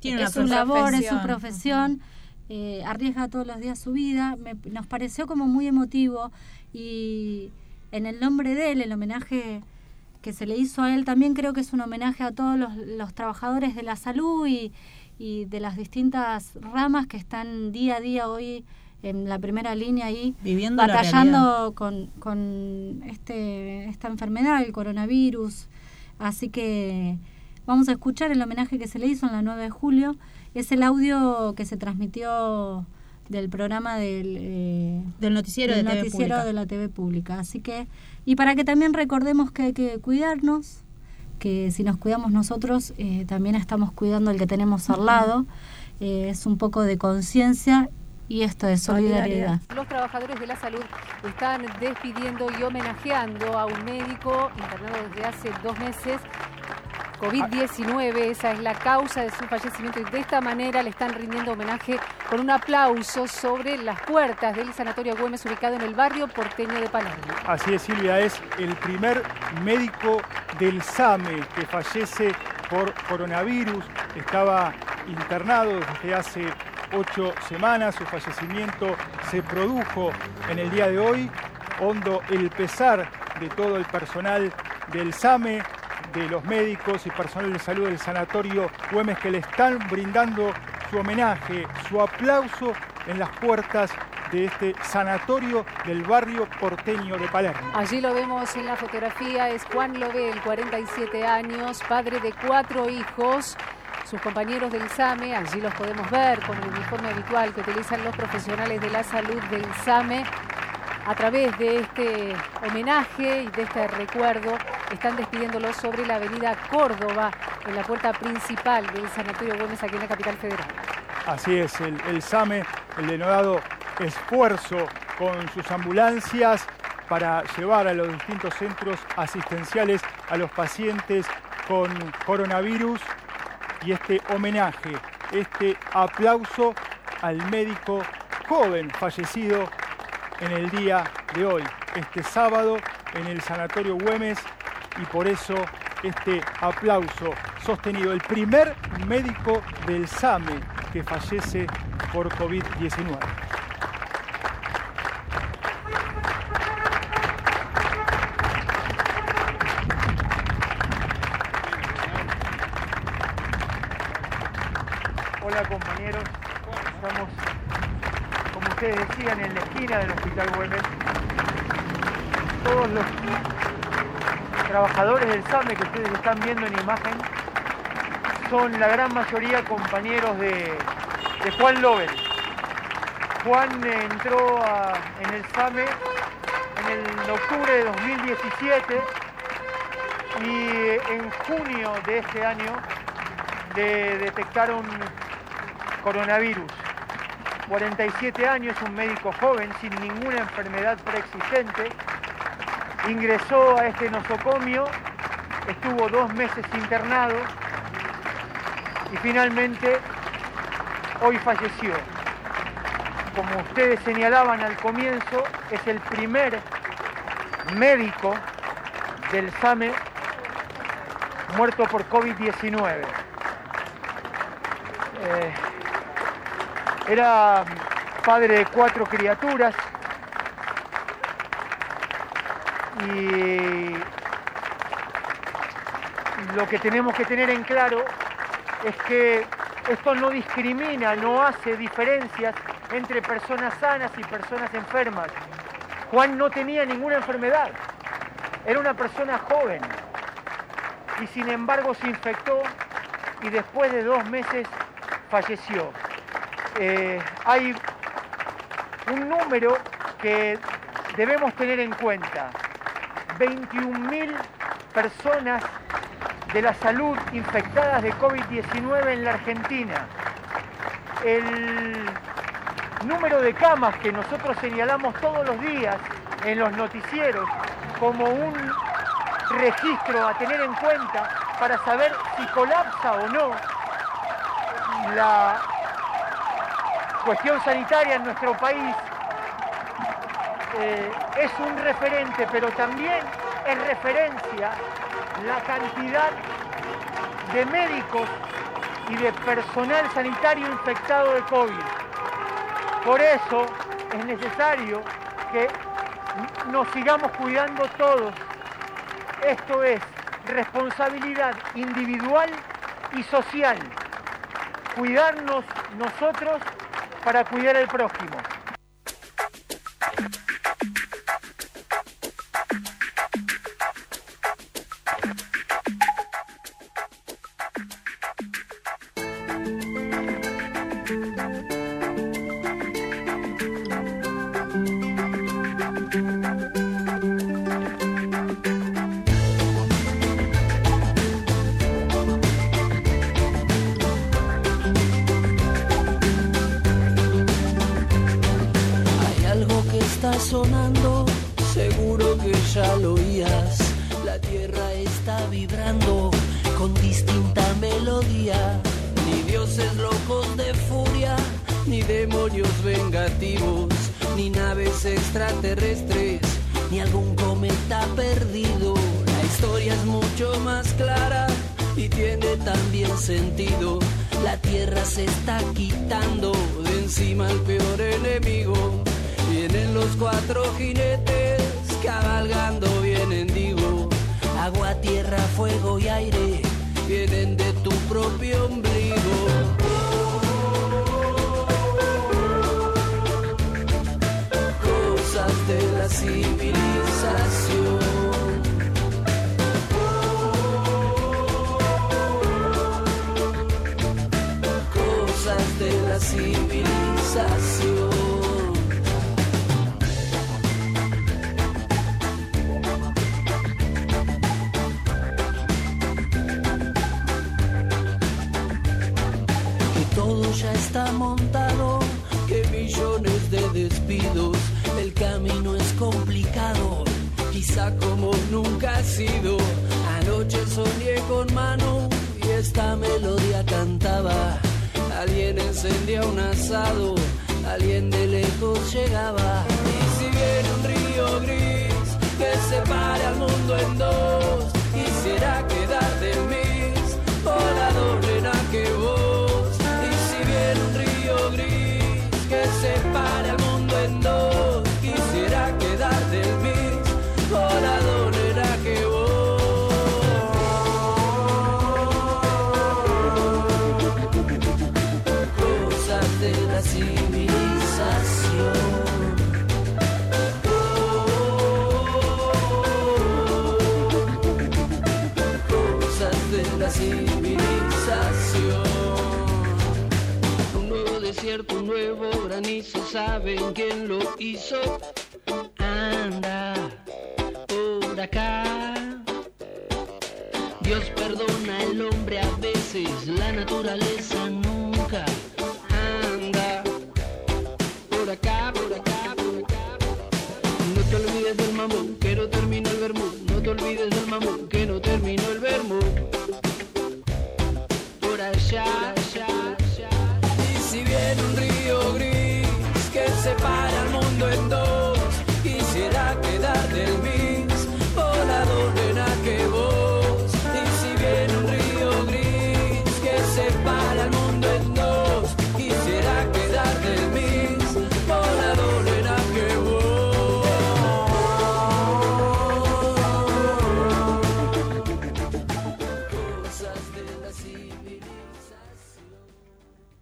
Tiene es su labor, es su profesión. profesión, eh, arriesga todos los días su vida. Me- nos pareció como muy emotivo y en el nombre de él, el homenaje que se le hizo a él, también creo que es un homenaje a todos los, los trabajadores de la salud y, y de las distintas ramas que están día a día hoy en la primera línea ahí, Viviendo la batallando con, con este, esta enfermedad, el coronavirus. Así que vamos a escuchar el homenaje que se le hizo en la 9 de julio. Es el audio que se transmitió del programa del, eh, Del noticiero del de noticiero de la TV pública. Así que, y para que también recordemos que hay que cuidarnos, que si nos cuidamos nosotros, eh, también estamos cuidando al que tenemos al lado. Eh, es un poco de conciencia y esto es solidaridad. Los trabajadores de la salud están despidiendo y homenajeando a un médico internado desde hace dos meses. COVID-19, esa es la causa de su fallecimiento y de esta manera le están rindiendo homenaje con un aplauso sobre las puertas del Sanatorio Güemes ubicado en el barrio porteño de Palermo. Así es, Silvia, es el primer médico del SAME que fallece por coronavirus. Estaba internado desde hace ocho semanas. Su fallecimiento se produjo en el día de hoy. Hondo el pesar de todo el personal del SAME, de los médicos y personal de salud del Sanatorio Güemes que le están brindando su homenaje, su aplauso en las puertas de este sanatorio del barrio porteño de Palermo. Allí lo vemos en la fotografía, es Juan Lobel, 47 años, padre de cuatro hijos. Sus compañeros del SAME, allí los podemos ver con el uniforme habitual que utilizan los profesionales de la salud del SAME. A través de este homenaje y de este recuerdo, están despidiéndolos sobre la avenida Córdoba, en la puerta principal del Sanatorio Güemes, aquí en la capital federal. Así es, el, el SAME, el denodado esfuerzo con sus ambulancias para llevar a los distintos centros asistenciales a los pacientes con coronavirus y este homenaje, este aplauso al médico joven fallecido en el día de hoy, este sábado en el Sanatorio Güemes y por eso este aplauso sostenido, el primer médico del SAME que fallece por COVID-19. Hola compañeros, estamos, ustedes decían, en la esquina del Hospital Güemes. Todos los trabajadores del SAME que ustedes están viendo en imagen son la gran mayoría compañeros de, Juan Lobel. Juan entró a- en el SAME en el octubre de 2017 y en junio de este año le detectaron coronavirus. 47 años, un médico joven sin ninguna enfermedad preexistente, ingresó a este nosocomio, estuvo dos meses internado y finalmente hoy falleció. Como ustedes señalaban al comienzo, es el primer médico del SAME muerto por COVID-19. Eh, era padre de cuatro criaturas y lo que tenemos que tener en claro es que esto no discrimina, no hace diferencias entre personas sanas y personas enfermas. Juan no tenía ninguna enfermedad, era una persona joven y sin embargo se infectó y después de dos meses falleció. Eh, hay un número que debemos tener en cuenta. 21.000 personas de la salud infectadas de COVID-19 en la Argentina. El número de camas que nosotros señalamos todos los días en los noticieros como un registro a tener en cuenta para saber si colapsa o no la cuestión sanitaria en nuestro país eh, es un referente, pero también es referencia la cantidad de médicos y de personal sanitario infectado de COVID. Por eso es necesario que nos sigamos cuidando todos. Esto es responsabilidad individual y social. Cuidarnos nosotros para cuidar al prójimo.